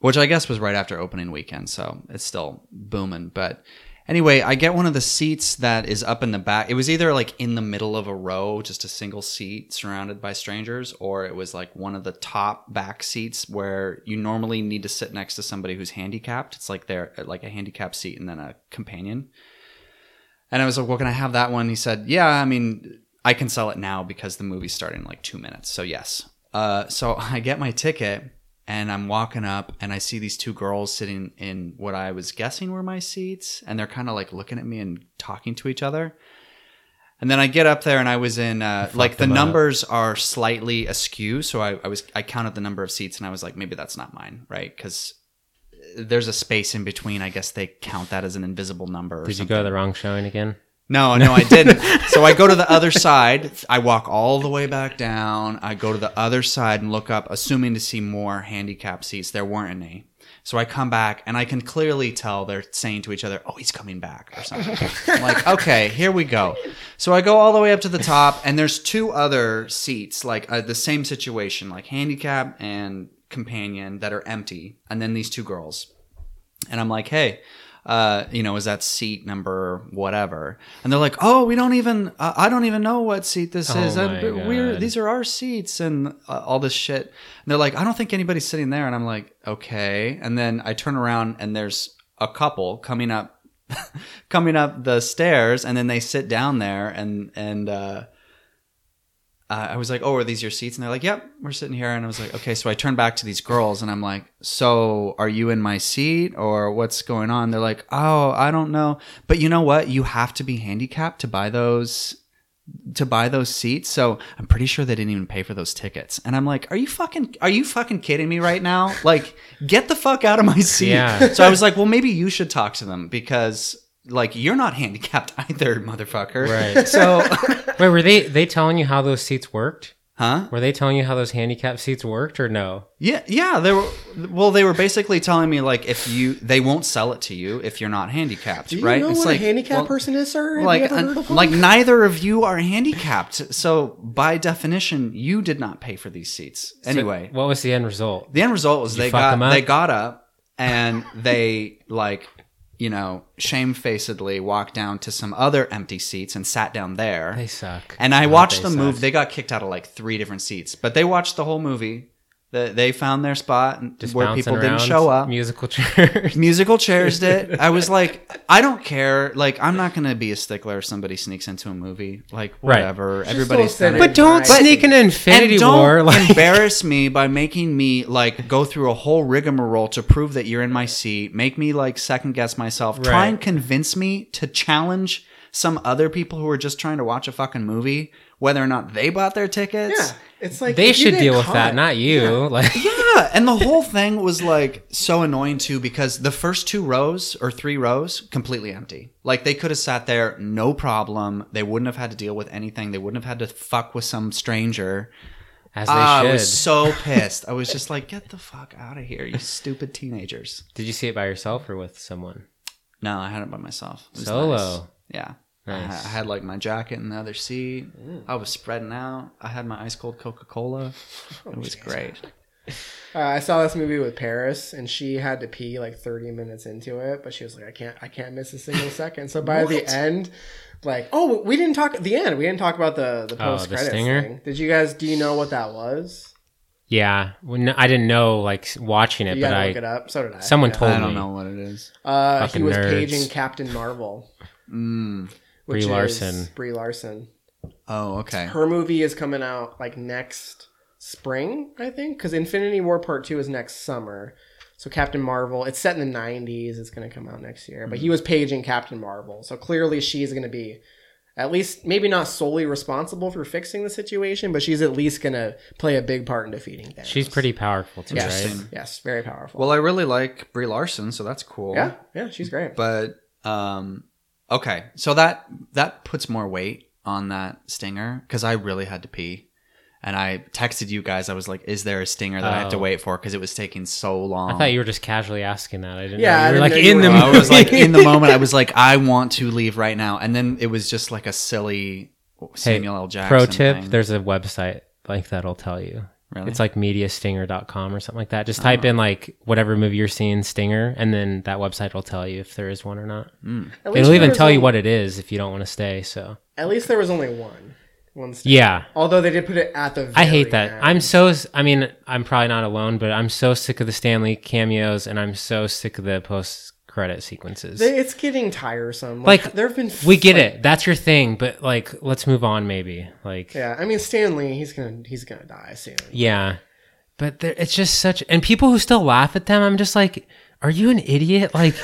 which I guess was right after opening weekend, so it's still booming. But anyway, I get one of the seats that is up in the back. It was either like in the middle of a row, just a single seat surrounded by strangers, or it was like one of the top back seats where you normally need to sit next to somebody who's handicapped. It's like they're like a handicapped seat and then a companion. And I was like, well, can I have that one? He said, yeah, I mean, I can sell it now because the movie's starting in like two minutes. So, yes. Uh, so I get my ticket and I'm walking up and I see these two girls sitting in what I was guessing were my seats. And they're kind of like looking at me and talking to each other. And then I get up there and I was in, uh, like, the them up. numbers are slightly askew. So I, I was, I counted the number of seats and I was like, maybe that's not mine, right? Because there's a space in between. I guess they count that as an invisible number. Or Did you go to the wrong showing again? No, no, I didn't. so I go to the other side. I walk all the way back down. I go to the other side and look up, assuming to see more handicap seats. There weren't any. So I come back and I can clearly tell they're saying to each other, "Oh, he's coming back" or something. I'm like, okay, here we go. So I go all the way up to the top, and there's two other seats, like uh, the same situation, like handicap and companion, that are empty, and then these two girls. And I'm like, hey, uh, you know, is that seat number whatever? And they're like, oh, we don't even, uh, I don't even know what seat this Oh is. Uh, but we're these are our seats and uh, all this shit. And they're like, I don't think anybody's sitting there. And I'm like, okay. And then I turn around and there's a couple coming up, coming up the stairs, and then they sit down there and and. Uh I was like, "Oh, are these your seats?" And they're like, "Yep, we're sitting here." And I was like, "Okay." So I turned back to these girls, and I'm like, "So, are you in my seat, or what's going on?" They're like, "Oh, I don't know." But you know what? You have to be handicapped to buy those to buy those seats. So I'm pretty sure they didn't even pay for those tickets. And I'm like, "Are you fucking? Are you fucking kidding me right now? Like, get the fuck out of my seat." Yeah. So I was like, "Well, maybe you should talk to them because." Like you're not handicapped either, motherfucker. Right. So, Wait, were they they telling you how those seats worked? huh? Were they telling you how those handicap seats worked or no? Yeah, yeah. They were well. They were basically telling me like if you, they won't sell it to you if you're not handicapped, do you right? know It's what like a handicapped well, person is, sir? Have Like, you ever heard of like neither of you are handicapped, so by definition, you did not pay for these seats. Anyway, What was the end result? the end result was you they fuck got 'em up? they got up and they like you know shamefacedly walked down to some other empty seats and sat down there. They suck. And I watched they them move. They got kicked out of like three different seats, but they watched the whole movie. They, they found their spot and- Just where bouncing people didn't show up. Musical chairs. Musical chairs did. I was like, I don't care. Like, I'm not gonna be a stickler if somebody sneaks into a movie. Like, whatever. Just Everybody's don't done it. but don't But- sneak into Infinity and don't War. Like, embarrass me by making me like go through a whole rigmarole to prove that you're in my seat. Make me like second guess myself. Try and convince me to challenge some other people who are just trying to watch a fucking movie, whether or not they bought their tickets. yeah, it's like they should get deal with caught- that, not you. Like, Yeah, and the whole thing was like so annoying too because the first two rows or three rows completely empty. Like they could have sat there no problem. They wouldn't have had to deal with anything. They wouldn't have had to fuck with some stranger. As they I should. was so pissed. I was just like, get the fuck out of here, you stupid teenagers. Did you see it by yourself or with someone? No, I had it by myself. It was Solo. nice. Yeah. I, Nice. I had like my jacket in the other seat. I was spreading out. I had my ice cold Coca Cola. It was great. Uh, I saw this movie with Paris, and she had to pee like 30 minutes into it, but she was like, "I can't, I can't miss a single second. So by the end, like, oh, we didn't talk at the end. We didn't talk about the the Oh, post the credits stinger? thing. Did you guys? Do you know what that was? Yeah, when, I didn't know like watching it, You but gotta I look it up. So did I. someone Yeah. told me. I don't me. know what it is. Uh, he was nerds. paging Captain Marvel, Mm. Which Brie is Larson. Brie Larson. Oh, okay. Her movie is coming out like next spring, I think, because Infinity War Part Two is next summer. So Captain Marvel, it's set in the '90s. It's going to come out next year. But he was paging Captain Marvel, so clearly she's going to be at least maybe not solely responsible for fixing the situation, but she's at least going to play a big part in defeating Thanos. She's pretty powerful too, yes, right? Yes, very powerful. Well, I really like Brie Larson, so that's cool. yeah, yeah, she's great. But um, okay, so that that puts more weight on that stinger because I really had to pee, and I texted you guys. I was like, "Is there a stinger that I have to Oh. wait for?" Because it was taking so long. I thought you were just casually asking that. I didn't. Yeah, I know. you were didn't like know you in were- the. I was like in the moment. I was like, I want to leave right now, and then it was just like a silly Samuel L. Jackson. Pro tip: thing. There's a website like that'll tell you. Really? It's like mediastinger.com or something like that. Just type oh. in like whatever movie you're seeing stinger, and then that website will tell you if there is one or not. Hmm. At least It'll even was tell you what it is if you don't want to stay. So At least there was only one. One. stinger. yeah, Although they did put it at the. I hate that. end. I'm so. I mean, I'm probably not alone, but I'm so sick of the Stan Lee cameos, and I'm so sick of the post credit sequences. They- It's getting tiresome. Like, there have been. we get like- it. That's your thing, but like, let's move on. Maybe like, Yeah, I mean Stan Lee, he's gonna he's gonna die soon. Yeah, but there, it's just such, and people who still laugh at them, I'm just like, are you an idiot? Like,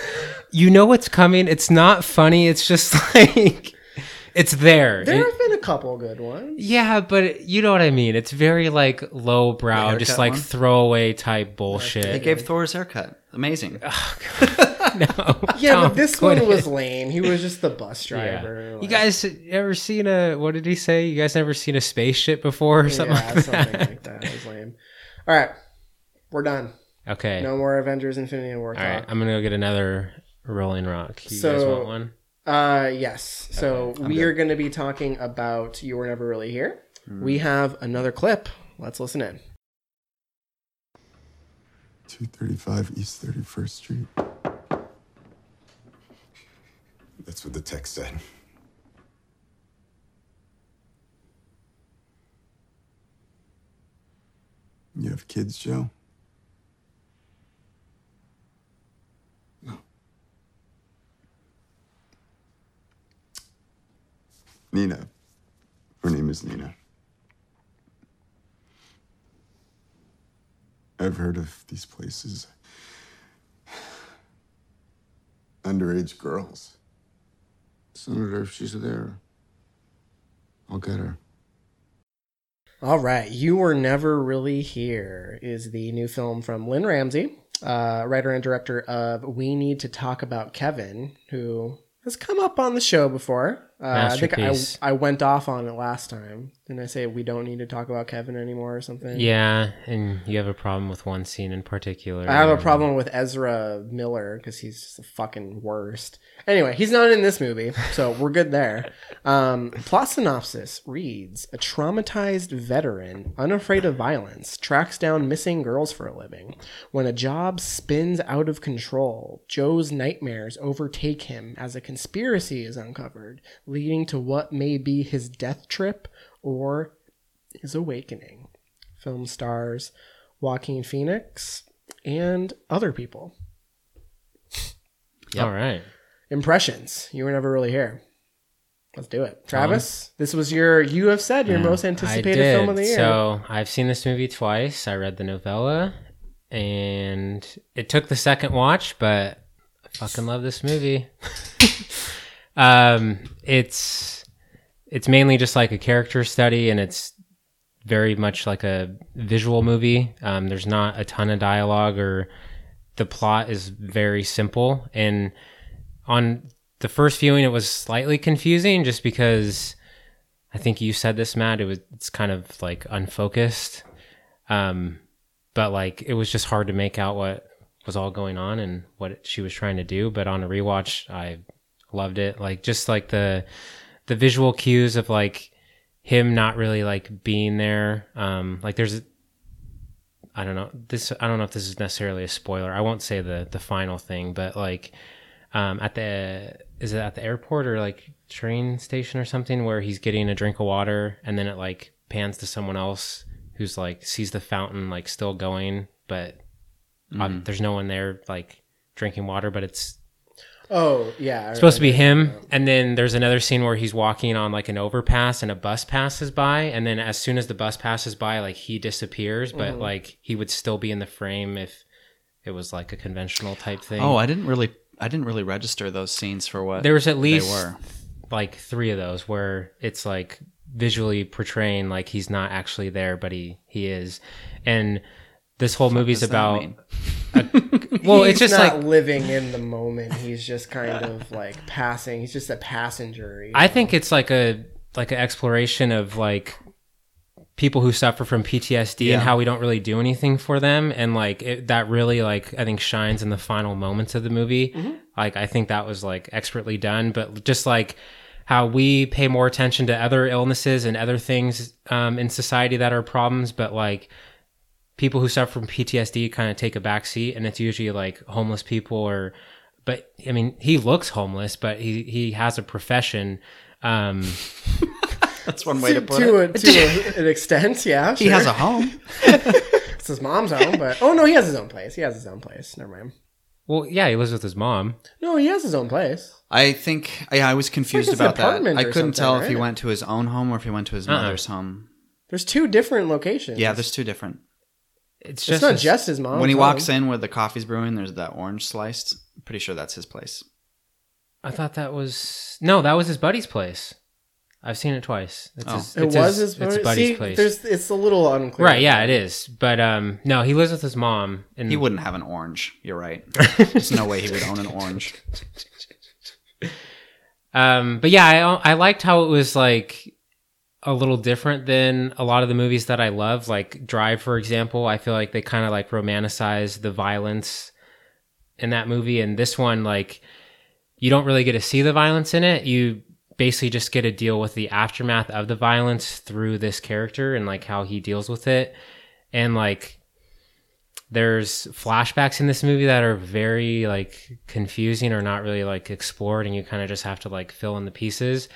you know what's coming. It's not funny. It's just like, it's there. There It- have been a couple good ones. yeah, but you know what I mean. It's very like low brow, just like one? throwaway type bullshit. they bullshit. gave Thor's haircut. Amazing. Oh, no, Yeah, don't but this quit one it. was lame. He was just the bus Yeah. driver. You guys ever seen a what did he say? You guys never seen a spaceship before or something yeah, like something that? like that. It was lame. All right, we're done. Okay. No more Avengers: Infinity War All right, talk. I'm gonna go get another Rolling Rock. You guys So- want one? Uh, yes. So I'm we good. are going to be talking about "You Were Never Really Here." Hmm. We have another clip. Let's listen in. 235 East 31st Street. That's what the text said. You have kids, Joe? Nina. Her name is Nina. I've heard of these places. Underage girls. Senator, if she's there, I'll get her. All right, "You Were Never Really Here is the new film from Lynne Ramsay, uh, writer and director of "We Need to Talk About Kevin," who has come up on the show before. Uh, I think I, I went off on it last time. Didn't I say we don't need to talk about Kevin anymore or something? Yeah, and you have a problem with one scene in particular. I have a problem with Ezra Miller because he's just the fucking worst. Anyway, he's not in this movie, so we're good there. Um, plot synopsis reads A traumatized veteran, unafraid of violence, tracks down missing girls for a living. When a job spins out of control, Joe's nightmares overtake him as a conspiracy is uncovered, leading to what may be his death trip or his awakening. Film stars Joaquin Phoenix and other people. All right. Impressions. You were never really here. Let's do it. Travis, this was your, you have said your most anticipated did. film of the year. So I've seen this movie twice. I read the novella, and it took the second watch, but I fucking love this movie. um, it's it's mainly just like a character study, and it's very much like a visual movie. Um, there's not a ton of dialogue, or the plot is very simple. And on the first viewing, it was slightly confusing, just because. I think you said this, Matt. It was it's kind of like unfocused, um, but like it was just hard to make out what was all going on and what she was trying to do. But on a rewatch, I loved it. Like just like the the visual cues of like him not really like being there. Um, like there's I don't know this. I don't know if this is necessarily a spoiler. I won't say the the final thing, but like um, at the is it at the airport or like train station or something where he's getting a drink of water and then it like pans to someone else who's like sees the fountain like still going, but uh, there's no one there like drinking water, but it's Oh yeah, I supposed to be him and then there's another scene where he's walking on like an overpass and a bus passes by and then as soon as the bus passes by like he disappears but Mm-hmm. like he would still be in the frame if it was like a conventional type thing Oh, I didn't really, I didn't really register those scenes for what there was at they least were. like three of those where it's like visually portraying like he's not actually there but he he is and this whole movie's about mean? well He's it's just not like living in the moment. He's just kind of like passing. He's just a passenger. you I know? think it's like a like an exploration of like people who suffer from PTSD Yeah. and how we don't really do anything for them and like it, that really like I think shines in the final moments of the movie. Like I think that was like expertly done, but just like how we pay more attention to other illnesses and other things um, in society that are problems, but like people who suffer from PTSD kind of take a back seat, and it's usually like homeless people or. But I mean, he looks homeless, but he he has a profession. Um, That's one way to put to, it. a, to a, an extent, yeah. He has a home. it's his mom's home, but oh no, he has his own place. He has his own place. Never mind. well, yeah, he lives with his mom. No, he has his own place. I think yeah, I was confused it's about that. I couldn't something, tell if he went to his own home or if he went to his Uh-uh. mother's home. There's two different locations. Yeah, there's two different. It's It's just not his- just his mom. when he walks in where the coffee's brewing, there's that orange sliced. I'm pretty sure that's his place. I thought that was no, that was his buddy's place. I've seen it twice. It's Oh. his, it was his, it's buddy's buddy's place. There's, it's a little unclear. Right? Yeah, it is. But um, no, he lives with his mom. And He wouldn't have an orange. You're right. There's no way he would own an orange. Um, but yeah, I I liked how it was like a little different than a lot of the movies that I love, like Drive, for example. I feel like they kind of like romanticize the violence in that movie, and this one, like, you don't really get to see the violence in it. You basically just get to deal with the aftermath of the violence through this character and like how he deals with it, and like there's flashbacks in this movie that are very like confusing or not really like explored and you kind of just have to like fill in the pieces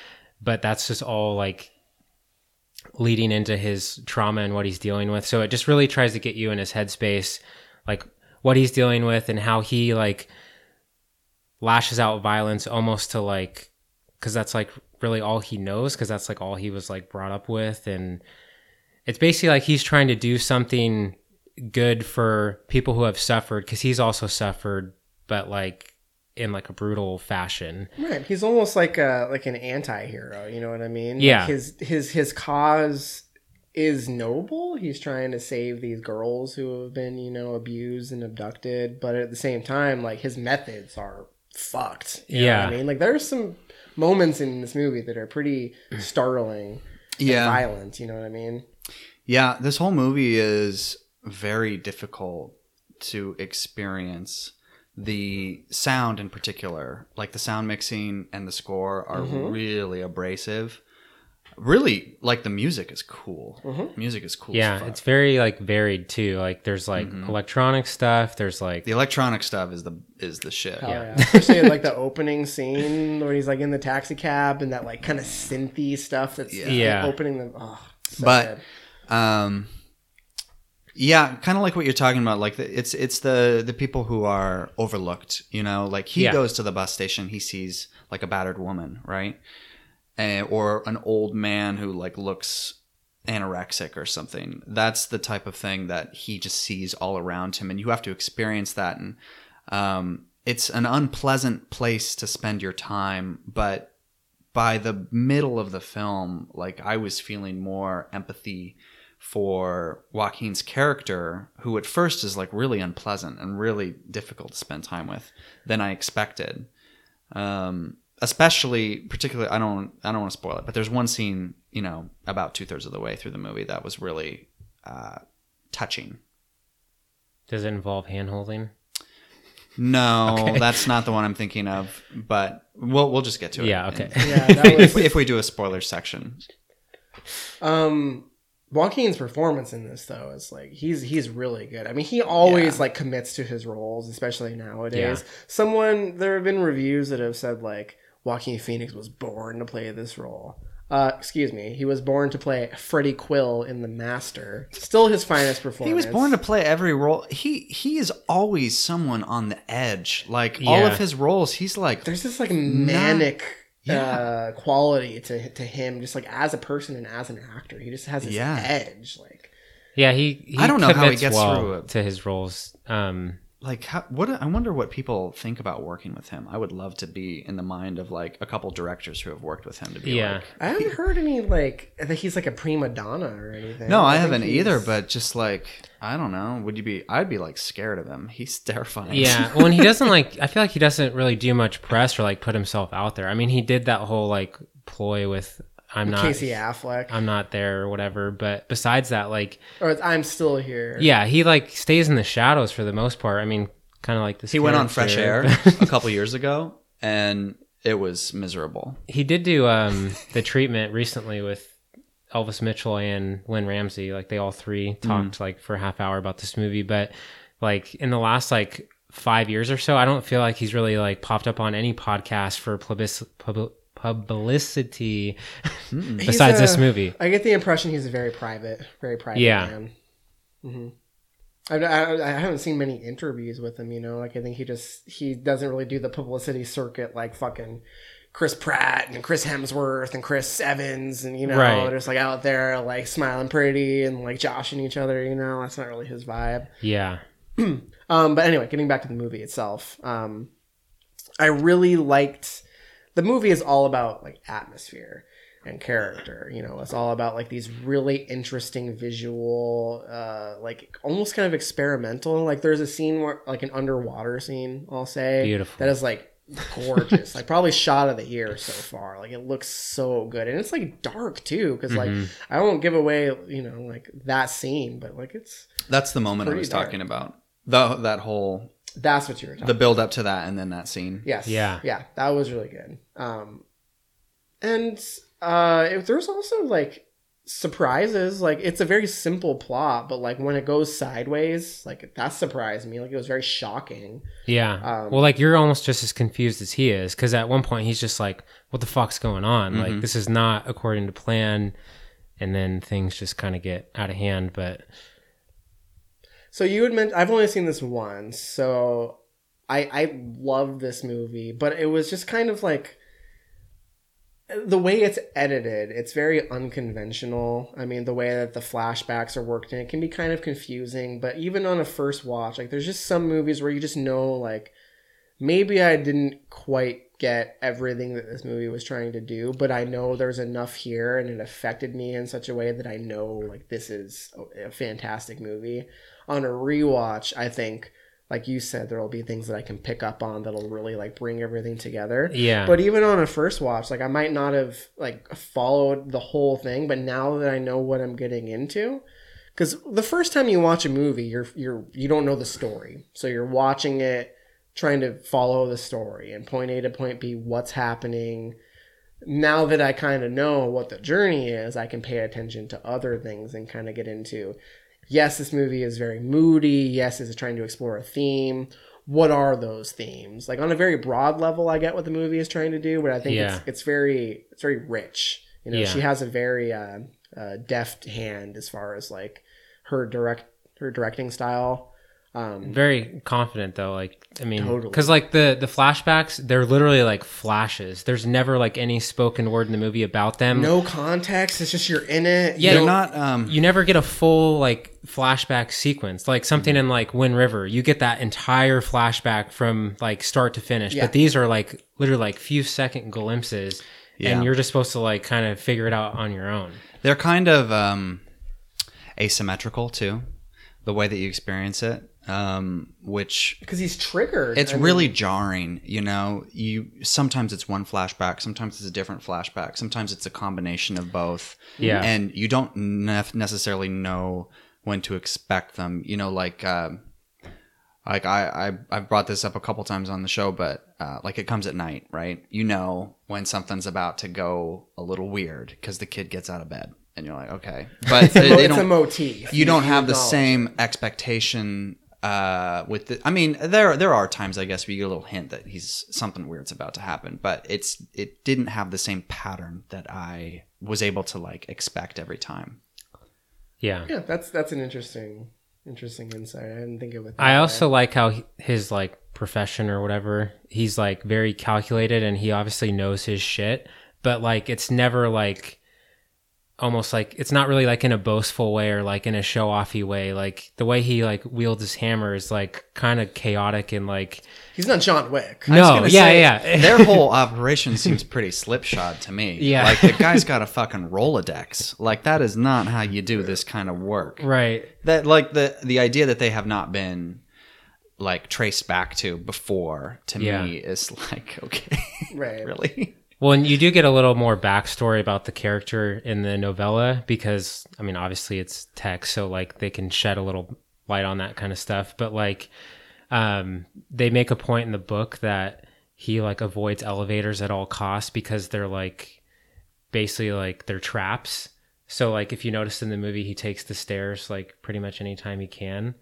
but that's just all like leading into his trauma and what he's dealing with. So it just really tries to get you in his headspace like what he's dealing with and how he like lashes out violence almost to like because that's like really all he knows because that's like all he was like brought up with. And it's basically like he's trying to do something good for people who have suffered because he's also suffered but like in like a brutal fashion Right. He's almost like a like an anti-hero, you know what I mean? Like, Yeah. his his his cause is noble. He's trying to save these girls who have been, you know, abused and abducted, but at the same time like his methods are fucked. You know Yeah. what I mean? Like there's some moments in this movie that are pretty startling and Yeah. violent, you know what I mean? Yeah, this whole movie is very difficult to experience. The sound in particular, like the sound mixing and the score, are Mm-hmm. really abrasive. Really, like the music is cool. Mm-hmm. Music is cool. as yeah fuck. it's very like varied too like there's like electronic stuff there's like the electronic stuff is the is the shit. Hell yeah. Especially like the opening scene where he's like in the taxi cab and that like kind of synthy stuff that's Yeah. like, Yeah. opening the oh, so but good. um yeah kind of like what you're talking about like the, it's it's the the people who are overlooked you know? Like he Yeah. goes to the bus station he sees like a battered woman right? And, or an old man who like looks anorexic or something. That's the type of thing that he just sees all around him and you have to experience that and um it's an unpleasant place to spend your time but by the middle of the film, like I was feeling more empathy for Joaquin's character, who at first is like really unpleasant and really difficult to spend time with than I expected. Um, especially particularly I don't I don't want to spoil it, but there's one scene you know about two thirds of the way through the movie that was really uh, touching. Does it involve hand holding? No, that's not the one I'm thinking of, but we'll we'll just get to it. Yeah, okay. Yeah, that if, was if we do a spoiler section, um Joaquin's performance in this though is like he's he's really good. I mean, he always Yeah. like commits to his roles, especially nowadays. Yeah. Someone there have been reviews that have said like Joaquin Phoenix was born to play this role. Uh, excuse me, he was born to play Freddie Quell in The Master. Still his finest performance. he was born to play every role. He he is always someone on the edge. Like all of his roles, he's like There's this like manic Yeah. uh, quality to to him, just like as a person and as an actor. He just has this Yeah. edge. Like Yeah, he, he I don't know how he gets well through it. to his roles. Um, like how, what I wonder what people think about working with him. I would love to be in the mind of like a couple directors who have worked with him to be yeah, like I haven't heard any like that he's like a prima donna or anything. No, I, think haven't either, but just like I don't know, would you be I'd be like scared of him. He's terrifying. yeah. When he doesn't like, I feel like he doesn't really do much press or like put himself out there. I mean, he did that whole like ploy with I'm not Casey Affleck, I'm not there or whatever. But besides that, like, or I'm still here. yeah, he like stays in the shadows for the most part. I mean, kind of like this. He went on Fresh Air a couple years ago and it was miserable. he did do um the treatment recently with Elvis Mitchell and Lynne Ramsay. Like they all three talked like for a half hour about this movie. But like in the last like five years or so, I don't feel like he's really like popped up on any podcast for public, pub, publicity besides this movie. I get the impression he's a very private, very private Yeah. man. hmm I, I, I haven't seen many interviews with him. You know, like I think he just he doesn't really do the publicity circuit like fucking Chris Pratt and Chris Hemsworth and Chris Evans and you know Right. just like out there like smiling pretty and like joshing each other. You know, that's not really his vibe. Yeah. Um, but anyway, getting back to the movie itself, um, I really liked the movie is all about like atmosphere and character. You know, it's all about like these really interesting visual, uh, like almost kind of experimental. Like there's a scene where like an underwater scene, I'll say, Beautiful. that is like gorgeous. like probably shot of the year so far. Like it looks so good, and it's like dark too. Because like I won't give away, you know, like that scene, but like it's That's the moment I was dark. talking about. The that whole that's what you were talking. the build up to that and then that scene. Yes. Yeah. Yeah. That was really good. Um, and uh, if there's also like surprises, like it's a very simple plot, but like when it goes sideways, like that surprised me. Like it was very shocking. Yeah. Um, well, like you're almost just as confused as he is because at one point he's just like, "What the fuck's going on? Mm-hmm. Like this is not according to plan," and then things just kind of get out of hand. But So you had mentioned I've only seen this once, so I I love this movie, but it was just kind of like the way it's edited, it's very unconventional. I mean, the way that the flashbacks are worked in, it can be kind of confusing, but even on a first watch, like there's just some movies where you just know like maybe I didn't quite get everything that this movie was trying to do, but I know there's enough here and it affected me in such a way that I know like this is a- a fantastic movie. On a rewatch, I think like you said there will be things that I can pick up on that'll really like bring everything together. yeah, But even on a first watch, like I might not have like followed the whole thing, but now that I know what I'm getting into, because the first time you watch a movie, you're you're you don't know the story, so you're watching it, trying to follow the story and point A to point B, what's happening. Now that I kind of know what the journey is, I can pay attention to other things and kind of get into. Yes, this movie is very moody. Yes, it's trying to explore a theme what are those themes like on a very broad level i get what the movie is trying to do but i think Yeah. it's, it's very it's very rich you know Yeah. she has a very uh, uh, deft hand as far as like her direct her directing style um very confident though. Like I mean, Totally. because like the the flashbacks, they're literally like flashes. There's never like any spoken word in the movie about them. no context it's just you're in it Yeah, You They're don't- um you never get a full like flashback sequence like something in like wind river you get that entire flashback from like start to finish Yeah. but these are like literally like few second glimpses Yeah. and you're just supposed to like kind of figure it out on your own they're kind of um asymmetrical too. The way that you experience it. Um, which because he's triggered. it's I mean, really jarring you know you sometimes it's one flashback sometimes it's a different flashback sometimes it's a combination of both Yeah. and you don't nef- necessarily know when to expect them you know like uh, like I, I i've brought this up a couple times on the show but uh, like it comes at night right you know when something's about to go a little weird because the kid gets out of bed and you're like okay but it's a, they, they it's a don't motif. you don't have the same expectation uh with the i mean there there are times i guess we get a little hint that he's something weird's about to happen but it's it didn't have the same pattern that i was able to like expect every time Yeah. Yeah, that's that's an interesting interesting insight. I didn't think of it. that I way. also like how he- his like profession or whatever, he's like very calculated and he obviously knows his shit, but like it's never like almost like it's not really like in a boastful way or like in a show offy way. Like the way he like wields his hammer is like kind of chaotic and like he's not John Wick. I no, yeah, say, yeah. their whole operation seems pretty slipshod to me Yeah. like the guy's got a fucking rolodex like that is not how you do this kind of work right. that like the the idea that they have not been like traced back to before to Yeah. me is like okay Right. really Well, and you do get a little more backstory about the character in the novella because, I mean, obviously it's text, so like they can shed a little light on that kind of stuff. But like, um, they make a point in the book that he like avoids elevators at all costs because they're like basically like they're traps. So like if you notice in the movie, he takes the stairs like pretty much anytime he can.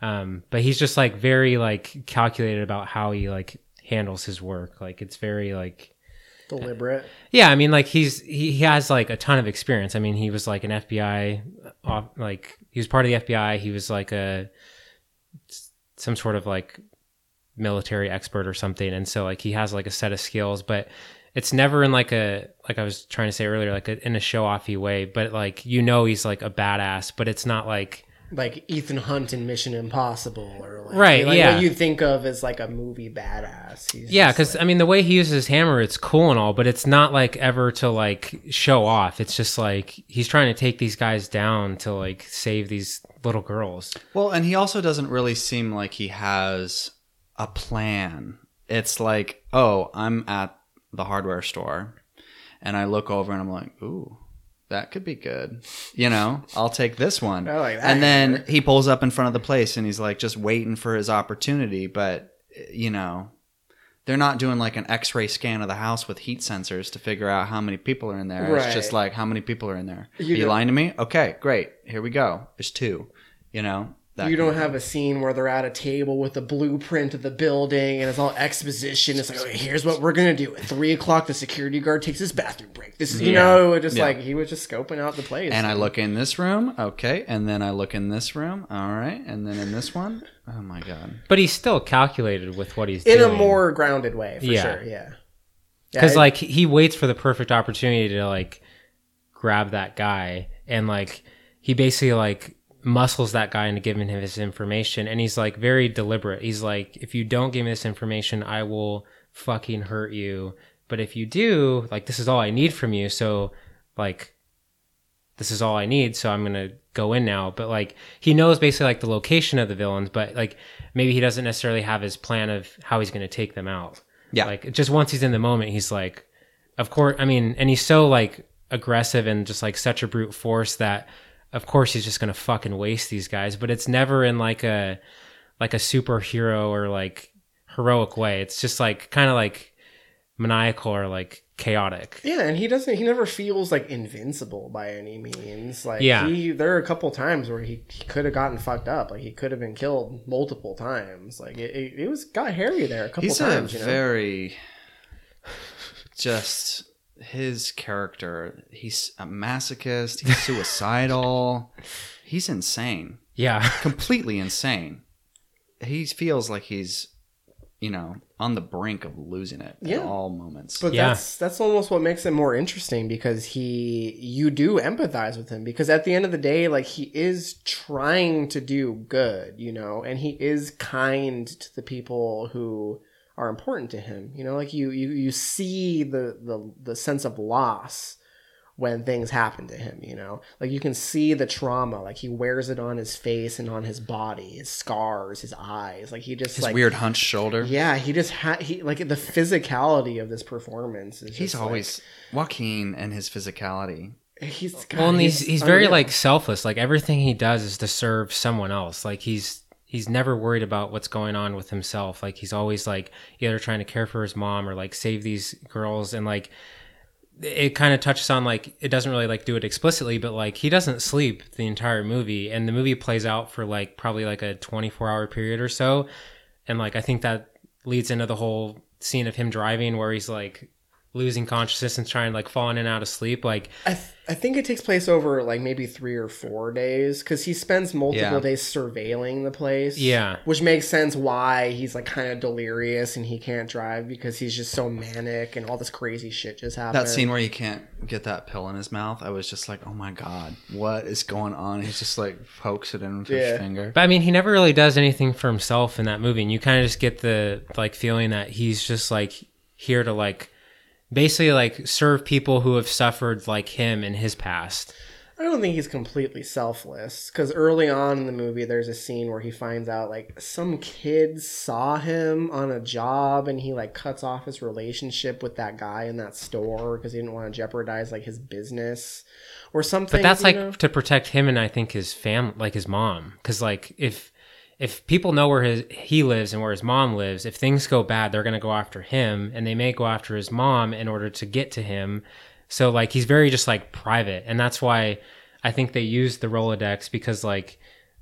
Um, but he's just like very like calculated about how he like handles his work. Like it's very like Deliberate. yeah, I mean, like he's he, has like a ton of experience. I mean, he was like an FBI, like he was part of the FBI. He was like a some sort of like military expert or something, and so like he has like a set of skills, but it's never in like a like I was trying to say earlier, like a, in a show offy way. But like you know, he's like a badass, but it's not like Like Ethan Hunt in Mission Impossible, or like, Right, Like yeah. what you think of as like a movie badass. He's Yeah, because like- I mean, the way he uses his hammer, it's cool and all, but it's not like ever to like show off. It's just like he's trying to take these guys down to like save these little girls. Well, and he also doesn't really seem like he has a plan. It's like, oh, I'm at the hardware store and I look over and I'm like, ooh, that could be good. You know, I'll take this one. Like And then he pulls up in front of the place and he's like just waiting for his opportunity. But, you know, they're not doing like an x ray scan of the house with heat sensors to figure out how many people are in there. It's just like, how many people are in there? You are you lying to me? Okay, great. Here we go. There's two. You know, you don't have a scene where they're at a table with a blueprint of the building and it's all exposition. It's like, okay, here's what we're gonna do. At three o'clock, the security guard takes his bathroom break. This is, you Yeah. know, just Yeah. like he was just scoping out the place. And I look in this room, okay, and then I look in this room, all right, and then in this one, oh my god, But he's still calculated with what he's in doing. a more grounded way, for Yeah. sure. Yeah, Yeah, because it- like he waits for the perfect opportunity to like grab that guy and like he basically like muscles that guy into giving him his information. And he's like very deliberate. He's like if you don't give me this information i will fucking hurt you. But if you do like this is all i need from you. So like this is all i need. So i'm gonna go in now. But like he knows basically like the location of the villains but like maybe he doesn't necessarily have his plan of how he's gonna take them out. Yeah. like just once he's in the moment he's like of course i mean and he's so like aggressive and just like such a brute force that of course he's just gonna fucking waste these guys but it's never in like a like a superhero or like heroic way it's just like kind of like maniacal or like chaotic Yeah, and he doesn't. He never feels like invincible by any means. Like, Yeah. he there are a couple times where he, he could have gotten fucked up. Like, he could have been killed multiple times. Like, it, it, it was got hairy there a couple he's times. a you know, very just his character. He's a masochist. He's suicidal. he's insane, yeah completely insane. He feels like he's, you know, on the brink of losing it Yeah. at all moments. But Yeah. that's that's almost what makes it more interesting because he you do empathize with him because at the end of the day like he is trying to do good, you know, and he is kind to the people who are important to him. You know, like you you you see the the the sense of loss when things happen to him, you know? Like you can see the trauma, like he wears it on his face and on his body, his scars, his eyes. Like he just His like weird hunched shoulder. Yeah, he just had he like the physicality of this performance is He's just, always Joaquin and his physicality. like, he's well, and he's he's very like selfless. Like everything he does is to serve someone else. Like he's he's never worried about what's going on with himself. Like he's always like either trying to care for his mom or like save these girls. And like it kind of touches on like it doesn't really like do it explicitly but like he doesn't sleep the entire movie. And the movie plays out for like probably like a 24 hour period or so. And like i think that leads into the whole scene of him driving where he's like losing consciousness and trying like falling in and out of sleep like I, th- I think it takes place over like maybe three or four days because he spends multiple Yeah. days surveilling the place. Yeah. which makes sense why he's like kind of delirious and he can't drive because he's just so manic and all this crazy shit just happened. That scene where he can't get that pill in his mouth, I was just like, oh my god, what is going on? He's just like pokes it in with Yeah. his finger. But I mean, he never really does anything for himself in that movie, and you kind of just get the like feeling that he's just like here to like basically like serve people who have suffered like him in his past. I don't think he's completely selfless because early on in the movie, there's a scene where he finds out like some kid saw him on a job and he like cuts off his relationship with that guy in that store because he didn't want to jeopardize like his business or something. But that's like know? to protect him and I think his fam, like his mom, because like if if people know where his he lives and where his mom lives, if things go bad, they're gonna go after him, and they may go after his mom in order to get to him. So like he's very just like private, and that's why I think they use the Rolodex because like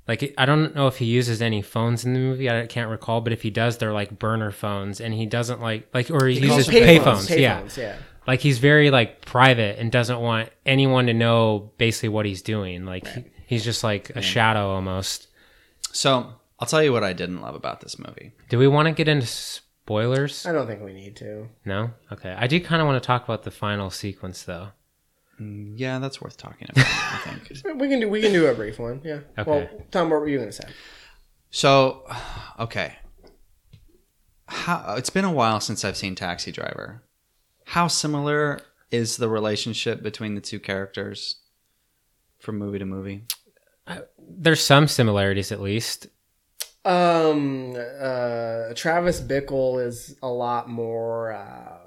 like I don't know if he uses any phones in the movie. I can't recall, but if he does, they're like burner phones, and he doesn't like like or he, uses Payphones, payphones. yeah, payphones, yeah. like he's very like private and doesn't want anyone to know basically what he's doing. Like he- he's just like a shadow almost. So I'll tell you what I didn't love about this movie. Do we want to get into spoilers? I don't think we need to. No. Okay. I do kind of want to talk about the final sequence though. Mm, yeah, that's worth talking about. I think. We can do we can do a brief one. Yeah. Okay. Well, Tom, what were you gonna say? So, okay. How it's been a while since I've seen Taxi Driver. How similar is the relationship between the two characters from movie to movie? Uh, there's some similarities at least. Um, uh, Travis Bickle is a lot more uh,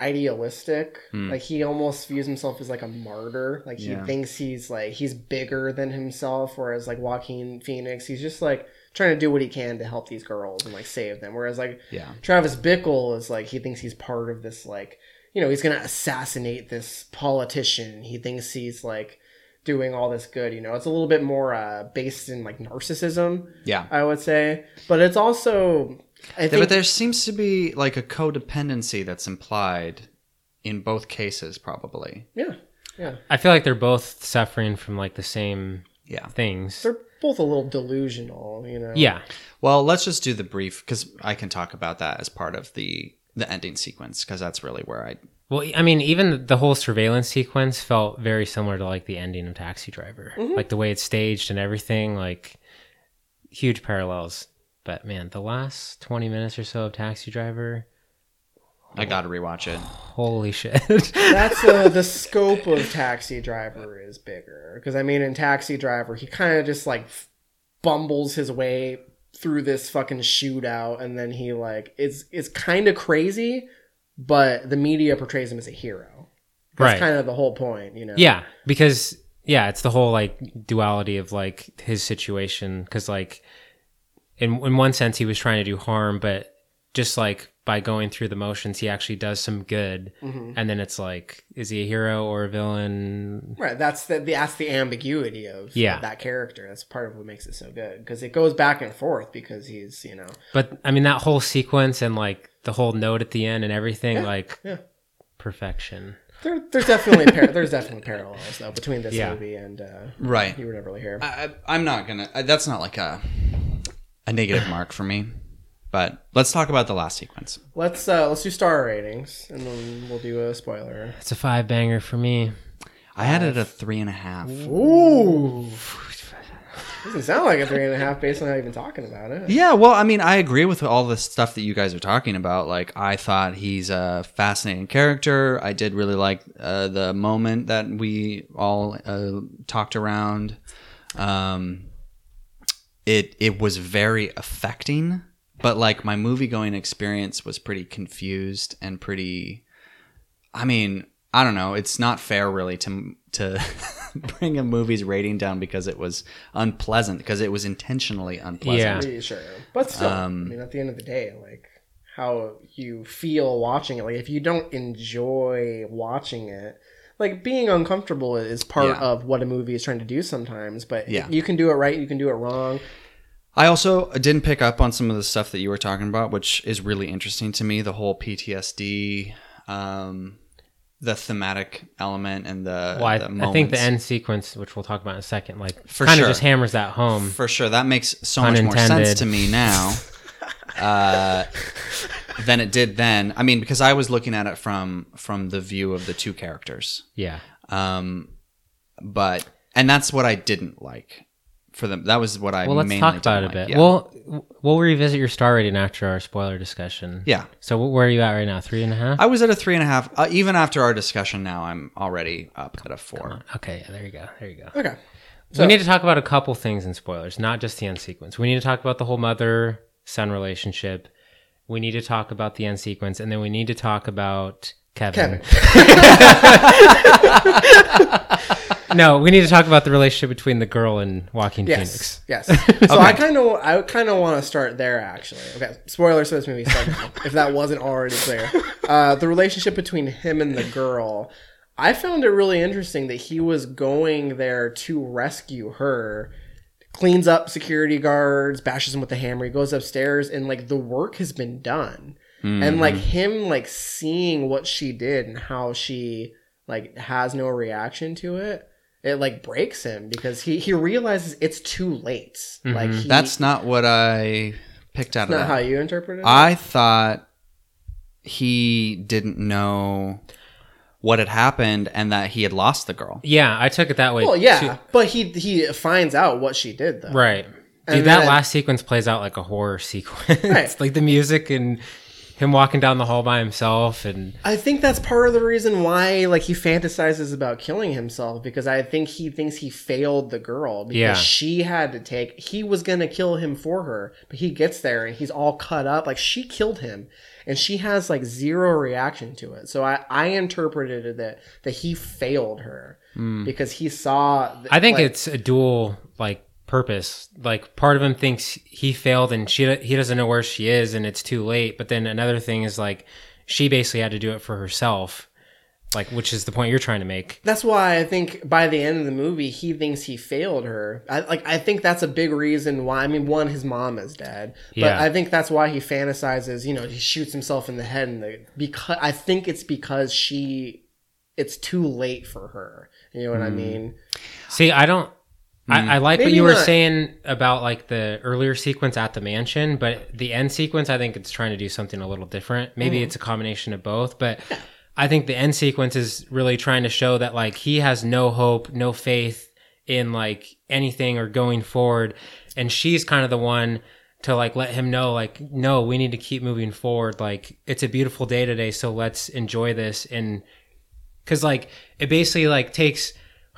idealistic. Like he almost views himself as like a martyr. Like he Yeah. thinks he's like he's bigger than himself. Whereas like Joaquin Phoenix, he's just like trying to do what he can to help these girls and like save them. Whereas like Yeah. Travis Bickle is like he thinks he's part of this like you know he's gonna assassinate this politician. He thinks he's like doing all this good. You know, it's a little bit more uh, based in like narcissism. Yeah. I would say, but it's also I Yeah, think but there seems to be like a codependency that's implied in both cases, probably. yeah yeah I feel like they're both suffering from like the same Yeah. things. they're both a little delusional. You know. Yeah. Well, let's just do the brief because I can talk about that as part of the the ending sequence because that's really where I. Well, I mean, even the whole surveillance sequence felt very similar to like the ending of Taxi Driver, like the way it's staged and everything. Like huge parallels. But man, the last twenty minutes or so of Taxi Driver, I got to rewatch it. holy shit! That's uh, the scope of Taxi Driver is bigger because I mean in Taxi Driver he kind of just like bumbles his way through this fucking shootout and then he like it's it's kind of crazy, but the media portrays him as a hero. That's Right. kind of the whole point, you know. yeah, because yeah, it's the whole like duality of like his situation. Because like in in one sense he was trying to do harm, but just like by going through the motions, he actually does some good. And then it's like, is he a hero or a villain? Right, that's the, the that's the ambiguity of, Yeah. that character. That's part of what makes it so good because it goes back and forth because he's you know But I mean, that whole sequence and like the whole note at the end and everything, like yeah. perfection. There, there's definitely par- there's definitely parallels though between this Yeah. movie and uh, Right. you were never really here. I, I- I'm not gonna. I, that's not like a a negative mark for me. But let's talk about the last sequence. Let's uh let's do star ratings and then we'll do a spoiler. It's a five banger for me. I had it a three and a half. Ooh. Doesn't sound like a three and a half based on how you've been talking about it. Yeah, well, I mean, I agree with all the stuff that you guys are talking about. Like, I thought he's a fascinating character. I did really like uh, the moment that we all uh, talked around. Um, it it was very affecting, but like my movie going experience was pretty confused and pretty. I mean, I don't know. It's not fair, really, to to bring a movie's rating down because it was unpleasant because it was intentionally unpleasant. Yeah. Pretty sure. But still, Um, I mean, at the end of the day, like how you feel watching it. Like if you don't enjoy watching it, like being uncomfortable is part Yeah. of what a movie is trying to do sometimes. But Yeah. you can do it right, you can do it wrong. I also didn't pick up on some of the stuff that you were talking about, which is really interesting to me. The whole PTSD, um, the thematic element, and the, Well, I, the I think the end sequence, which we'll talk about in a second, like For kind of sure. just hammers that home. for sure that makes so much more sense to me now uh, than it did then. I mean, because I was looking at it from from the view of the two characters. yeah. Um, but and that's what I didn't like for them. That was what I Well, let's mainly talk about it a like. bit. Yeah. We'll we'll revisit your star rating after our spoiler discussion. yeah. So where are you at right now? Three and a half. I was at a three and a half. Uh, even after our discussion, now I'm already up at a four. Okay, there you go. There you go. Okay. we need to talk about a couple things in spoilers, not just the end sequence. We need to talk about the whole mother son relationship. We need to talk about the end sequence, and then we need to talk about Kevin. Kevin. No, we need to talk about the relationship between the girl and Joaquin Yes. Phoenix. Yes. So I kind of I kind of want to start there actually. Okay. Spoilers for this movie. If that wasn't already clear. Uh, the relationship between him and the girl. I found it really interesting that he was going there to rescue her. Cleans up security guards, bashes him with the hammer. He goes upstairs, and like the work has been done. And like him, like seeing what she did and how she like has no reaction to it it like breaks him because he he realizes it's too late. Mm-hmm. Like he, That's not what I picked out of not that. how you interpreted it. I thought he didn't know what had happened and that he had lost the girl. Yeah, I took it that way. well, yeah, too. but he he finds out what she did though. Right. Dude, And that then- last sequence plays out like a horror sequence. Right. like the music and him walking down the hall by himself and I think that's part of the reason why like he fantasizes about killing himself because I think he thinks he failed the girl because Yeah. she had to take he was gonna kill him for her, but he gets there and he's all cut up like she killed him and she has like zero reaction to it. So I I interpreted it that that he failed her hmm. because he saw th- I think like- it's a dual like purpose. Like part of him thinks he failed and she he doesn't know where she is and it's too late. But then another thing is like she basically had to do it for herself, like which is the point you're trying to make. That's why I think by the end of the movie, he thinks he failed her. I like. I think that's a big reason why. I mean, one, his mom is dead, but Yeah. I think that's why he fantasizes. You know, he shoots himself in the head, and the because I think it's because she, it's too late for her. You know what I hmm. mean? See, I don't. I, I like what Maybe you were not. saying about like the earlier sequence at the mansion, but the end sequence, I think it's trying to do something a little different. Maybe Mm-hmm. it's a combination of both, but I think the end sequence is really trying to show that like he has no hope, no faith in like anything or going forward, and she's kind of the one to like let him know like no, we need to keep moving forward. Like it's a beautiful day today, so let's enjoy this and because like it basically like takes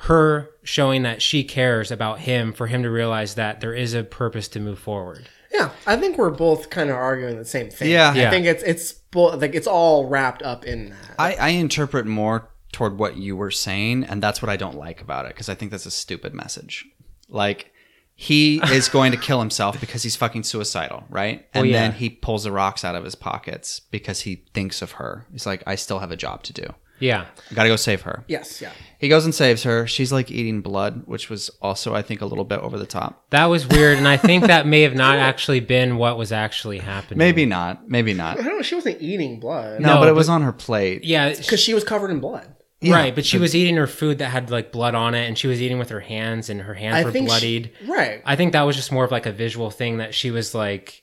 her showing that she cares about him for him to realize that there is a purpose to move forward Yeah, I think we're both kind of arguing the same thing. Yeah. I think it's it's bo- like it's all wrapped up in that. I, I interpret more toward what you were saying, and that's what I don't like about it because I think that's a stupid message. Like, he is going to kill himself because he's fucking suicidal, right? Oh, and yeah. then he pulls the rocks out of his pockets because he thinks of her. He's like, I still have a job to do. Yeah I gotta go save her. yes, yeah. He goes and saves her. She's like eating blood, which was also, I think, a little bit over the top. that was weird and i think that may have not actually been what was actually happening Maybe not. Maybe not. I don't know. She wasn't eating blood. No, No, but it but- was on her plate. yeah because she was covered in blood. right but she was eating her food that had like blood on it and she was eating with her hands and her hands I were think she- bloodied right. i think that was just more of like a visual thing that she was like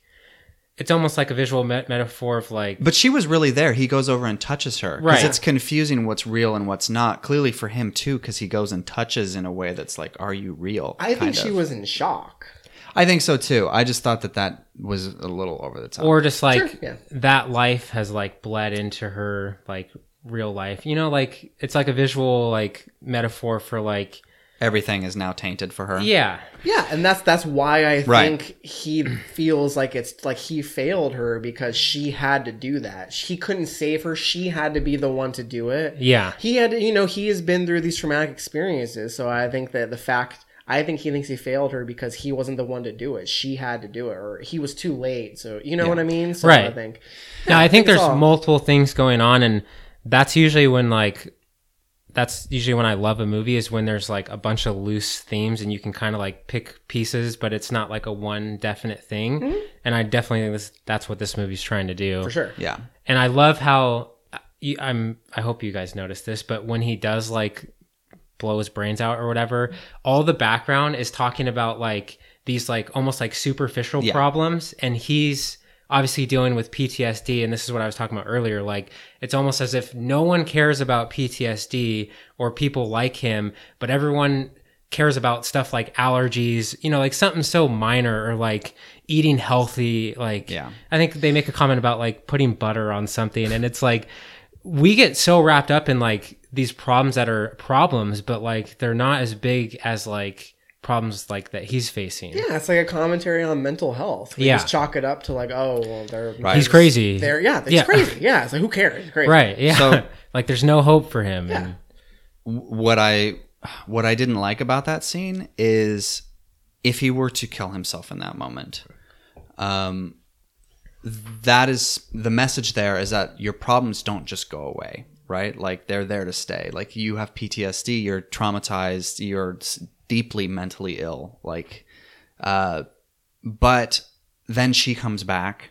it's almost like a visual met- metaphor of like But she was really there. He goes over and touches her. Because Right. it's confusing what's real and what's not. Clearly for him too, because he goes and touches in a way that's like, "Are you real?" I think kind she of. was in shock. I think so too. I just thought that that was a little over the top. or just like Sure, yeah. that life has like bled into her like real life you know like it's like a visual like metaphor for like everything is now tainted for her. yeah Yeah, and that's that's why I Right. think he feels like it's like he failed her because she had to do that. He couldn't save her. She had to be the one to do it. yeah He had to, you know, he has been through these traumatic experiences, so I think that the fact I think he thinks he failed her because he wasn't the one to do it. She had to do it or he was too late. So, you know what I mean? So Right. I think no i think it's there's all- multiple things going on and that's usually when like that's usually when i love a movie is when there's like a bunch of loose themes and you can kind of like pick pieces but it's not like a one definite thing mm-hmm. and i definitely think this that's what this movie's trying to do for sure. Yeah. and I love how uh, I'm. I hope you guys noticed this, but when he does like blow his brains out or whatever, all the background is talking about like these like almost like superficial Yeah. problems, and he's obviously dealing with PTSD. And this is what I was talking about earlier. Like it's almost as if no one cares about PTSD or people like him, but everyone cares about stuff like allergies, you know, like something so minor or like eating healthy. Like, Yeah. I think they make a comment about like putting butter on something, and it's like we get so wrapped up in like these problems that are problems, but like they're not as big as like problems like that he's facing. Yeah, it's like a commentary on mental health. We Yeah. just chalk it up to like, oh, well, they're Right. He's crazy. They're yeah, it's Yeah. crazy. Yeah, it's like who cares? It's crazy. Right. Yeah. So- like there's no hope for him. And what I what I didn't like about that scene is if he were to kill himself in that moment. Um that is the message there is that your problems don't just go away, right? Like they're there to stay. Like you have PTSD, you're traumatized, you're s- deeply mentally ill. Like uh but then she comes back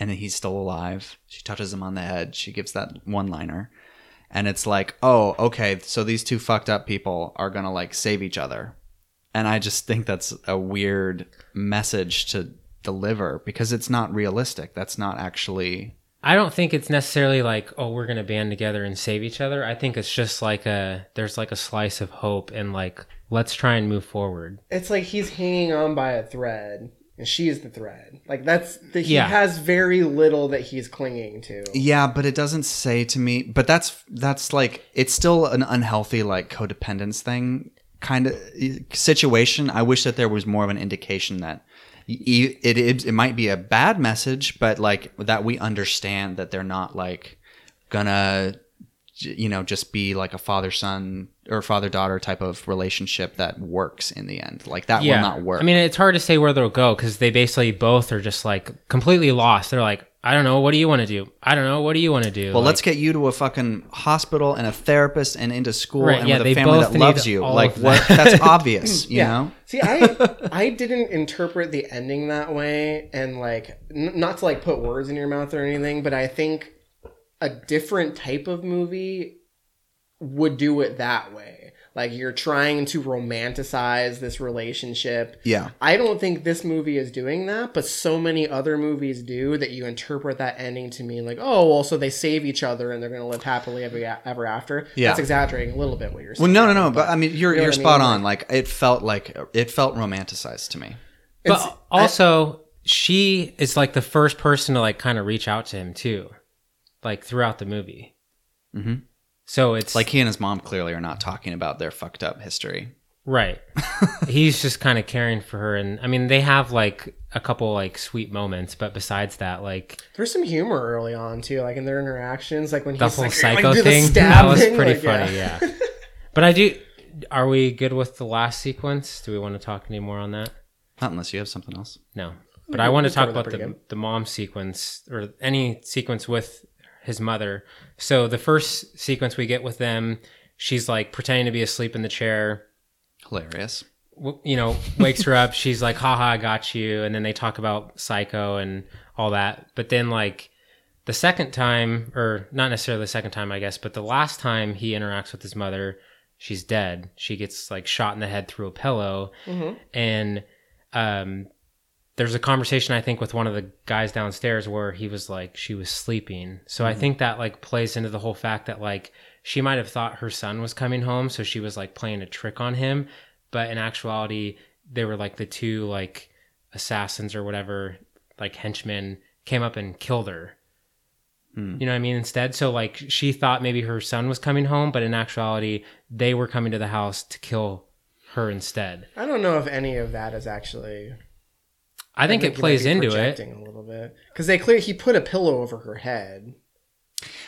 and he's still alive. She touches him on the head. She gives that one liner and it's like, oh, okay, so these two fucked up people are gonna like save each other, and I just think that's a weird message to deliver because it's not realistic. That's not actually. I don't think it's necessarily like, oh, we're gonna band together and save each other. I think it's just like a there's like a slice of hope and like let's try and move forward. It's like he's hanging on by a thread, and she is the thread. Like that's the, he Yeah. has very little that he's clinging to. Yeah, but it doesn't say to me. But that's that's like it's still an unhealthy like codependence thing kind of situation. I wish that there was more of an indication that y- y- it it, it might be a bad message, but like that we understand that they're not like gonna you know just be like a father son or father daughter type of relationship that works in the end. Like that will not work. I mean, it's hard to say where they'll go because they basically both are just like completely lost. They're like, I don't know, what do you want to do? I don't know, what do you want to do? Well, Like, let's get you to a fucking hospital and a therapist and into school Right, and yeah, with they a family both that loves you. all Like of what? that. That's obvious, you know. See, I I didn't interpret the ending that way, and like n- not to like put words in your mouth or anything, but I think a different type of movie would do it that way. Like you're trying to romanticize this relationship. Yeah. I don't think this movie is doing that, but so many other movies do that you interpret that ending to mean like, oh, well, so they save each other and they're going to live happily ever, ever after. Yeah. That's exaggerating a little bit what you're saying. Well, no, no, no. But I mean, you're You know you're what I spot mean? on. Like it felt like it felt romanticized to me. It's- But also, she is like the first person to like kind of reach out to him too, like throughout the movie. Mhm. So it's Like he and his mom clearly are not talking about their fucked up history. right. He's just kind of caring for her, and I mean, they have like a couple like sweet moments, but besides that, like There's some humor early on too, like in their interactions, like when the he's whole like, psycho like, do the thing, that stab was pretty like, funny. Yeah. but I do. Are we good with the last sequence? Do we want to talk any more on that? Not unless you have something else. No. But I want to talk about the, good. the mom sequence or any sequence with his mother. So the first sequence we get with them, she's like pretending to be asleep in the chair. Hilarious. w- You know, wakes her up. She's like, haha, I got you. And then they talk about Psycho and all that. But then, like, the second time, or not necessarily the second time, I guess, but the last time he interacts with his mother, she's dead. She gets like shot in the head through a pillow. And um, there's a conversation I think with one of the guys downstairs where he was like she was sleeping. So I mm-hmm. think that like plays into the whole fact that like she might have thought her son was coming home, so she was like playing a trick on him, but in actuality they were like the two like assassins or whatever, like henchmen came up and killed her. Hmm. You know what I mean? Instead, so like she thought maybe her son was coming home, but in actuality they were coming to the house to kill her instead. I don't know if any of that is actually. I think, it plays into it. a little bit because they clear he put a pillow over her head.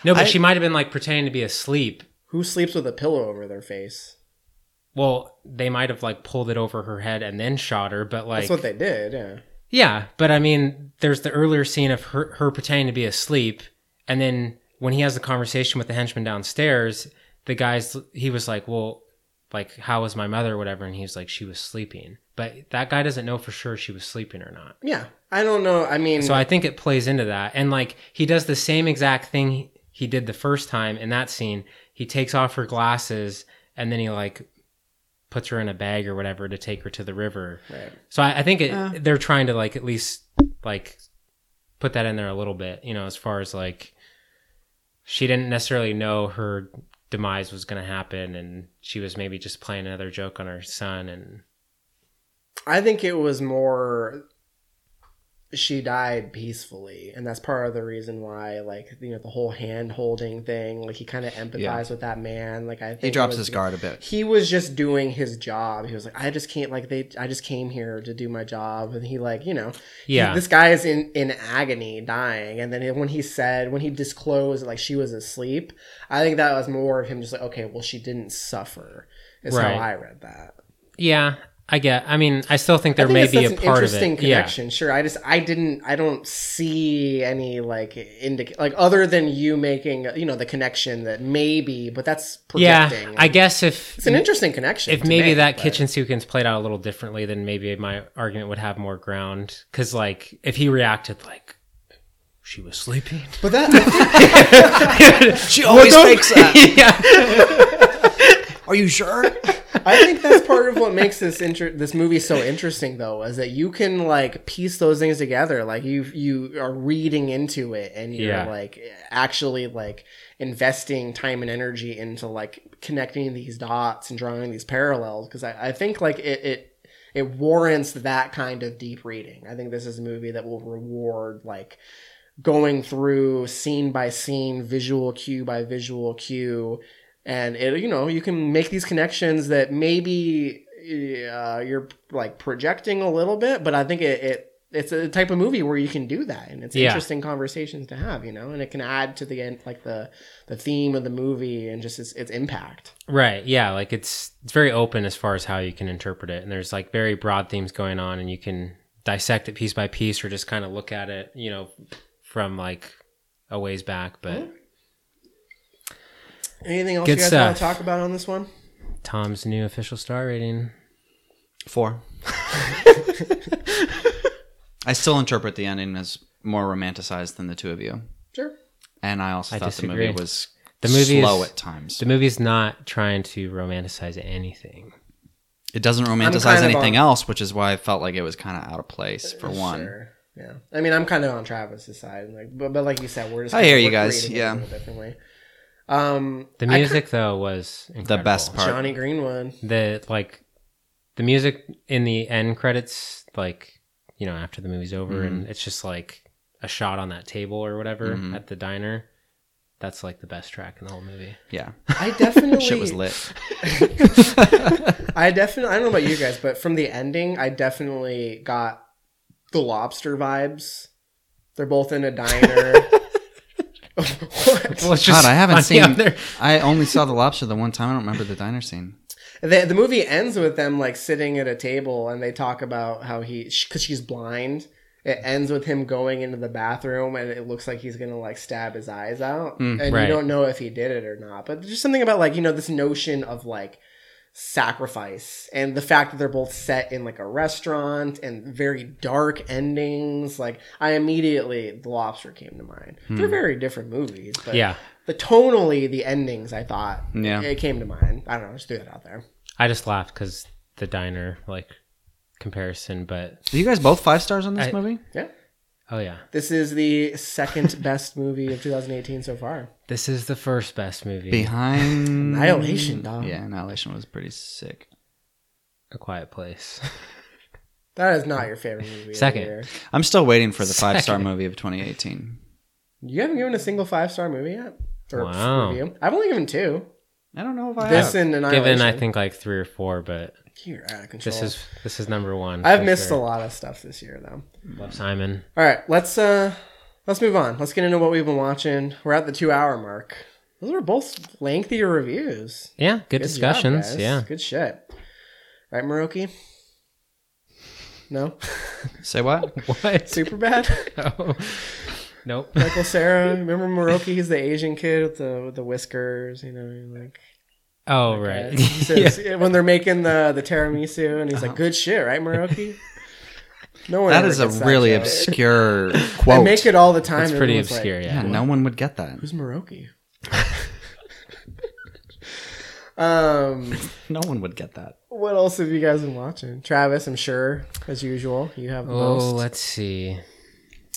No, but I- she might have been like pretending to be asleep. Who sleeps with a pillow over their face? Well, they might have like pulled it over her head and then shot her, but like That's what they did. Yeah. Yeah, but I mean, there's the earlier scene of her, her pretending to be asleep, and then when he has the conversation with the henchman downstairs, the guy's he was like, "Well, like how was my mother, or whatever," and he's like, "She was sleeping," but that guy doesn't know for sure she was sleeping or not. Yeah. I don't know. I mean, So I think it plays into that, and like he does the same exact thing he- he did the first time in that scene. He takes off her glasses, and then he like puts her in a bag or whatever to take her to the river. Right. So I, I think it, they're trying to like at least like put that in there a little bit, you know, as far as like she didn't necessarily know her demise was going to happen, and she was maybe just playing another joke on her son, and I think it was more she died peacefully and that's part of the reason why like you know the whole hand holding thing like he kind of empathized Yeah. with that man like i think He drops was- his guard a bit. he was just doing his job he was like i just can't like they i just came here to do my job and he like you know he- Yeah. this guy is in in agony dying and then when he said when he disclosed like she was asleep i think that was more of him just like okay well she didn't suffer is Right. how i read that yeah, I get. I mean, I still think there I think may be a part of interesting it. Yeah, connection. Sure, I just I didn't I don't see any like indic like other than you making you know the connection that maybe, but that's yeah. I guess if it's an interesting connection. if maybe make, that but- kitchen sequence played out a little differently, then maybe my argument would have more ground. Because like if he reacted like she was sleeping, but that She always fakes that. yeah, Are you sure? I think that's part of what makes this inter- this movie so interesting though is that you can like piece those things together like you you are reading into it and you're Yeah. like actually like investing time and energy into like connecting these dots and drawing these parallels because I, I think like it, it it warrants that kind of deep reading I think this is a movie that will reward like going through scene by scene visual cue by visual cue and it you know you can make these connections that maybe uh, you're like projecting a little bit but i think it, it it's a type of movie where you can do that and it's Yeah. interesting conversations to have you know and it can add to the end like the the theme of the movie and just its, its impact right. Yeah, like it's it's very open as far as how you can interpret it, and there's like very broad themes going on, and you can dissect it piece by piece or just kind of look at it, you know, from like a ways back. But anything else Good you guys want to talk about on this one Tom's new official star rating. Four. I still interpret the ending as more romanticized than the two of you, sure and I also I thought disagree. the movie was The movie slow is- at times. The movie's not trying to romanticize anything. It doesn't romanticize anything on- else, which is why I felt like it was kind of out of place for one. Yeah. I mean, I'm kind of on Travis's side, like, but, but like you said, we're just. I hear you guys, yeah. differently. Um, The I music though was incredible. best part. Jonny Greenwood. The like the music in the end credits, like you know, after the movie's over, and Mm-hmm. it's just like a shot on that table or whatever at the diner. That's like the best track in the whole movie. Yeah, I definitely shit was lit. I definitely. I don't know about you guys, but from the ending, I definitely got the lobster vibes. They're both in a diner. what? Well, it's God, I haven't seen. out there. I only saw the lobster the one time. I don't remember the diner scene. The, the movie ends with them like sitting at a table and they talk about how he because she's blind. It ends with him going into the bathroom and it looks like he's gonna like stab his eyes out, hmm. and right. you don't know if he did it or not. But there's just something about like you know this notion of like sacrifice and the fact that they're both set in like a restaurant and very dark endings. Like I immediately the Lobster came to mind. They're hmm. very different movies, but Yeah, the tonally the endings I thought Yeah. it came to mind. I don't know, just threw that out there. I just laughed because the diner like comparison, but Are you guys both five stars on this I- movie? Yeah. Oh yeah, This is the second best movie of 2018 so far. this is the first best movie. Behind Annihilation, dog. Yeah, Annihilation was pretty sick. A Quiet Place. That is not your favorite movie. Second. year. I'm still waiting for the five star movie of 2018. You haven't given a single five star movie yet? Or Wow. review? I've only given two. I don't know if I This have. and Annihilation. Given I think like three or four, but You're out of control. this is this is number one. I've missed sure. a lot of stuff this year though. Love Simon. All right, let's uh let's move on. Let's get into what we've been watching. We're at the two hour mark. Those are both lengthier reviews. Yeah, good, Good discussions. guys. yeah. good shit. Right, Maroki? No, Say what? What? Superbad. Oh. Nope. Michael Cera, remember Maroki? He's the Asian kid with the with the whiskers. You know, like Oh right. he says, when they're making the the tiramisu, and he's like, "Good shit, right, Maroki?" No one. That ever is a gets really joke. obscure They quote. make it all the time. It's pretty Everyone's like, obscure. yeah, yeah. no one would get that. Who's Maroki? um, No one would get that. what else have you guys been watching? Travis, I'm sure, as usual, you have the Oh, most. let's see.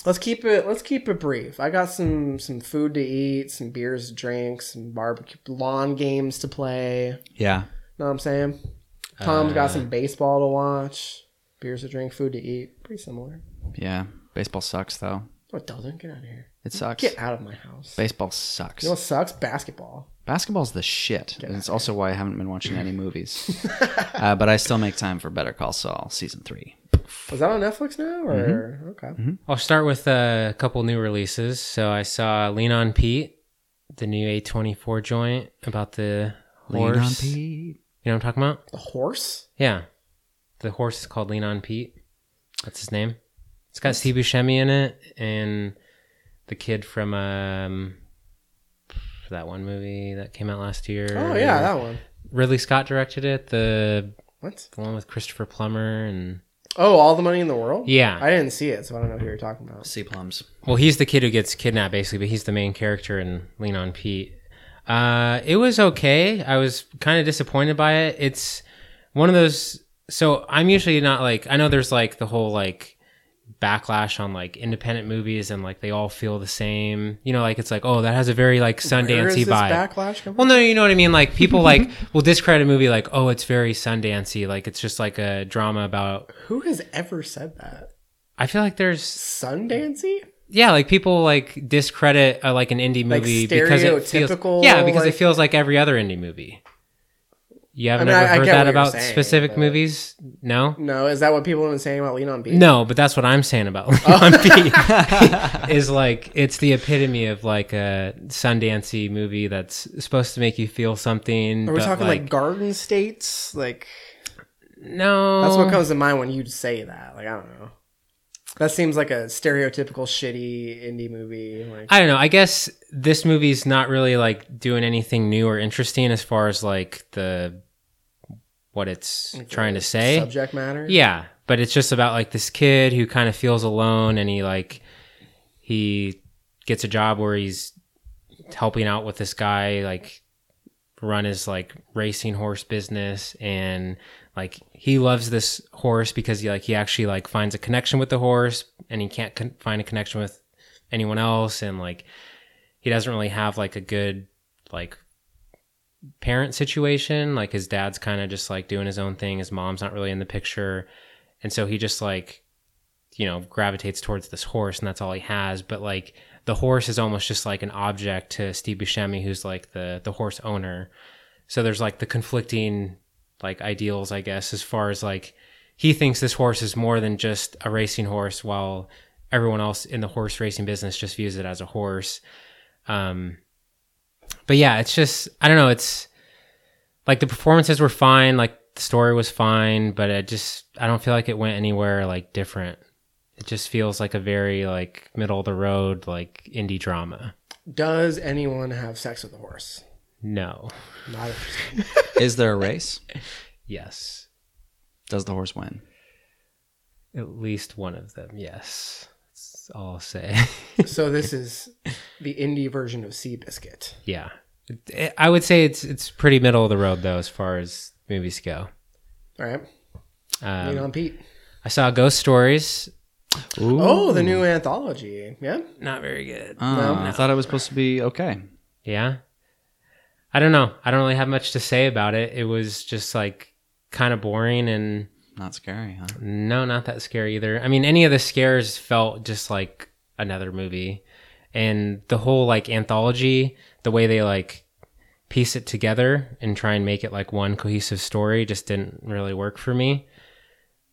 Let's keep it. Let's keep it brief. I got some some food to eat, some beers to drink, some barbecue, lawn games to play. Yeah. Know what I'm saying? Tom's got Uh. some baseball to watch, beers to drink, food to eat. Pretty similar. Yeah. Baseball sucks though. Oh, it doesn't. Get out of here. It sucks. Get out of my house. Baseball sucks. You know what sucks? Basketball. Basketball's the shit. And it's also why I haven't been watching any movies. uh, but I still make time for Better Call Saul season three. Was that on Netflix now? Or okay. I'll start with a couple new releases. So I saw Lean on Pete, the new A24 joint about the horse. Lean on Pete. You know what I'm talking about? The horse. Yeah. The horse is called Lean on Pete. That's his name. It's got Steve Buscemi in it and the kid from um that one movie that came out last year. Oh yeah, that one. Ridley Scott directed it. The What? the one with Christopher Plummer and Oh, all the money in the world. yeah. I didn't see it, so I don't know who you're talking about. Sea plums. Well, he's the kid who gets kidnapped, basically, but he's the main character in Lean on Pete. Uh, it was okay. I was kind of disappointed by it. It's one of those. So I'm usually not like I know there's like the whole like backlash on like independent movies and like they all feel the same. You know, like it's like oh that has a very like Sundancey vibe. backlash? Well, no, you know what I mean. Like people like will discredit a movie like oh it's very Sundancey. Like it's just like a drama about. Who has ever said that? I feel like there's Sundancey? yeah, like people like discredit uh, like an indie Like movie because it feels yeah because like- it feels like every other indie movie. You haven't I mean, ever I- I heard that about saying, specific but- movies? No, No, is that what people have been saying about Lean on Pete? no, but that's what I'm saying about Lean on oh. Pete. is like it's the epitome of like a Sundancey movie that's supposed to make you feel something. Are we talking like, Garden States? Like no? that's what comes to mind when you say that. Like I don't know. That seems like a stereotypical shitty indie movie. Like I don't know. I guess this movie's not really like doing anything new or interesting as far as like the what it's trying to say. subject matter. Yeah, but it's just about like this kid who kind of feels alone and he like he gets a job where he's helping out with this guy like run his like racing horse business and like he loves this horse because he like he actually like finds a connection with the horse and he can't con- find a connection with anyone else. And like he doesn't really have like a good like parent situation. Like his dad's kind of just like doing his own thing. His mom's not really in the picture. And so he just like you know gravitates towards this horse and that's all he has. But like the horse is almost just like an object to Steve Buscemi who's like the the horse owner. So there's like the conflicting like ideals I guess as far as like he thinks this horse is more than just a racing horse while everyone else in the horse racing business just views it as a horse. Um but yeah it's just I don't know it's like the performances were fine like the story was fine but it just I don't feel like it went anywhere like different. It just feels like a very like middle of the road like indie drama. Does anyone have sex with a horse? No Not interesting. Is there a race? yes Does the horse win? at least one of them yes that's all i'll say so this is the indie version of Seabiscuit. yeah i would say it's it's pretty middle of the road though as far as movies go All right. Um, Lean on Pete. I saw Ghost Stories. Oh, the new anthology. Yeah. Not very good. Oh, I thought it was supposed to be okay. Yeah. I don't know. I don't really have much to say about it. It was just like kind of boring and Not scary, huh? no, not that scary either. I mean, any of the scares felt just like another movie. And the whole like anthology, the way they like piece it together and try and make it like one cohesive story just didn't really work for me.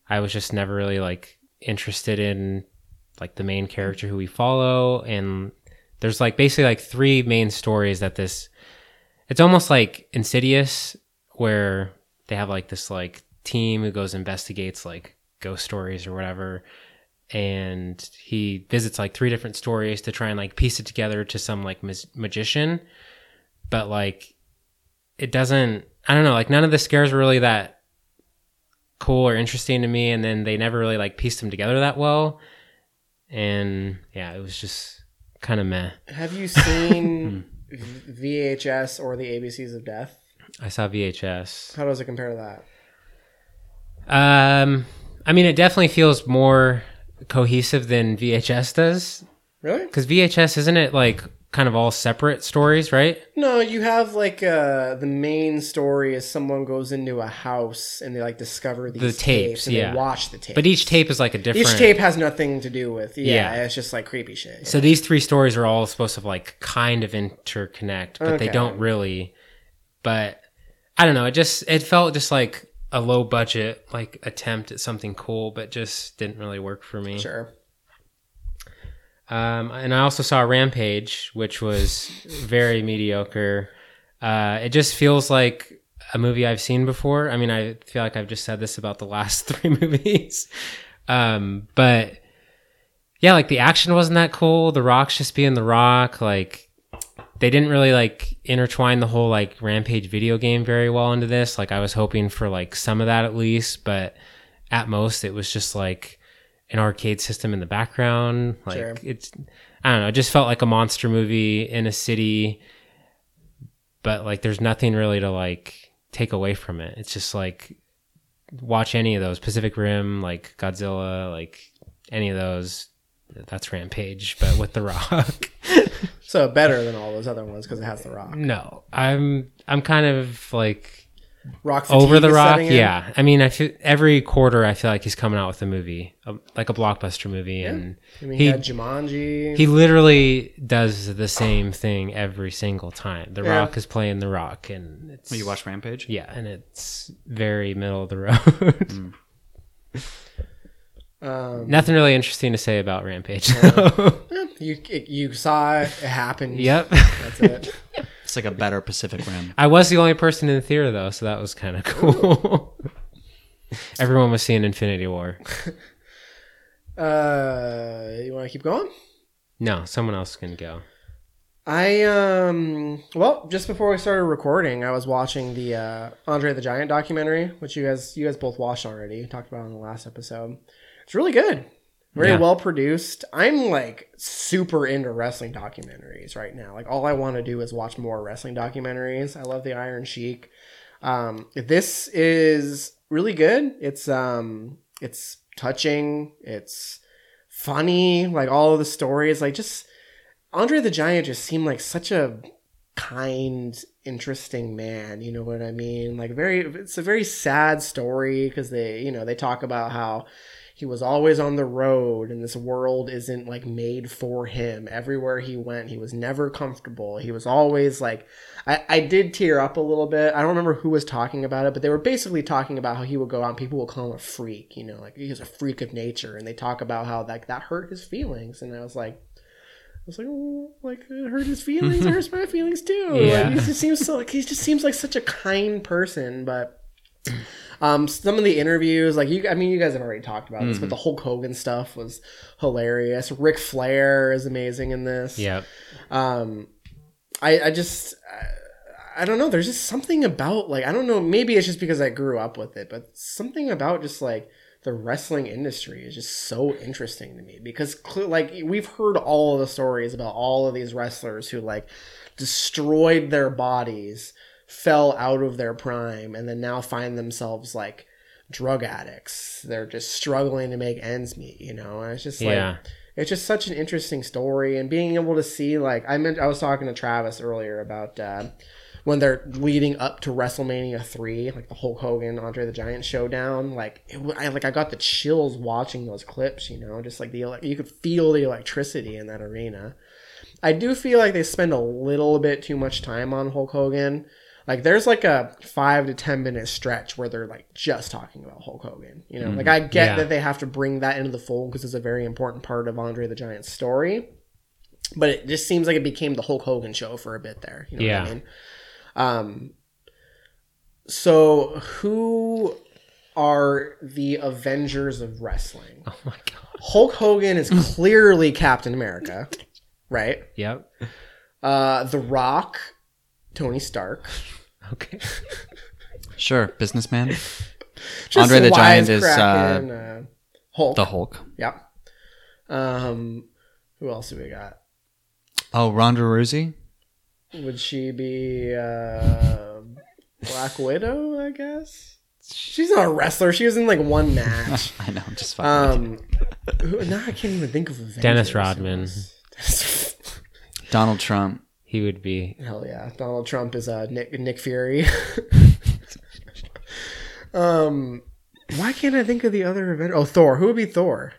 I was just never really like interested in like the main character who we follow and there's like basically like three main stories that this it's almost like insidious where they have like this like team who goes investigates like ghost stories or whatever and he visits like three different stories to try and like piece it together to some like magician. But like it doesn't i don't know like none of the scares were really that cool or interesting to me and then they never really like pieced them together that well. And yeah it was just kind of meh. Have you seen v- hmm. VHS or the ABCs of Death? i saw vhs How does it compare to that? um i mean it definitely feels more cohesive than vhs does Really? because vhs isn't it like kind of all separate stories right No, you have like uh the main story is someone goes into a house and they like discover these The tapes, and yeah. they watch the tapes. but each tape is like a different each tape has nothing to do with yeah, Yeah. it's just like creepy shit. So these three stories are all supposed to like kind of interconnect, but they don't really. But I don't know. It just it felt just like a low budget like attempt at something cool, but just didn't really work for me. Sure. Um, and I also saw Rampage, which was very mediocre. Uh, it just feels like a movie I've seen before. I mean, I feel like I've just said this about the last three movies. Um, but yeah, like the action wasn't that cool. The Rock's just being the Rock. Like they didn't really like intertwine the whole like Rampage video game very well into this. Like I was hoping for like some of that at least, but at most it was just like an arcade system in the background. Like Sure. it's I don't know, it just felt like a monster movie in a city but like there's nothing really to like take away from it. It's just like watch any of those Pacific Rim, like Godzilla, like any of those. That's Rampage, but with the Rock. So better than all those other ones because it has the rock. no, I'm I'm kind of like Rock over the is Rock. setting in. Yeah, I mean, I feel every quarter I feel like he's coming out with a movie, a, like a blockbuster movie, and I mean, He- he had Jumanji. he literally does the same thing every single time. The Yeah. Rock is playing the Rock, and it's You watch Rampage? Yeah, and it's very middle of the road. um, Nothing really interesting to say about Rampage. though. you you saw it, happen. yep. That's it. It's like a better Pacific Rim. I was the only person in the theater though, so that was kind of cool. Everyone was seeing Infinity War. Uh, you want to keep going? No, someone else can go. I um well, just before we started recording, I was watching the uh, Andre the Giant documentary, which you guys you guys both watched already. Talked about in the last episode. It's really good. Very Yeah. well produced. I'm like super into wrestling documentaries right now. Like all I want to do is watch more wrestling documentaries. I love the Iron Sheik. Um, this is really good. It's um, it's touching. It's funny. Like all of the stories, like just Andre the Giant just seemed like such a kind, interesting man. You know what I mean? Like very, it's a very sad story because they, you know, they talk about how he was always on the road and this world isn't like made for him. Everywhere he went, he was never comfortable. He was always like, I, I did tear up a little bit. I don't remember who was talking about it, but they were basically talking about how he would go out and people would call him a freak, you know, like he was a freak of nature. And they talk about how like that hurt his feelings. And I was like, I was like, oh, like it hurt his feelings. It hurts my feelings too. Yeah. Like, he just seems so like he just seems like such a kind person. But um, some of the interviews, like you, I mean, you guys have already talked about this, but the Hulk Hogan stuff was hilarious. Ric Flair is amazing in this. Yep. Um, I, I just, I, I don't know. There's just something about like I don't know. Maybe it's just because I grew up with it, but something about just like the wrestling industry is just so interesting to me because like we've heard all of the stories about all of these wrestlers who like destroyed their bodies fell out of their prime and then now find themselves like drug addicts. They're just struggling to make ends meet, you know. And it's just like Yeah. it's just such an interesting story and being able to see like I meant I was talking to Travis earlier about uh, when they're leading up to WrestleMania three, like the Hulk Hogan Andre the Giant showdown. Like it, I like I got the chills watching those clips. You know, just like the you could feel the electricity in that arena. I do feel like they spend a little bit too much time on Hulk Hogan. Like there's like a five to ten minute stretch where they're like just talking about Hulk Hogan. You know, like I get Yeah. that they have to bring that into the fold because it's a very important part of Andre the Giant's story. But it just seems like it became the Hulk Hogan show for a bit there. You know what Yeah. I mean? Um. So who are the Avengers of wrestling? Oh my god. Hulk Hogan is clearly Captain America, right? Yep. Uh, The Rock, Tony Stark. Okay. Sure, businessman. Just Andre the Giant is, wisecracking, uh, Hulk. The Hulk. Yep. Um, who else do we got? Oh, Ronda Rousey. Would she be uh, Black Widow? I guess she's not a wrestler. She was in like one match. I know, just fucking. Um, who, now I can't even think of Avengers. Dennis Rodman. Donald Trump. He would be. Hell yeah, Donald Trump is uh, Nick Nick Fury. um, why can't I think of the other Avenger? Oh, Thor. Who would be Thor?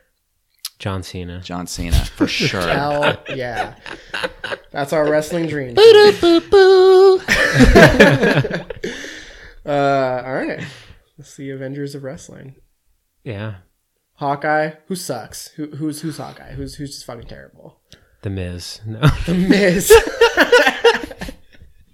John Cena. John Cena for sure. Hell yeah, that's our wrestling dream. uh, all right, let's see Avengers of Wrestling. Yeah. Hawkeye, who sucks? Who, who's who's Hawkeye? Who's who's just fucking terrible? The Miz. No. The Miz.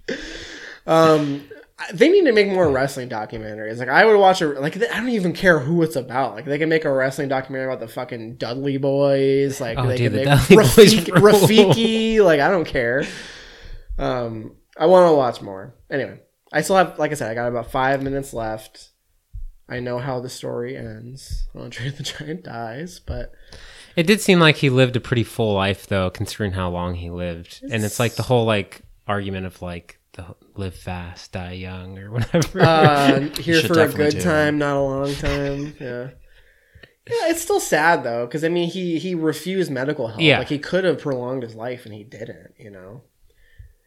um, they need to make more wrestling documentaries. Like I would watch a like I don't even care who it's about. Like they can make a wrestling documentary about the fucking Dudley Boyz. Like Oh, they dude, can make Rafiki. Rafiki. Like I don't care. Um, I want to watch more. Anyway, I still have like I said, I got about five minutes left. I know how the story ends. Andre the Giant dies, but It did seem like he lived a pretty full life, though, considering how long he lived. And it's like the whole like argument of like the live fast, die young, or whatever. uh, here should for a definitely good do time, not a long time. Yeah. Yeah, it's still sad though, because I mean, he he refused medical help. Yeah. like he could have prolonged his life, and he didn't. You know,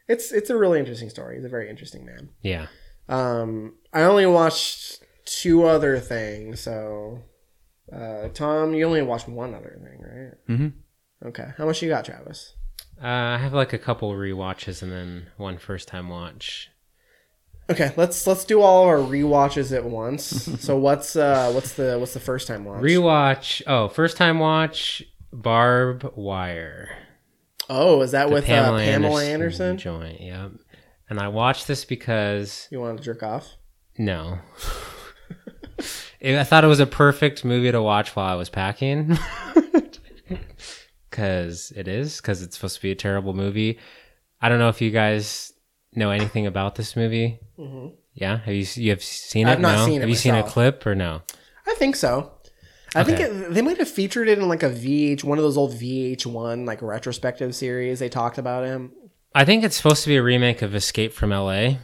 it's it's a really interesting story. He's a very interesting man. yeah. Um, I only watched two other things, so uh, Tom, you only watched one other thing, right? Mm-hmm. Okay, how much you got, Travis? Uh, I have like a couple rewatches and then one first time watch. Okay, let's let's do all of our rewatches at once. so what's uh what's the what's the first time watch? Rewatch. Oh, first time watch. Barb Wire. Oh, is that The with Pamela, uh, Pamela Anderson? joint. Yep. And I watched this because You want to jerk off? no. It- I thought it was a perfect movie to watch while I was packing. Cause it is, cause it's supposed to be a terrible movie. I don't know if you guys know anything about this movie. Mm-hmm. Yeah, have you you have seen it? I've not no? seen it Have you seen a clip or no? I think so. I think it, they might have featured it in like a VH, one of those old VH1 like retrospective series. They talked about him. I think it's supposed to be a remake of Escape from L.A.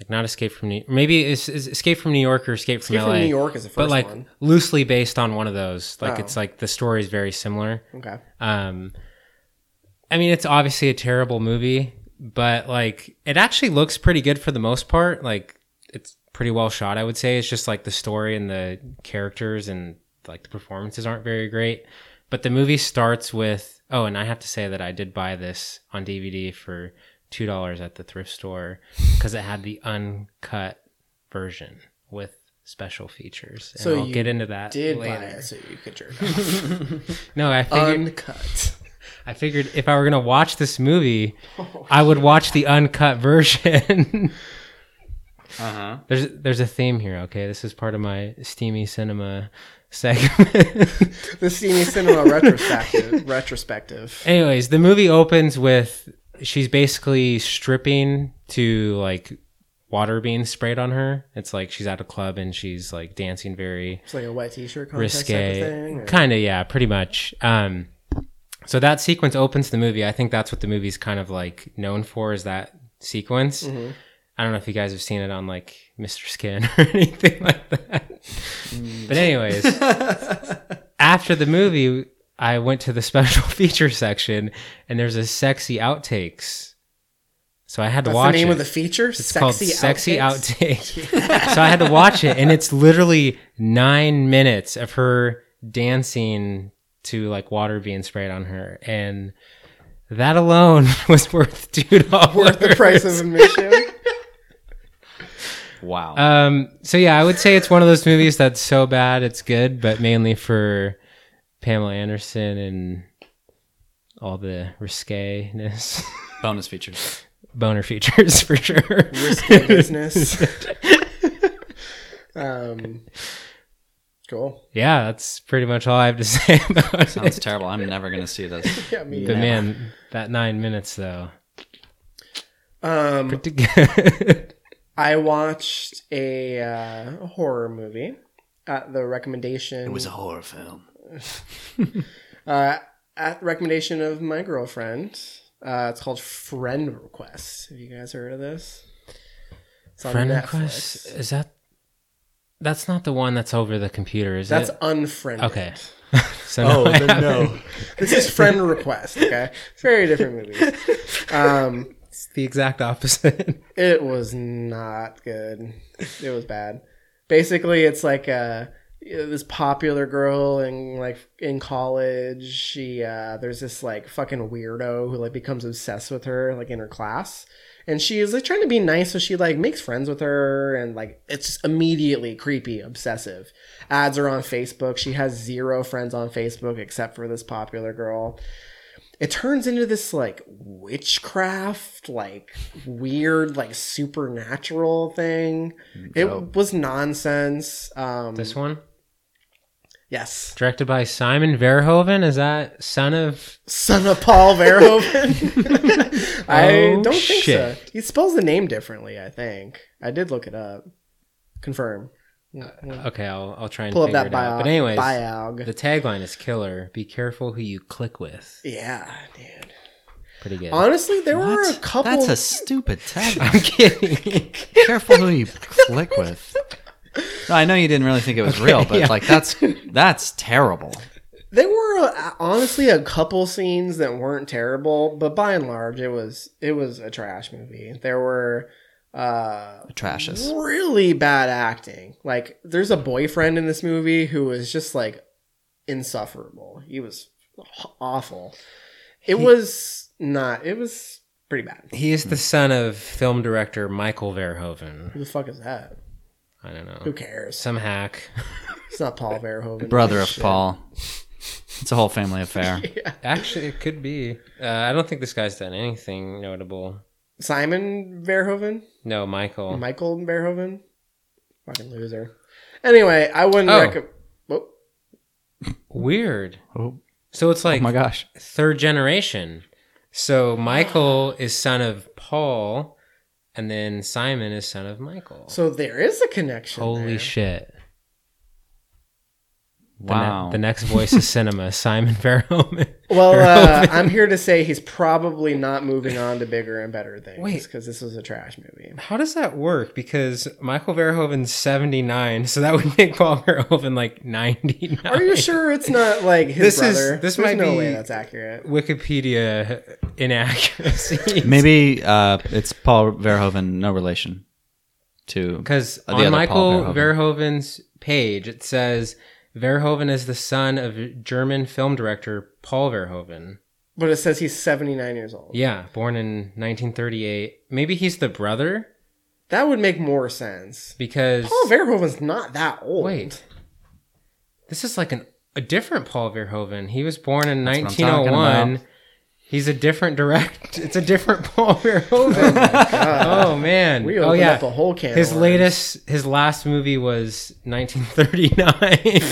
Like not Escape from New. Maybe it's, it's Escape from New York or Escape from Escape L.A. from New York is the first but like one. loosely based on one of those. Like Oh. it's like the story is very similar. Okay. Um, I mean, it's obviously a terrible movie, but like it actually looks pretty good for the most part. Like it's pretty well shot, I would say. It's just like the story and the characters and like the performances aren't very great. But the movie starts with oh, and I have to say that I did buy this on DVD for two dollars at the thrift store because it had the uncut version with special features. And So I'll you get into that Did later. buy it so you could jerk off. No, I figured Uncut. I figured if I were gonna watch this movie, I would watch the uncut version. Uh huh. there's there's a theme here. Okay, this is part of my steamy cinema segment. the steamy cinema retrospective. retrospective. Anyways, the movie opens with she's basically stripping to like water being sprayed on her. It's like she's at a club and she's like dancing very It's like a wet t-shirt contest type of risque thing. kind of yeah pretty much um so that sequence opens the movie i think that's what the movie's kind of like known for is that sequence Mm-hmm. i don't know if you guys have seen it on like mr skin or anything like that But anyways, after the movie, I went to the special feature section, and there's a sexy outtakes. So I had to That's watch the name it. of the feature. It's called Sexy Outtakes? Outtake. so I had to watch it, and it's literally nine minutes of her dancing to like water being sprayed on her, and that alone was worth two dollars. Worth the price of admission. Wow. Um. So yeah, I would say it's one of those movies that's so bad it's good, but mainly for Pamela Anderson and all the risque-ness. Bonus features. boner features for sure. Risky business. um, cool. yeah, that's pretty much all I have to say about Sounds it. terrible. I'm never gonna see this. Yeah, me. But man, that nine minutes though, Um, pretty good. I watched a uh, horror movie at the recommendation. It was a horror film. uh, at recommendation of my girlfriend. Uh, it's called Friend Request. Have you guys heard of this? It's on Friend Netflix. request is that? That's not the one that's over the computer, is That's it? That's unfriended. Okay. So no, I haven't. This is Friend Request. Okay, it's very different movies. Um, It's the exact opposite. It was not good. It was bad. Basically, it's like uh this popular girl in like in college. She uh there's this like fucking weirdo who like becomes obsessed with her like in her class. And she is like trying to be nice, so she like makes friends with her, and like it's immediately creepy, obsessive. Ads are on Facebook. She has zero friends on Facebook except for this popular girl it turns into this like witchcraft like weird like supernatural thing it was nonsense um this one, yes directed by Simon Verhoeven, is that son of? son of paul verhoeven i Oh, don't think shit. so he spells the name differently i think i did look it up confirm uh, Okay, I'll I'll try and pull up figure that it bio out. But anyways, biog the tagline is killer. Be careful who you click with. yeah dude Pretty good. honestly there were a couple That's a stupid tag. I'm kidding. Careful who you click with. No, I know you didn't really think it was real, but yeah. like that's that's terrible. There were uh, honestly a couple scenes that weren't terrible, but by and large, it was it was a trash movie. There were uh, Trashes. really bad acting. Like, there's a boyfriend in this movie who was just like insufferable. He was awful. It was not. It was pretty bad. He is the son of film director Michael Verhoeven. Who the fuck is that? I don't know. Who cares? Some hack. It's not Paul Verhoeven. Brother of Shit. Paul. It's a whole family affair. Actually, it could be. Uh, I don't think this guy's done anything notable. Simon Verhoeven. No, Michael. Michael Verhoeven. Fucking loser. Anyway, I wouldn't Oh. recommend. Oh, Weird. Oh. So it's like Oh my gosh. third generation. So Michael is son of Paul, and then Simon is son of Michael. so there is a connection. Holy there. shit. The ne- Wow. the next voice of cinema, Simon Verhoeven. Well, uh, I'm here to say he's probably not moving on to bigger and better things. Wait. because this was a trash movie. How does that work? Because Michael Verhoeven's 79, so that would make Paul Verhoeven like 99. Are you sure it's not like his This is- brother? this There's might no be- way that's accurate. Wikipedia inaccuracy. Maybe uh, it's Paul Verhoeven, no relation to Because on other Michael Paul Verhoeven's page, it says Verhoeven is the son of German film director Paul Verhoeven. But it says he's 79 years old. Yeah, born in 1938. Maybe he's the brother That would make more sense. because Paul Verhoeven's not that old. wait, this is like an a different Paul Verhoeven. He was born in That's what I'm 1901. About. He's a different direct. It's a different Paul Verhoeven. oh, oh man. We oh opened yeah. up a whole can. of His worms. latest, his last movie was 1939.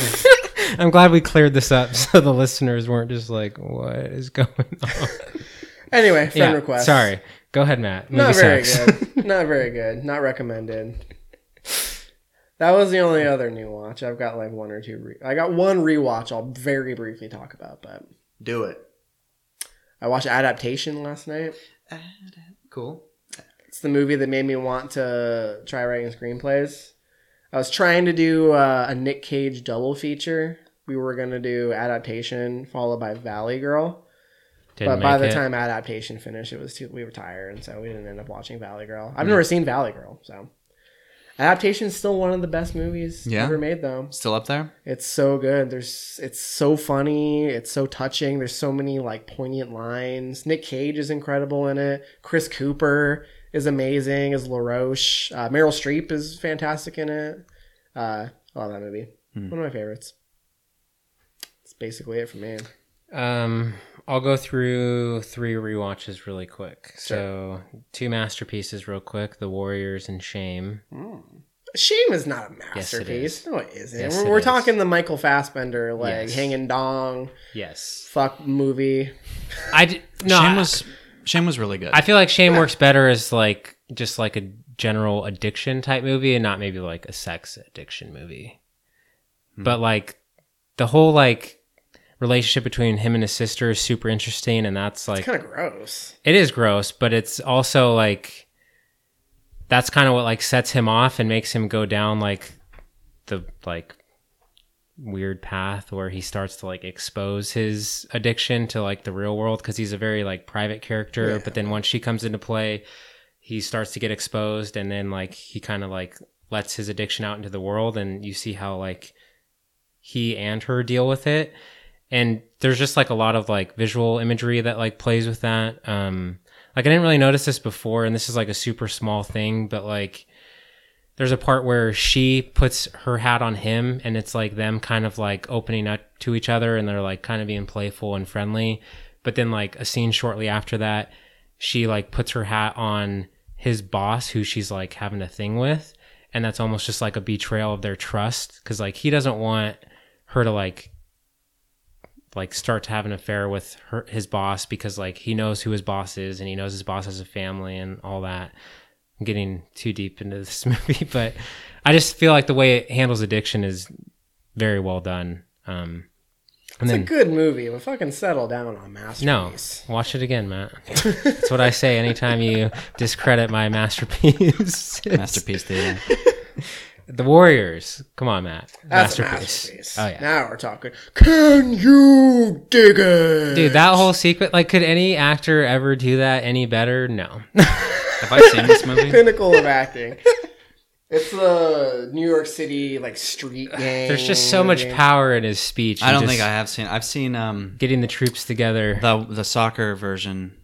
I'm glad we cleared this up so the listeners weren't just like, "What is going on?" Anyway, friend yeah, request. sorry. Go ahead, Matt. Movie Not very sucks. good. Not very good. Not recommended. That was the only other new watch. I've got like one or two. Re- I got one rewatch. I'll very briefly talk about, but do it. I watched Adaptation last night. Cool. It's the movie that made me want to try writing screenplays. I was trying to do uh, a Nick Cage double feature. We were gonna do adaptation followed by Valley Girl, Didn't but by the it. time adaptation finished, it was too we were tired, and so we didn't end up watching Valley Girl. I've never seen Valley Girl, so adaptation is still one of the best movies Yeah? ever made, though. Still up there? It's so good. There's it's so funny. It's so touching. There's so many like poignant lines. Nick Cage is incredible in it. Chris Cooper is amazing as LaRoche. Uh, Meryl Streep is fantastic in it. Uh, I love that movie. One of my favorites. That's basically it for me. Um, I'll go through three rewatches really quick. So two masterpieces real quick: The Warriors and Shame. Shame is not a Yes, it masterpiece. no, it isn't. Yes, we're it we're is. talking the Michael Fassbender like Yes. hanging dong Yes, fuck movie. I d- no. Shame I- was Shame was really good. I feel like Shame works better as like just like a general addiction type movie and not maybe like a sex addiction movie. But like the whole like relationship between him and his sister is super interesting and that's like kind of gross. it is gross, but it's also like that's kind of what like sets him off and makes him go down like the like weird path where he starts to like expose his addiction to like the real world because he's a very like private character but then once she comes into play he starts to get exposed and then like he kind of like lets his addiction out into the world and you see how like he and her deal with it and there's just like a lot of like visual imagery that like plays with that. Um like i didn't really notice this before and this is like a super small thing but like there's a part where she puts her hat on him and it's like them kind of like opening up to each other and they're like kind of being playful and friendly. But then like a scene shortly after that she like puts her hat on his boss who she's like having a thing with and that's almost just like a betrayal of their trust because like he doesn't want her to like like start to have an affair with her his boss because like he knows who his boss is and he knows his boss has a family and all that. I'm getting too deep into this movie but i just feel like the way it handles addiction is very well done. Um and It's a good movie, but fucking settle down on masterpiece. no watch it again matt. That's what i say anytime you discredit my masterpiece. Masterpiece theater. the warriors come on matt That's a masterpiece. masterpiece. oh yeah Now we're talking. Can you dig it? Dude, that whole sequence, like, could any actor ever do that any better? No. Have I seen this movie? pinnacle of acting. It's the New York City like street gang. There's just so much movie. power in his speech. I don't think I have seen. I've seen um Getting the troops together. the the soccer version.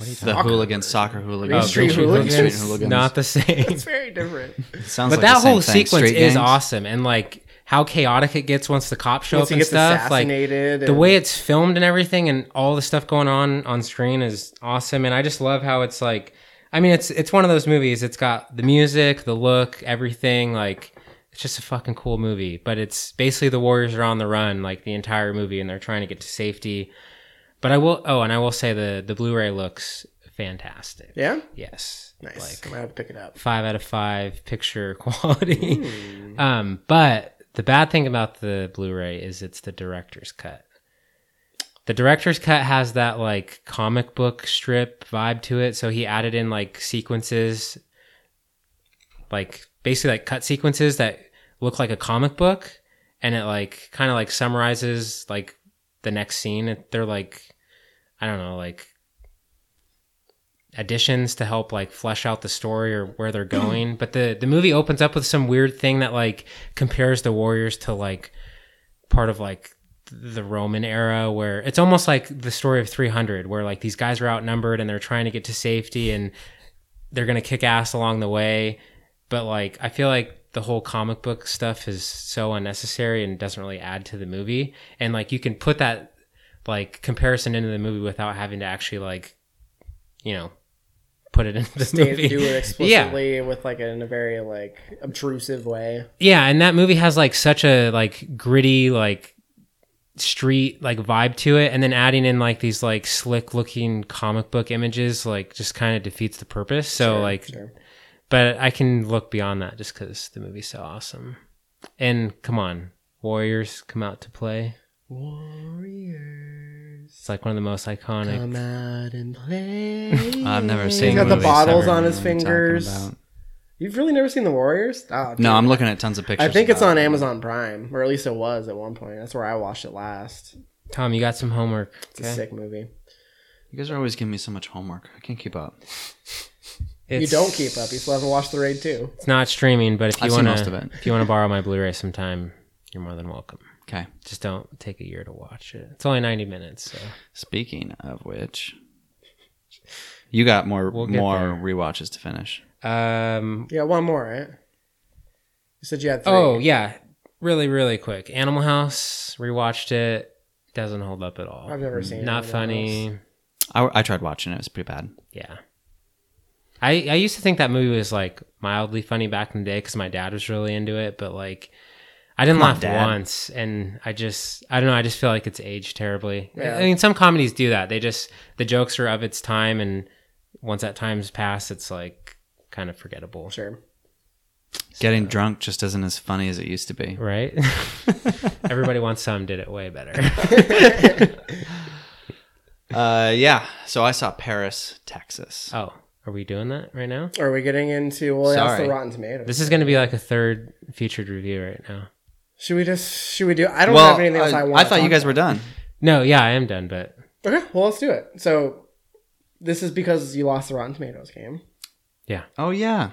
The hooligans, soccer hooligans, Green oh, Street Green Hooligans? Street hooligans. Not the same. It's very different. Sounds but like that the same whole thing. sequence Street is gangs. awesome. And, like, how chaotic it gets once the cops show Once up he and gets stuff. Like, assassinated, the and- way it's filmed and everything and all the stuff going on on screen is awesome. And I just love how it's like, I mean, it's it's one of those movies. It's got the music, the look, everything. Like, it's just a fucking cool movie. But it's basically the Warriors are on the run like the entire movie, and they're trying to get to safety. But I will. Oh, and I will say the the Blu-ray looks fantastic. Yeah, Yes. nice. Like I'm gonna have to pick it up. five out of five picture quality. um, but the bad thing about the Blu-ray is it's the director's cut. The director's cut has that like comic book strip vibe to it, so he added in like sequences, like basically like cut sequences that look like a comic book, and it like kind of like summarizes like the next scene. They're like, I don't know, like additions to help like flesh out the story or where they're mm-hmm. going. but the the movie opens up with some weird thing that like compares the Warriors to like part of like the Roman era where it's almost like the story of 300 where like these guys are outnumbered and they're trying to get to safety and they're going to kick ass along the way. But like I feel like the whole comic book stuff is so unnecessary and doesn't really add to the movie. And like you can put that like comparison into the movie without having to actually like you know put it into the Stay, movie. do it yeah. explicitly with like in a very like obtrusive way. Yeah, and that movie has like such a like gritty like street like vibe to it and then adding in like these like slick looking comic book images like just kind of defeats the purpose. So like sure. but I can look beyond that just cuz the movie's so awesome. And come on, Warriors come out to play. Warriors, It's like one of the most iconic come out and play. I've never seen. He's got the movies, bottles never on his know what you're talking fingers. You've really never seen The Warriors? Oh, No. I'm looking at tons of pictures. I think it's on it. Amazon Prime, or at least it was at one point. That's where I watched it last. Tom, you got some homework. It's a sick movie. You guys are always giving me so much homework. I can't keep up. you don't keep up. You still haven't watched The Raid too. It's not streaming, but if you want most of it. to, if you want to borrow my Blu-ray sometime, you're more than welcome. Okay. Just don't take a year to watch it. It's only 90 minutes, so Speaking of which, you got more We'll more there. rewatches to finish. um Yeah, one more, right? You said you had three. oh, yeah. Really really quick. Animal House, rewatched it. Doesn't hold up at all. I've never seen it. Not Animal funny. I, I tried watching it. It was pretty bad. Yeah. I I used to think that movie was like mildly funny back in the day cuz my dad was really into it, but like I didn't Come laugh Dad. once and I just I don't know, I just feel like it's aged terribly. Yeah. I mean some comedies do that. They just the jokes are of its time and once that time's passed it's like kind of forgettable. Sure. Getting drunk just isn't as funny as it used to be. Right? Everybody wants some did it way better. Uh, yeah. So I saw Paris, Texas. oh, are we doing that right now? Are we getting into, well, that's the Rotten Tomatoes. This is going to be like a third featured review right now. Should we just, should we do, I don't well, have anything else I, I, want I thought you guys were done. No, yeah, I am done, but Okay, well, let's do it. So, this is because you lost the Rotten Tomatoes game. yeah. Oh yeah.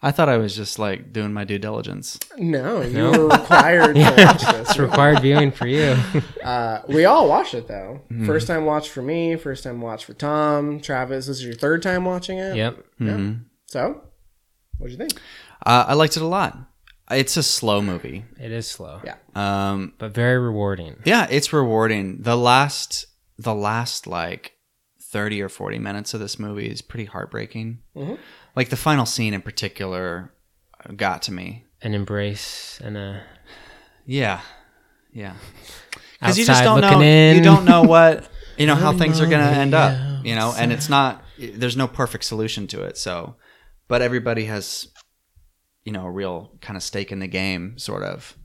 I thought I was just like doing my due diligence. No, you No. were required to watch this. It's required viewing for you. Uh, we all watched it though. Mm-hmm. First time watch for me. First time watch for Tom. Travis, this is your third time watching it. yep. Mm-hmm. So, what'd you think? Uh, I liked it a lot. It's a slow movie. It is slow. Yeah. Um, But very rewarding. yeah, it's rewarding. The last, the last like thirty or forty minutes of this movie is pretty heartbreaking. Mhm. Like the final scene in particular got to me. An embrace and a Yeah, yeah. Because you just don't know. in. You don't know what you know how things are going to end up. You know, and it's not. There's no perfect solution to it. So, but everybody has, you know, a real kind of stake in the game, sort of.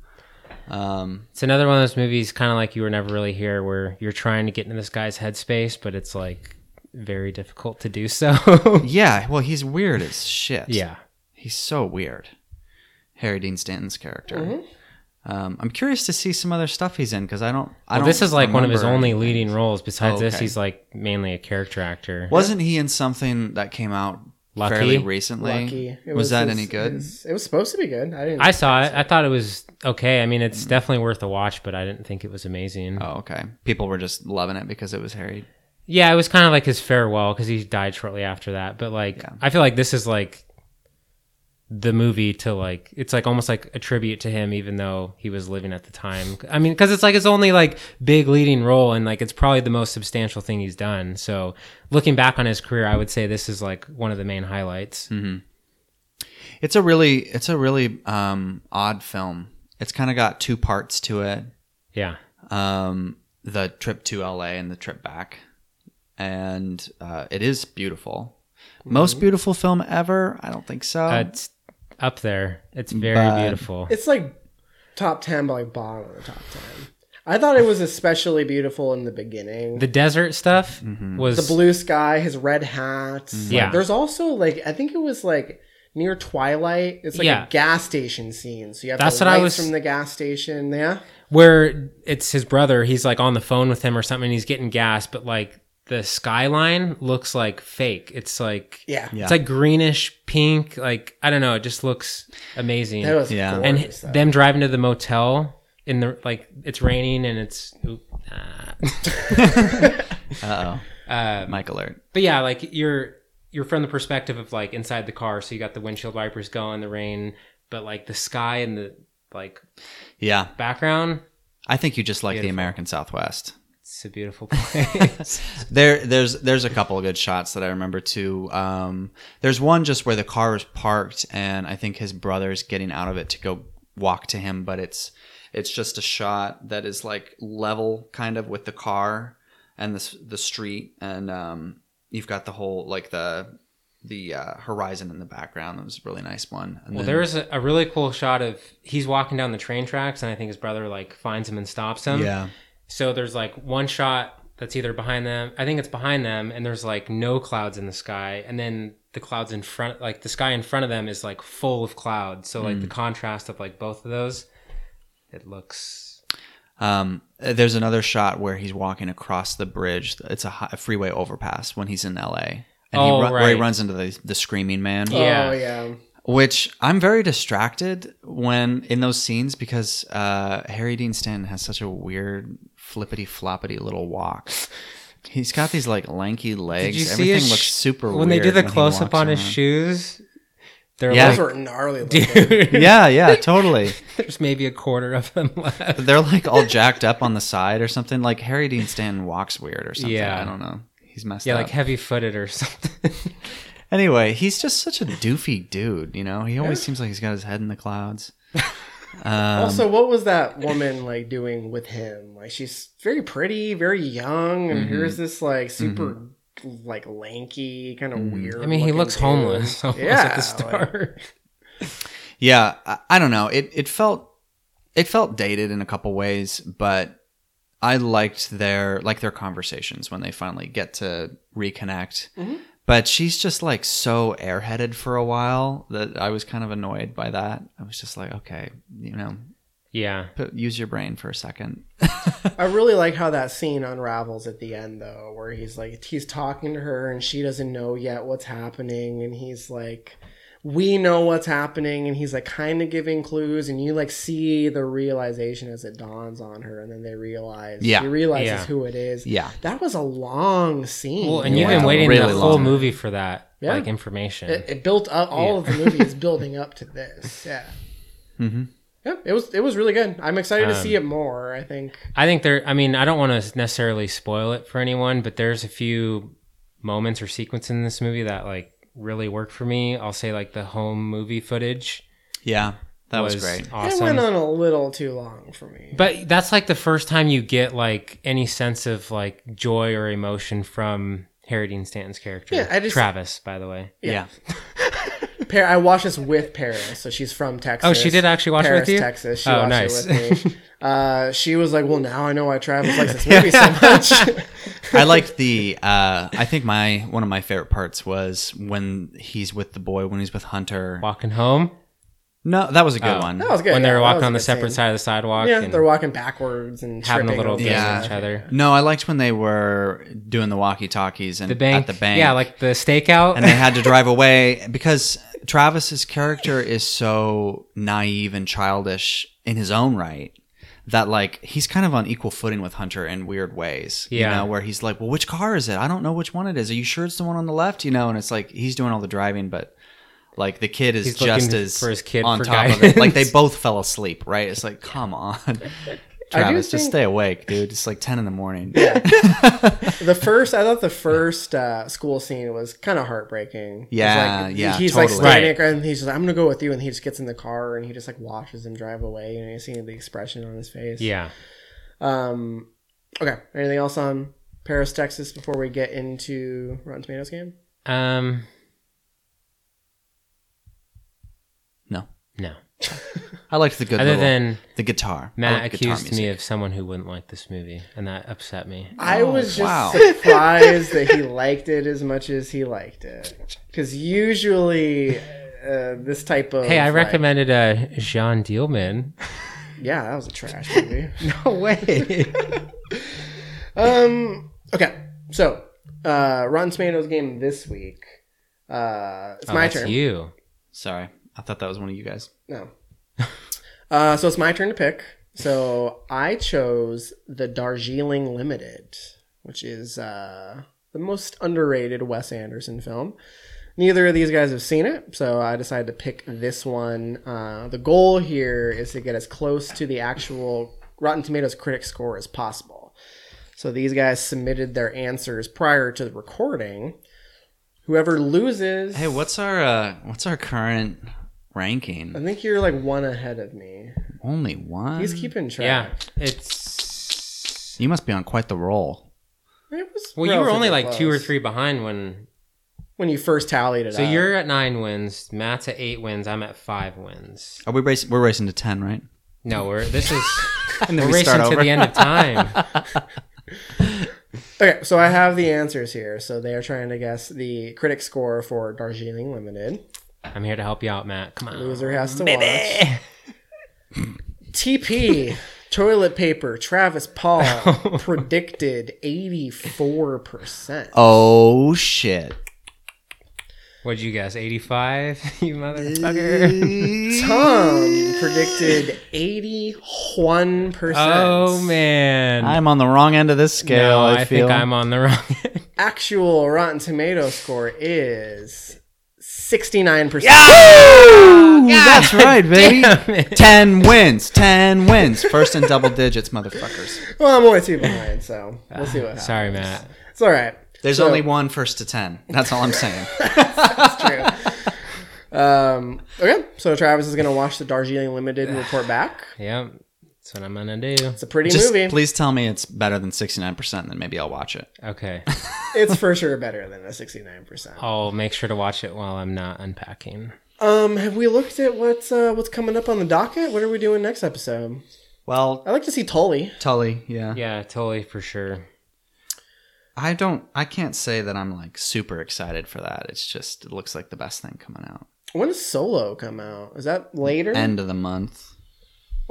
Um, It's another one of those movies, kind of like you were never really here, where you're trying to get into this guy's headspace, but it's like very difficult to do so. yeah. Well, he's weird as shit. yeah. He's so weird. Harry Dean Stanton's character. Mm-hmm. Um, I'm curious to see some other stuff he's in because I don't. I Well, don't this is like one of his remember only anything. leading roles. Besides Oh, this, he's like mainly a character actor. Wasn't he in something that came out Lucky? fairly recently? Lucky. It was, that his- any good? his- it was supposed to be good. I didn't. I saw it. I thought it was okay. I mean, it's definitely worth a watch, but I didn't think it was amazing. Oh, okay. People were just loving it because it was Harry. Yeah, it was kind of like his farewell because he died shortly after that. But like, Yeah. I feel like this is like the movie to like it's like almost like a tribute to him, even though he was living at the time. I mean, because it's like his only like big leading role, and like it's probably the most substantial thing he's done. So looking back on his career, I would say this is like one of the main highlights. It's a really, it's a really um, odd film. It's kind of got two parts to it. Yeah, Um, the trip to LA and the trip back, and uh, it is beautiful. Most beautiful film ever? I don't think so. uh, up there. It's very But- beautiful. It's like top ten, but like bottom of the top ten. I thought it was especially beautiful in the beginning. The desert stuff Mm-hmm. was the blue sky, his red hat. Yeah. There's also like I think it was like near twilight. It's like Yeah. a gas station scene. So you have That's the what I was- from the gas station. Yeah. where it's his brother he's like on the phone with him or something and he's getting gas but like the skyline looks like fake it's like Yeah. Yeah. it's like greenish pink like i don't know it just looks amazing That was Yeah. and gorgeous, though. them driving to the motel in the like it's raining and it's oop, ah. Uh oh. uh, Mike alert. but yeah like you're you're from the perspective of like inside the car so you got the windshield wipers going the rain but like the sky and the like Yeah, background I think you just like the American Southwest. It's a beautiful place There, there's there's a couple of good shots that I remember too. Um, there's one just where the car is parked, and I think his brother's getting out of it to go walk to him, but it's it's just a shot that is like level kind of with the car and the the street, and um, you've got the whole like the the uh, horizon in the background. That was a really nice one. And Well, then- there's a, a really cool shot of he's walking down the train tracks, and I think his brother like finds him and stops him. yeah, So there's like one shot that's either behind them. I think it's behind them, and there's like no clouds in the sky, and then the clouds in front, like the sky in front of them, is like full of clouds. So like the contrast of like both of those, it looks. Um, there's another shot where he's walking across the bridge. It's a, hi- a freeway overpass when he's in L.A. And Oh, he run, where he runs into the, the screaming man. Yeah. Oh yeah. Which I'm very distracted when in those scenes because uh, Harry Dean Stanton has such a weird flippity floppity little walks. He's got these like lanky legs. Did you see Everything his looks sh- super when weird. they do the close up walks on his around. shoes? They're Yeah. Those like, were gnarly. Dude, Yeah, yeah, totally. there's maybe a quarter of them left. They're like all jacked up on the side or something. Like Harry Dean Stanton walks weird or something. Yeah. I don't know. He's messed Yeah, up. Yeah, like heavy footed or something. Anyway, he's just such a doofy dude. You know, he always seems like he's got his head in the clouds. Um, also, what was that woman like doing with him? Like she's very pretty, very young, and Mm-hmm. here's this like super like lanky, kind of weird. I mean, he looks dude. homeless almost Yeah, at the start. Yeah, I, I don't know. It it felt it felt dated in a couple ways, but I liked their like their conversations when they finally get to reconnect. But she's just like so airheaded for a while that I was kind of annoyed by that. I was just like, okay, you know, yeah. put, use your brain for a second. I really like how that scene unravels at the end, though, where he's like, he's talking to her and she doesn't know yet what's happening, and he's like, we know what's happening, and he's like, kind of giving clues, and you like see the realization as it dawns on her, and then they realize, Yeah. she realizes Yeah. who it is. Yeah. that was a long scene. Well, and You you've been waiting really the whole long. movie for that Yeah. like information. It, it built up. All of the movie is building up to this. Yeah. Mm-hmm. Yeah, it was it was really good. I'm excited to Um, see it more. I think. I think there. I mean, I don't want to necessarily spoil it for anyone, but there's a few moments or sequences in this movie that like really worked for me. I'll say like the home movie footage Yeah, that was, great. It went on a little too long for me. But that's like the first time you get like any sense of like joy or emotion from Harry Dean Stanton's character. Yeah, I just- Travis, by the way. Yeah. Par- I watched this with Paris, so she's from Texas. Oh, she did actually watch it with you? Texas. She Oh, watched nice. it with me. Uh, she was like, "Well, now I know why Travis likes this movie so much." I liked the. Uh, I think my one of my favorite parts was when he's with the boy when he's with Hunter. Walking home No, that was a good Oh. one. that was good. when they were that walking on the separate scene. side of the sidewalk. Yeah, and they're walking backwards and having a little over Yeah. with each other. No, I liked when they were doing the walkie talkies and The bank, at the bank. yeah, like the stakeout. and they had to drive away because Travis's character is so naive and childish in his own right that like he's kind of on equal footing with Hunter in weird ways. You Yeah. know, where he's like, Well, which car is it? I don't know which one it is. Are you sure it's the one on the left? You know, and it's like he's doing all the driving, but like the kid is He's just as for his kid on for top of it. Like they both fell asleep, right? It's like, come on. Travis, just think- stay awake, dude. It's like ten in the morning. Yeah. The first, I thought the first uh, school scene was kind of heartbreaking. Yeah, like, yeah, He's totally. like standing Right. there and he's just, like, "I'm gonna go with you," and he just gets in the car and he just like watches him drive away, and you see the expression on his face. yeah. Um. Okay. Anything else on Paris, Texas, before we get into Rotten Tomatoes game? Um. No. No. I liked the good Other little- than the guitar. I Matt liked guitar accused me of someone who wouldn't like this movie, and that upset me. I was just wow. surprised that he liked it as much as he liked it, because usually uh, this type of Hey, I like- recommended uh, Jeanne Dielman. Yeah, that was a trash movie. No way. Um. Okay. So, uh, Rotten Tomatoes game this week. Uh, it's Oh, my that's turn. You. Sorry, I thought that was one of you guys. No. Uh, so it's my turn to pick. So I chose the Darjeeling Limited, which is uh, the most underrated Wes Anderson film. Neither of these guys have seen it, so I decided to pick this one. Uh, the goal here is to get as close to the actual Rotten Tomatoes critic score as possible. So these guys submitted their answers prior to the recording. Whoever loses, Hey, what's our uh, what's our current ranking? I think you're like one ahead of me. Only one. He's keeping track. Yeah. It's. You must be on quite the roll. It was Well, you were only relatively like two or three behind when. when you first tallied it. Up. So up. you're at nine wins. Matt's at eight wins. I'm at five wins. Are we racing? We're racing to ten, right? No, we're this is And then we're we racing start to the end of time. Okay, so I have the answers here. So they are trying to guess the critic score for Darjeeling Limited. I'm here to help you out, Matt. Come on. Loser has to watch. TP toilet paper. Travis Paul predicted eighty four percent. Oh shit. What'd you guess? 85? you motherfucker. Tom predicted eighty one percent. oh, man. I'm on the wrong end of this scale. no, I, I, feel. think I'm on the wrong end. Actual Rotten Tomato score is sixty nine percent. Ooh, that's right, baby. Damn it. Ten wins. Ten wins. First in double digits, motherfuckers. Well, I'm only two behind, so we'll see what happens. Sorry, Matt. It's all right. There's So- only one first to ten. That's all I'm saying. That's true. um, okay, so Travis is gonna watch the Darjeeling Limited report back. Yep. That's what I'm going to do. It's a pretty Just movie. please tell me it's better than 69%, and then maybe I'll watch it. Okay. It's for sure better than a sixty nine percent. I'll make sure to watch it while I'm not unpacking. Um, have we looked at what's uh, what's coming up on the docket? What are we doing next episode? Well, I'd like to see Tully. Tully, yeah. Yeah, totally for sure. I don't. I can't say that I'm like super excited for that. It's just it looks like the best thing coming out. When does Solo come out? Is that later? End of the month.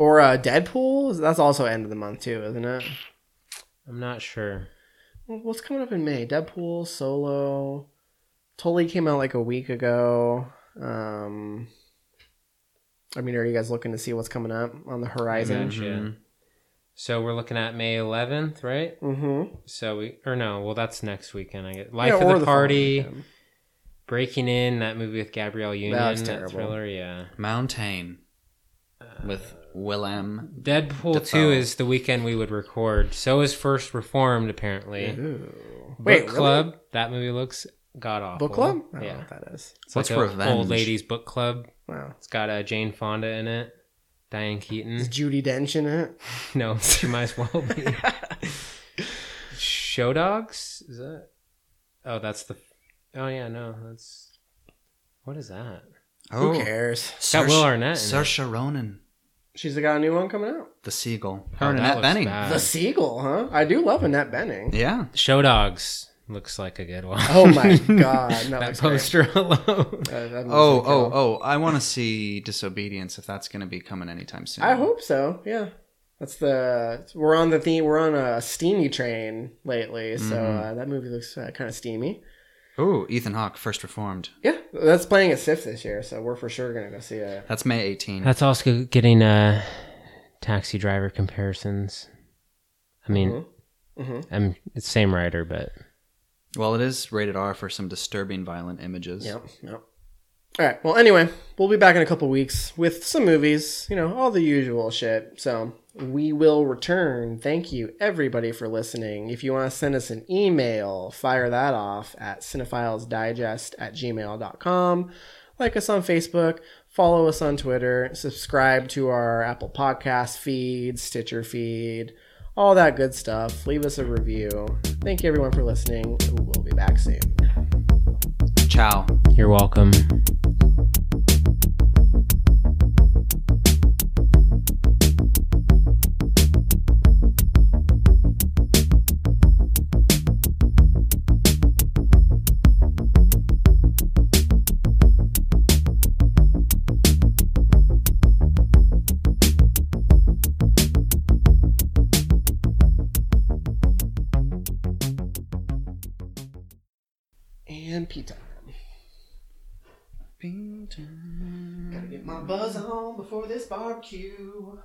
Or uh, Deadpool? That's also end of the month too, isn't it? I'm not sure. Well, What's coming up in May? Deadpool, Solo. Totally came out like a week ago. Um, I mean, are you guys looking to see what's coming up on the horizon? Imagine, yeah. So we're looking at May 11th, right? Mm-hmm. So we or no, well that's next weekend. I get Life of the, Party, Breaking In, that movie with Gabrielle Union, That looks that terrible. thriller, yeah. Mountain with Willem. Deadpool Dafoe. 2 is the weekend we would record. So is First Reformed apparently. Ooh. Book Wait, Club, that movie looks god awful. Book club? I don't know Yeah. what that is. It's What's like Revenge? Old ladies book club. Wow. It's got uh, Jane Fonda in it. Diane Keaton. Is Judi Dench in it? No, she might as well be. Show Dogs? Is that? Oh, that's the. Oh yeah, no, that's. What is that? Oh, Who cares? got Will Arnett in it. Saoirse Ronan, She's got a new one coming out. the seagull. Oh, Her and that Annette looks Bening. bad. The Seagull, huh? I do love Annette Bening. Yeah. Show Dogs looks like a good one. Oh my god, that, that looks great. poster alone. Uh, that Oh, a oh, kill. oh! I want to see Disobedience if that's going to be coming anytime soon. I hope so. Yeah, that's the we're on the theme. We're on a steamy train lately, so Mm-hmm. uh, that movie looks uh, kind of steamy. Ooh, Ethan Hawke, First Reformed. Yeah, that's playing at SIFF this year, so we're for sure gonna go see it. That's May 18. That's also getting uh, taxi driver comparisons. I mean, Mm-hmm. I'm it's same writer, but Well, it is rated R for some disturbing, violent images. Yep, yep. All right. Well, anyway, we'll be back in a couple weeks with some movies. You know, all the usual shit. So we will return. Thank you, everybody, for listening. If you want to send us an email, fire that off at cinephilesdigest at gmail.com. Like us on Facebook. Follow us on Twitter. Subscribe to our Apple Podcast feed, Stitcher feed, all that good stuff. Leave us a review. Thank you, everyone, for listening. We'll be back soon. Ciao. you're welcome. Barbecue.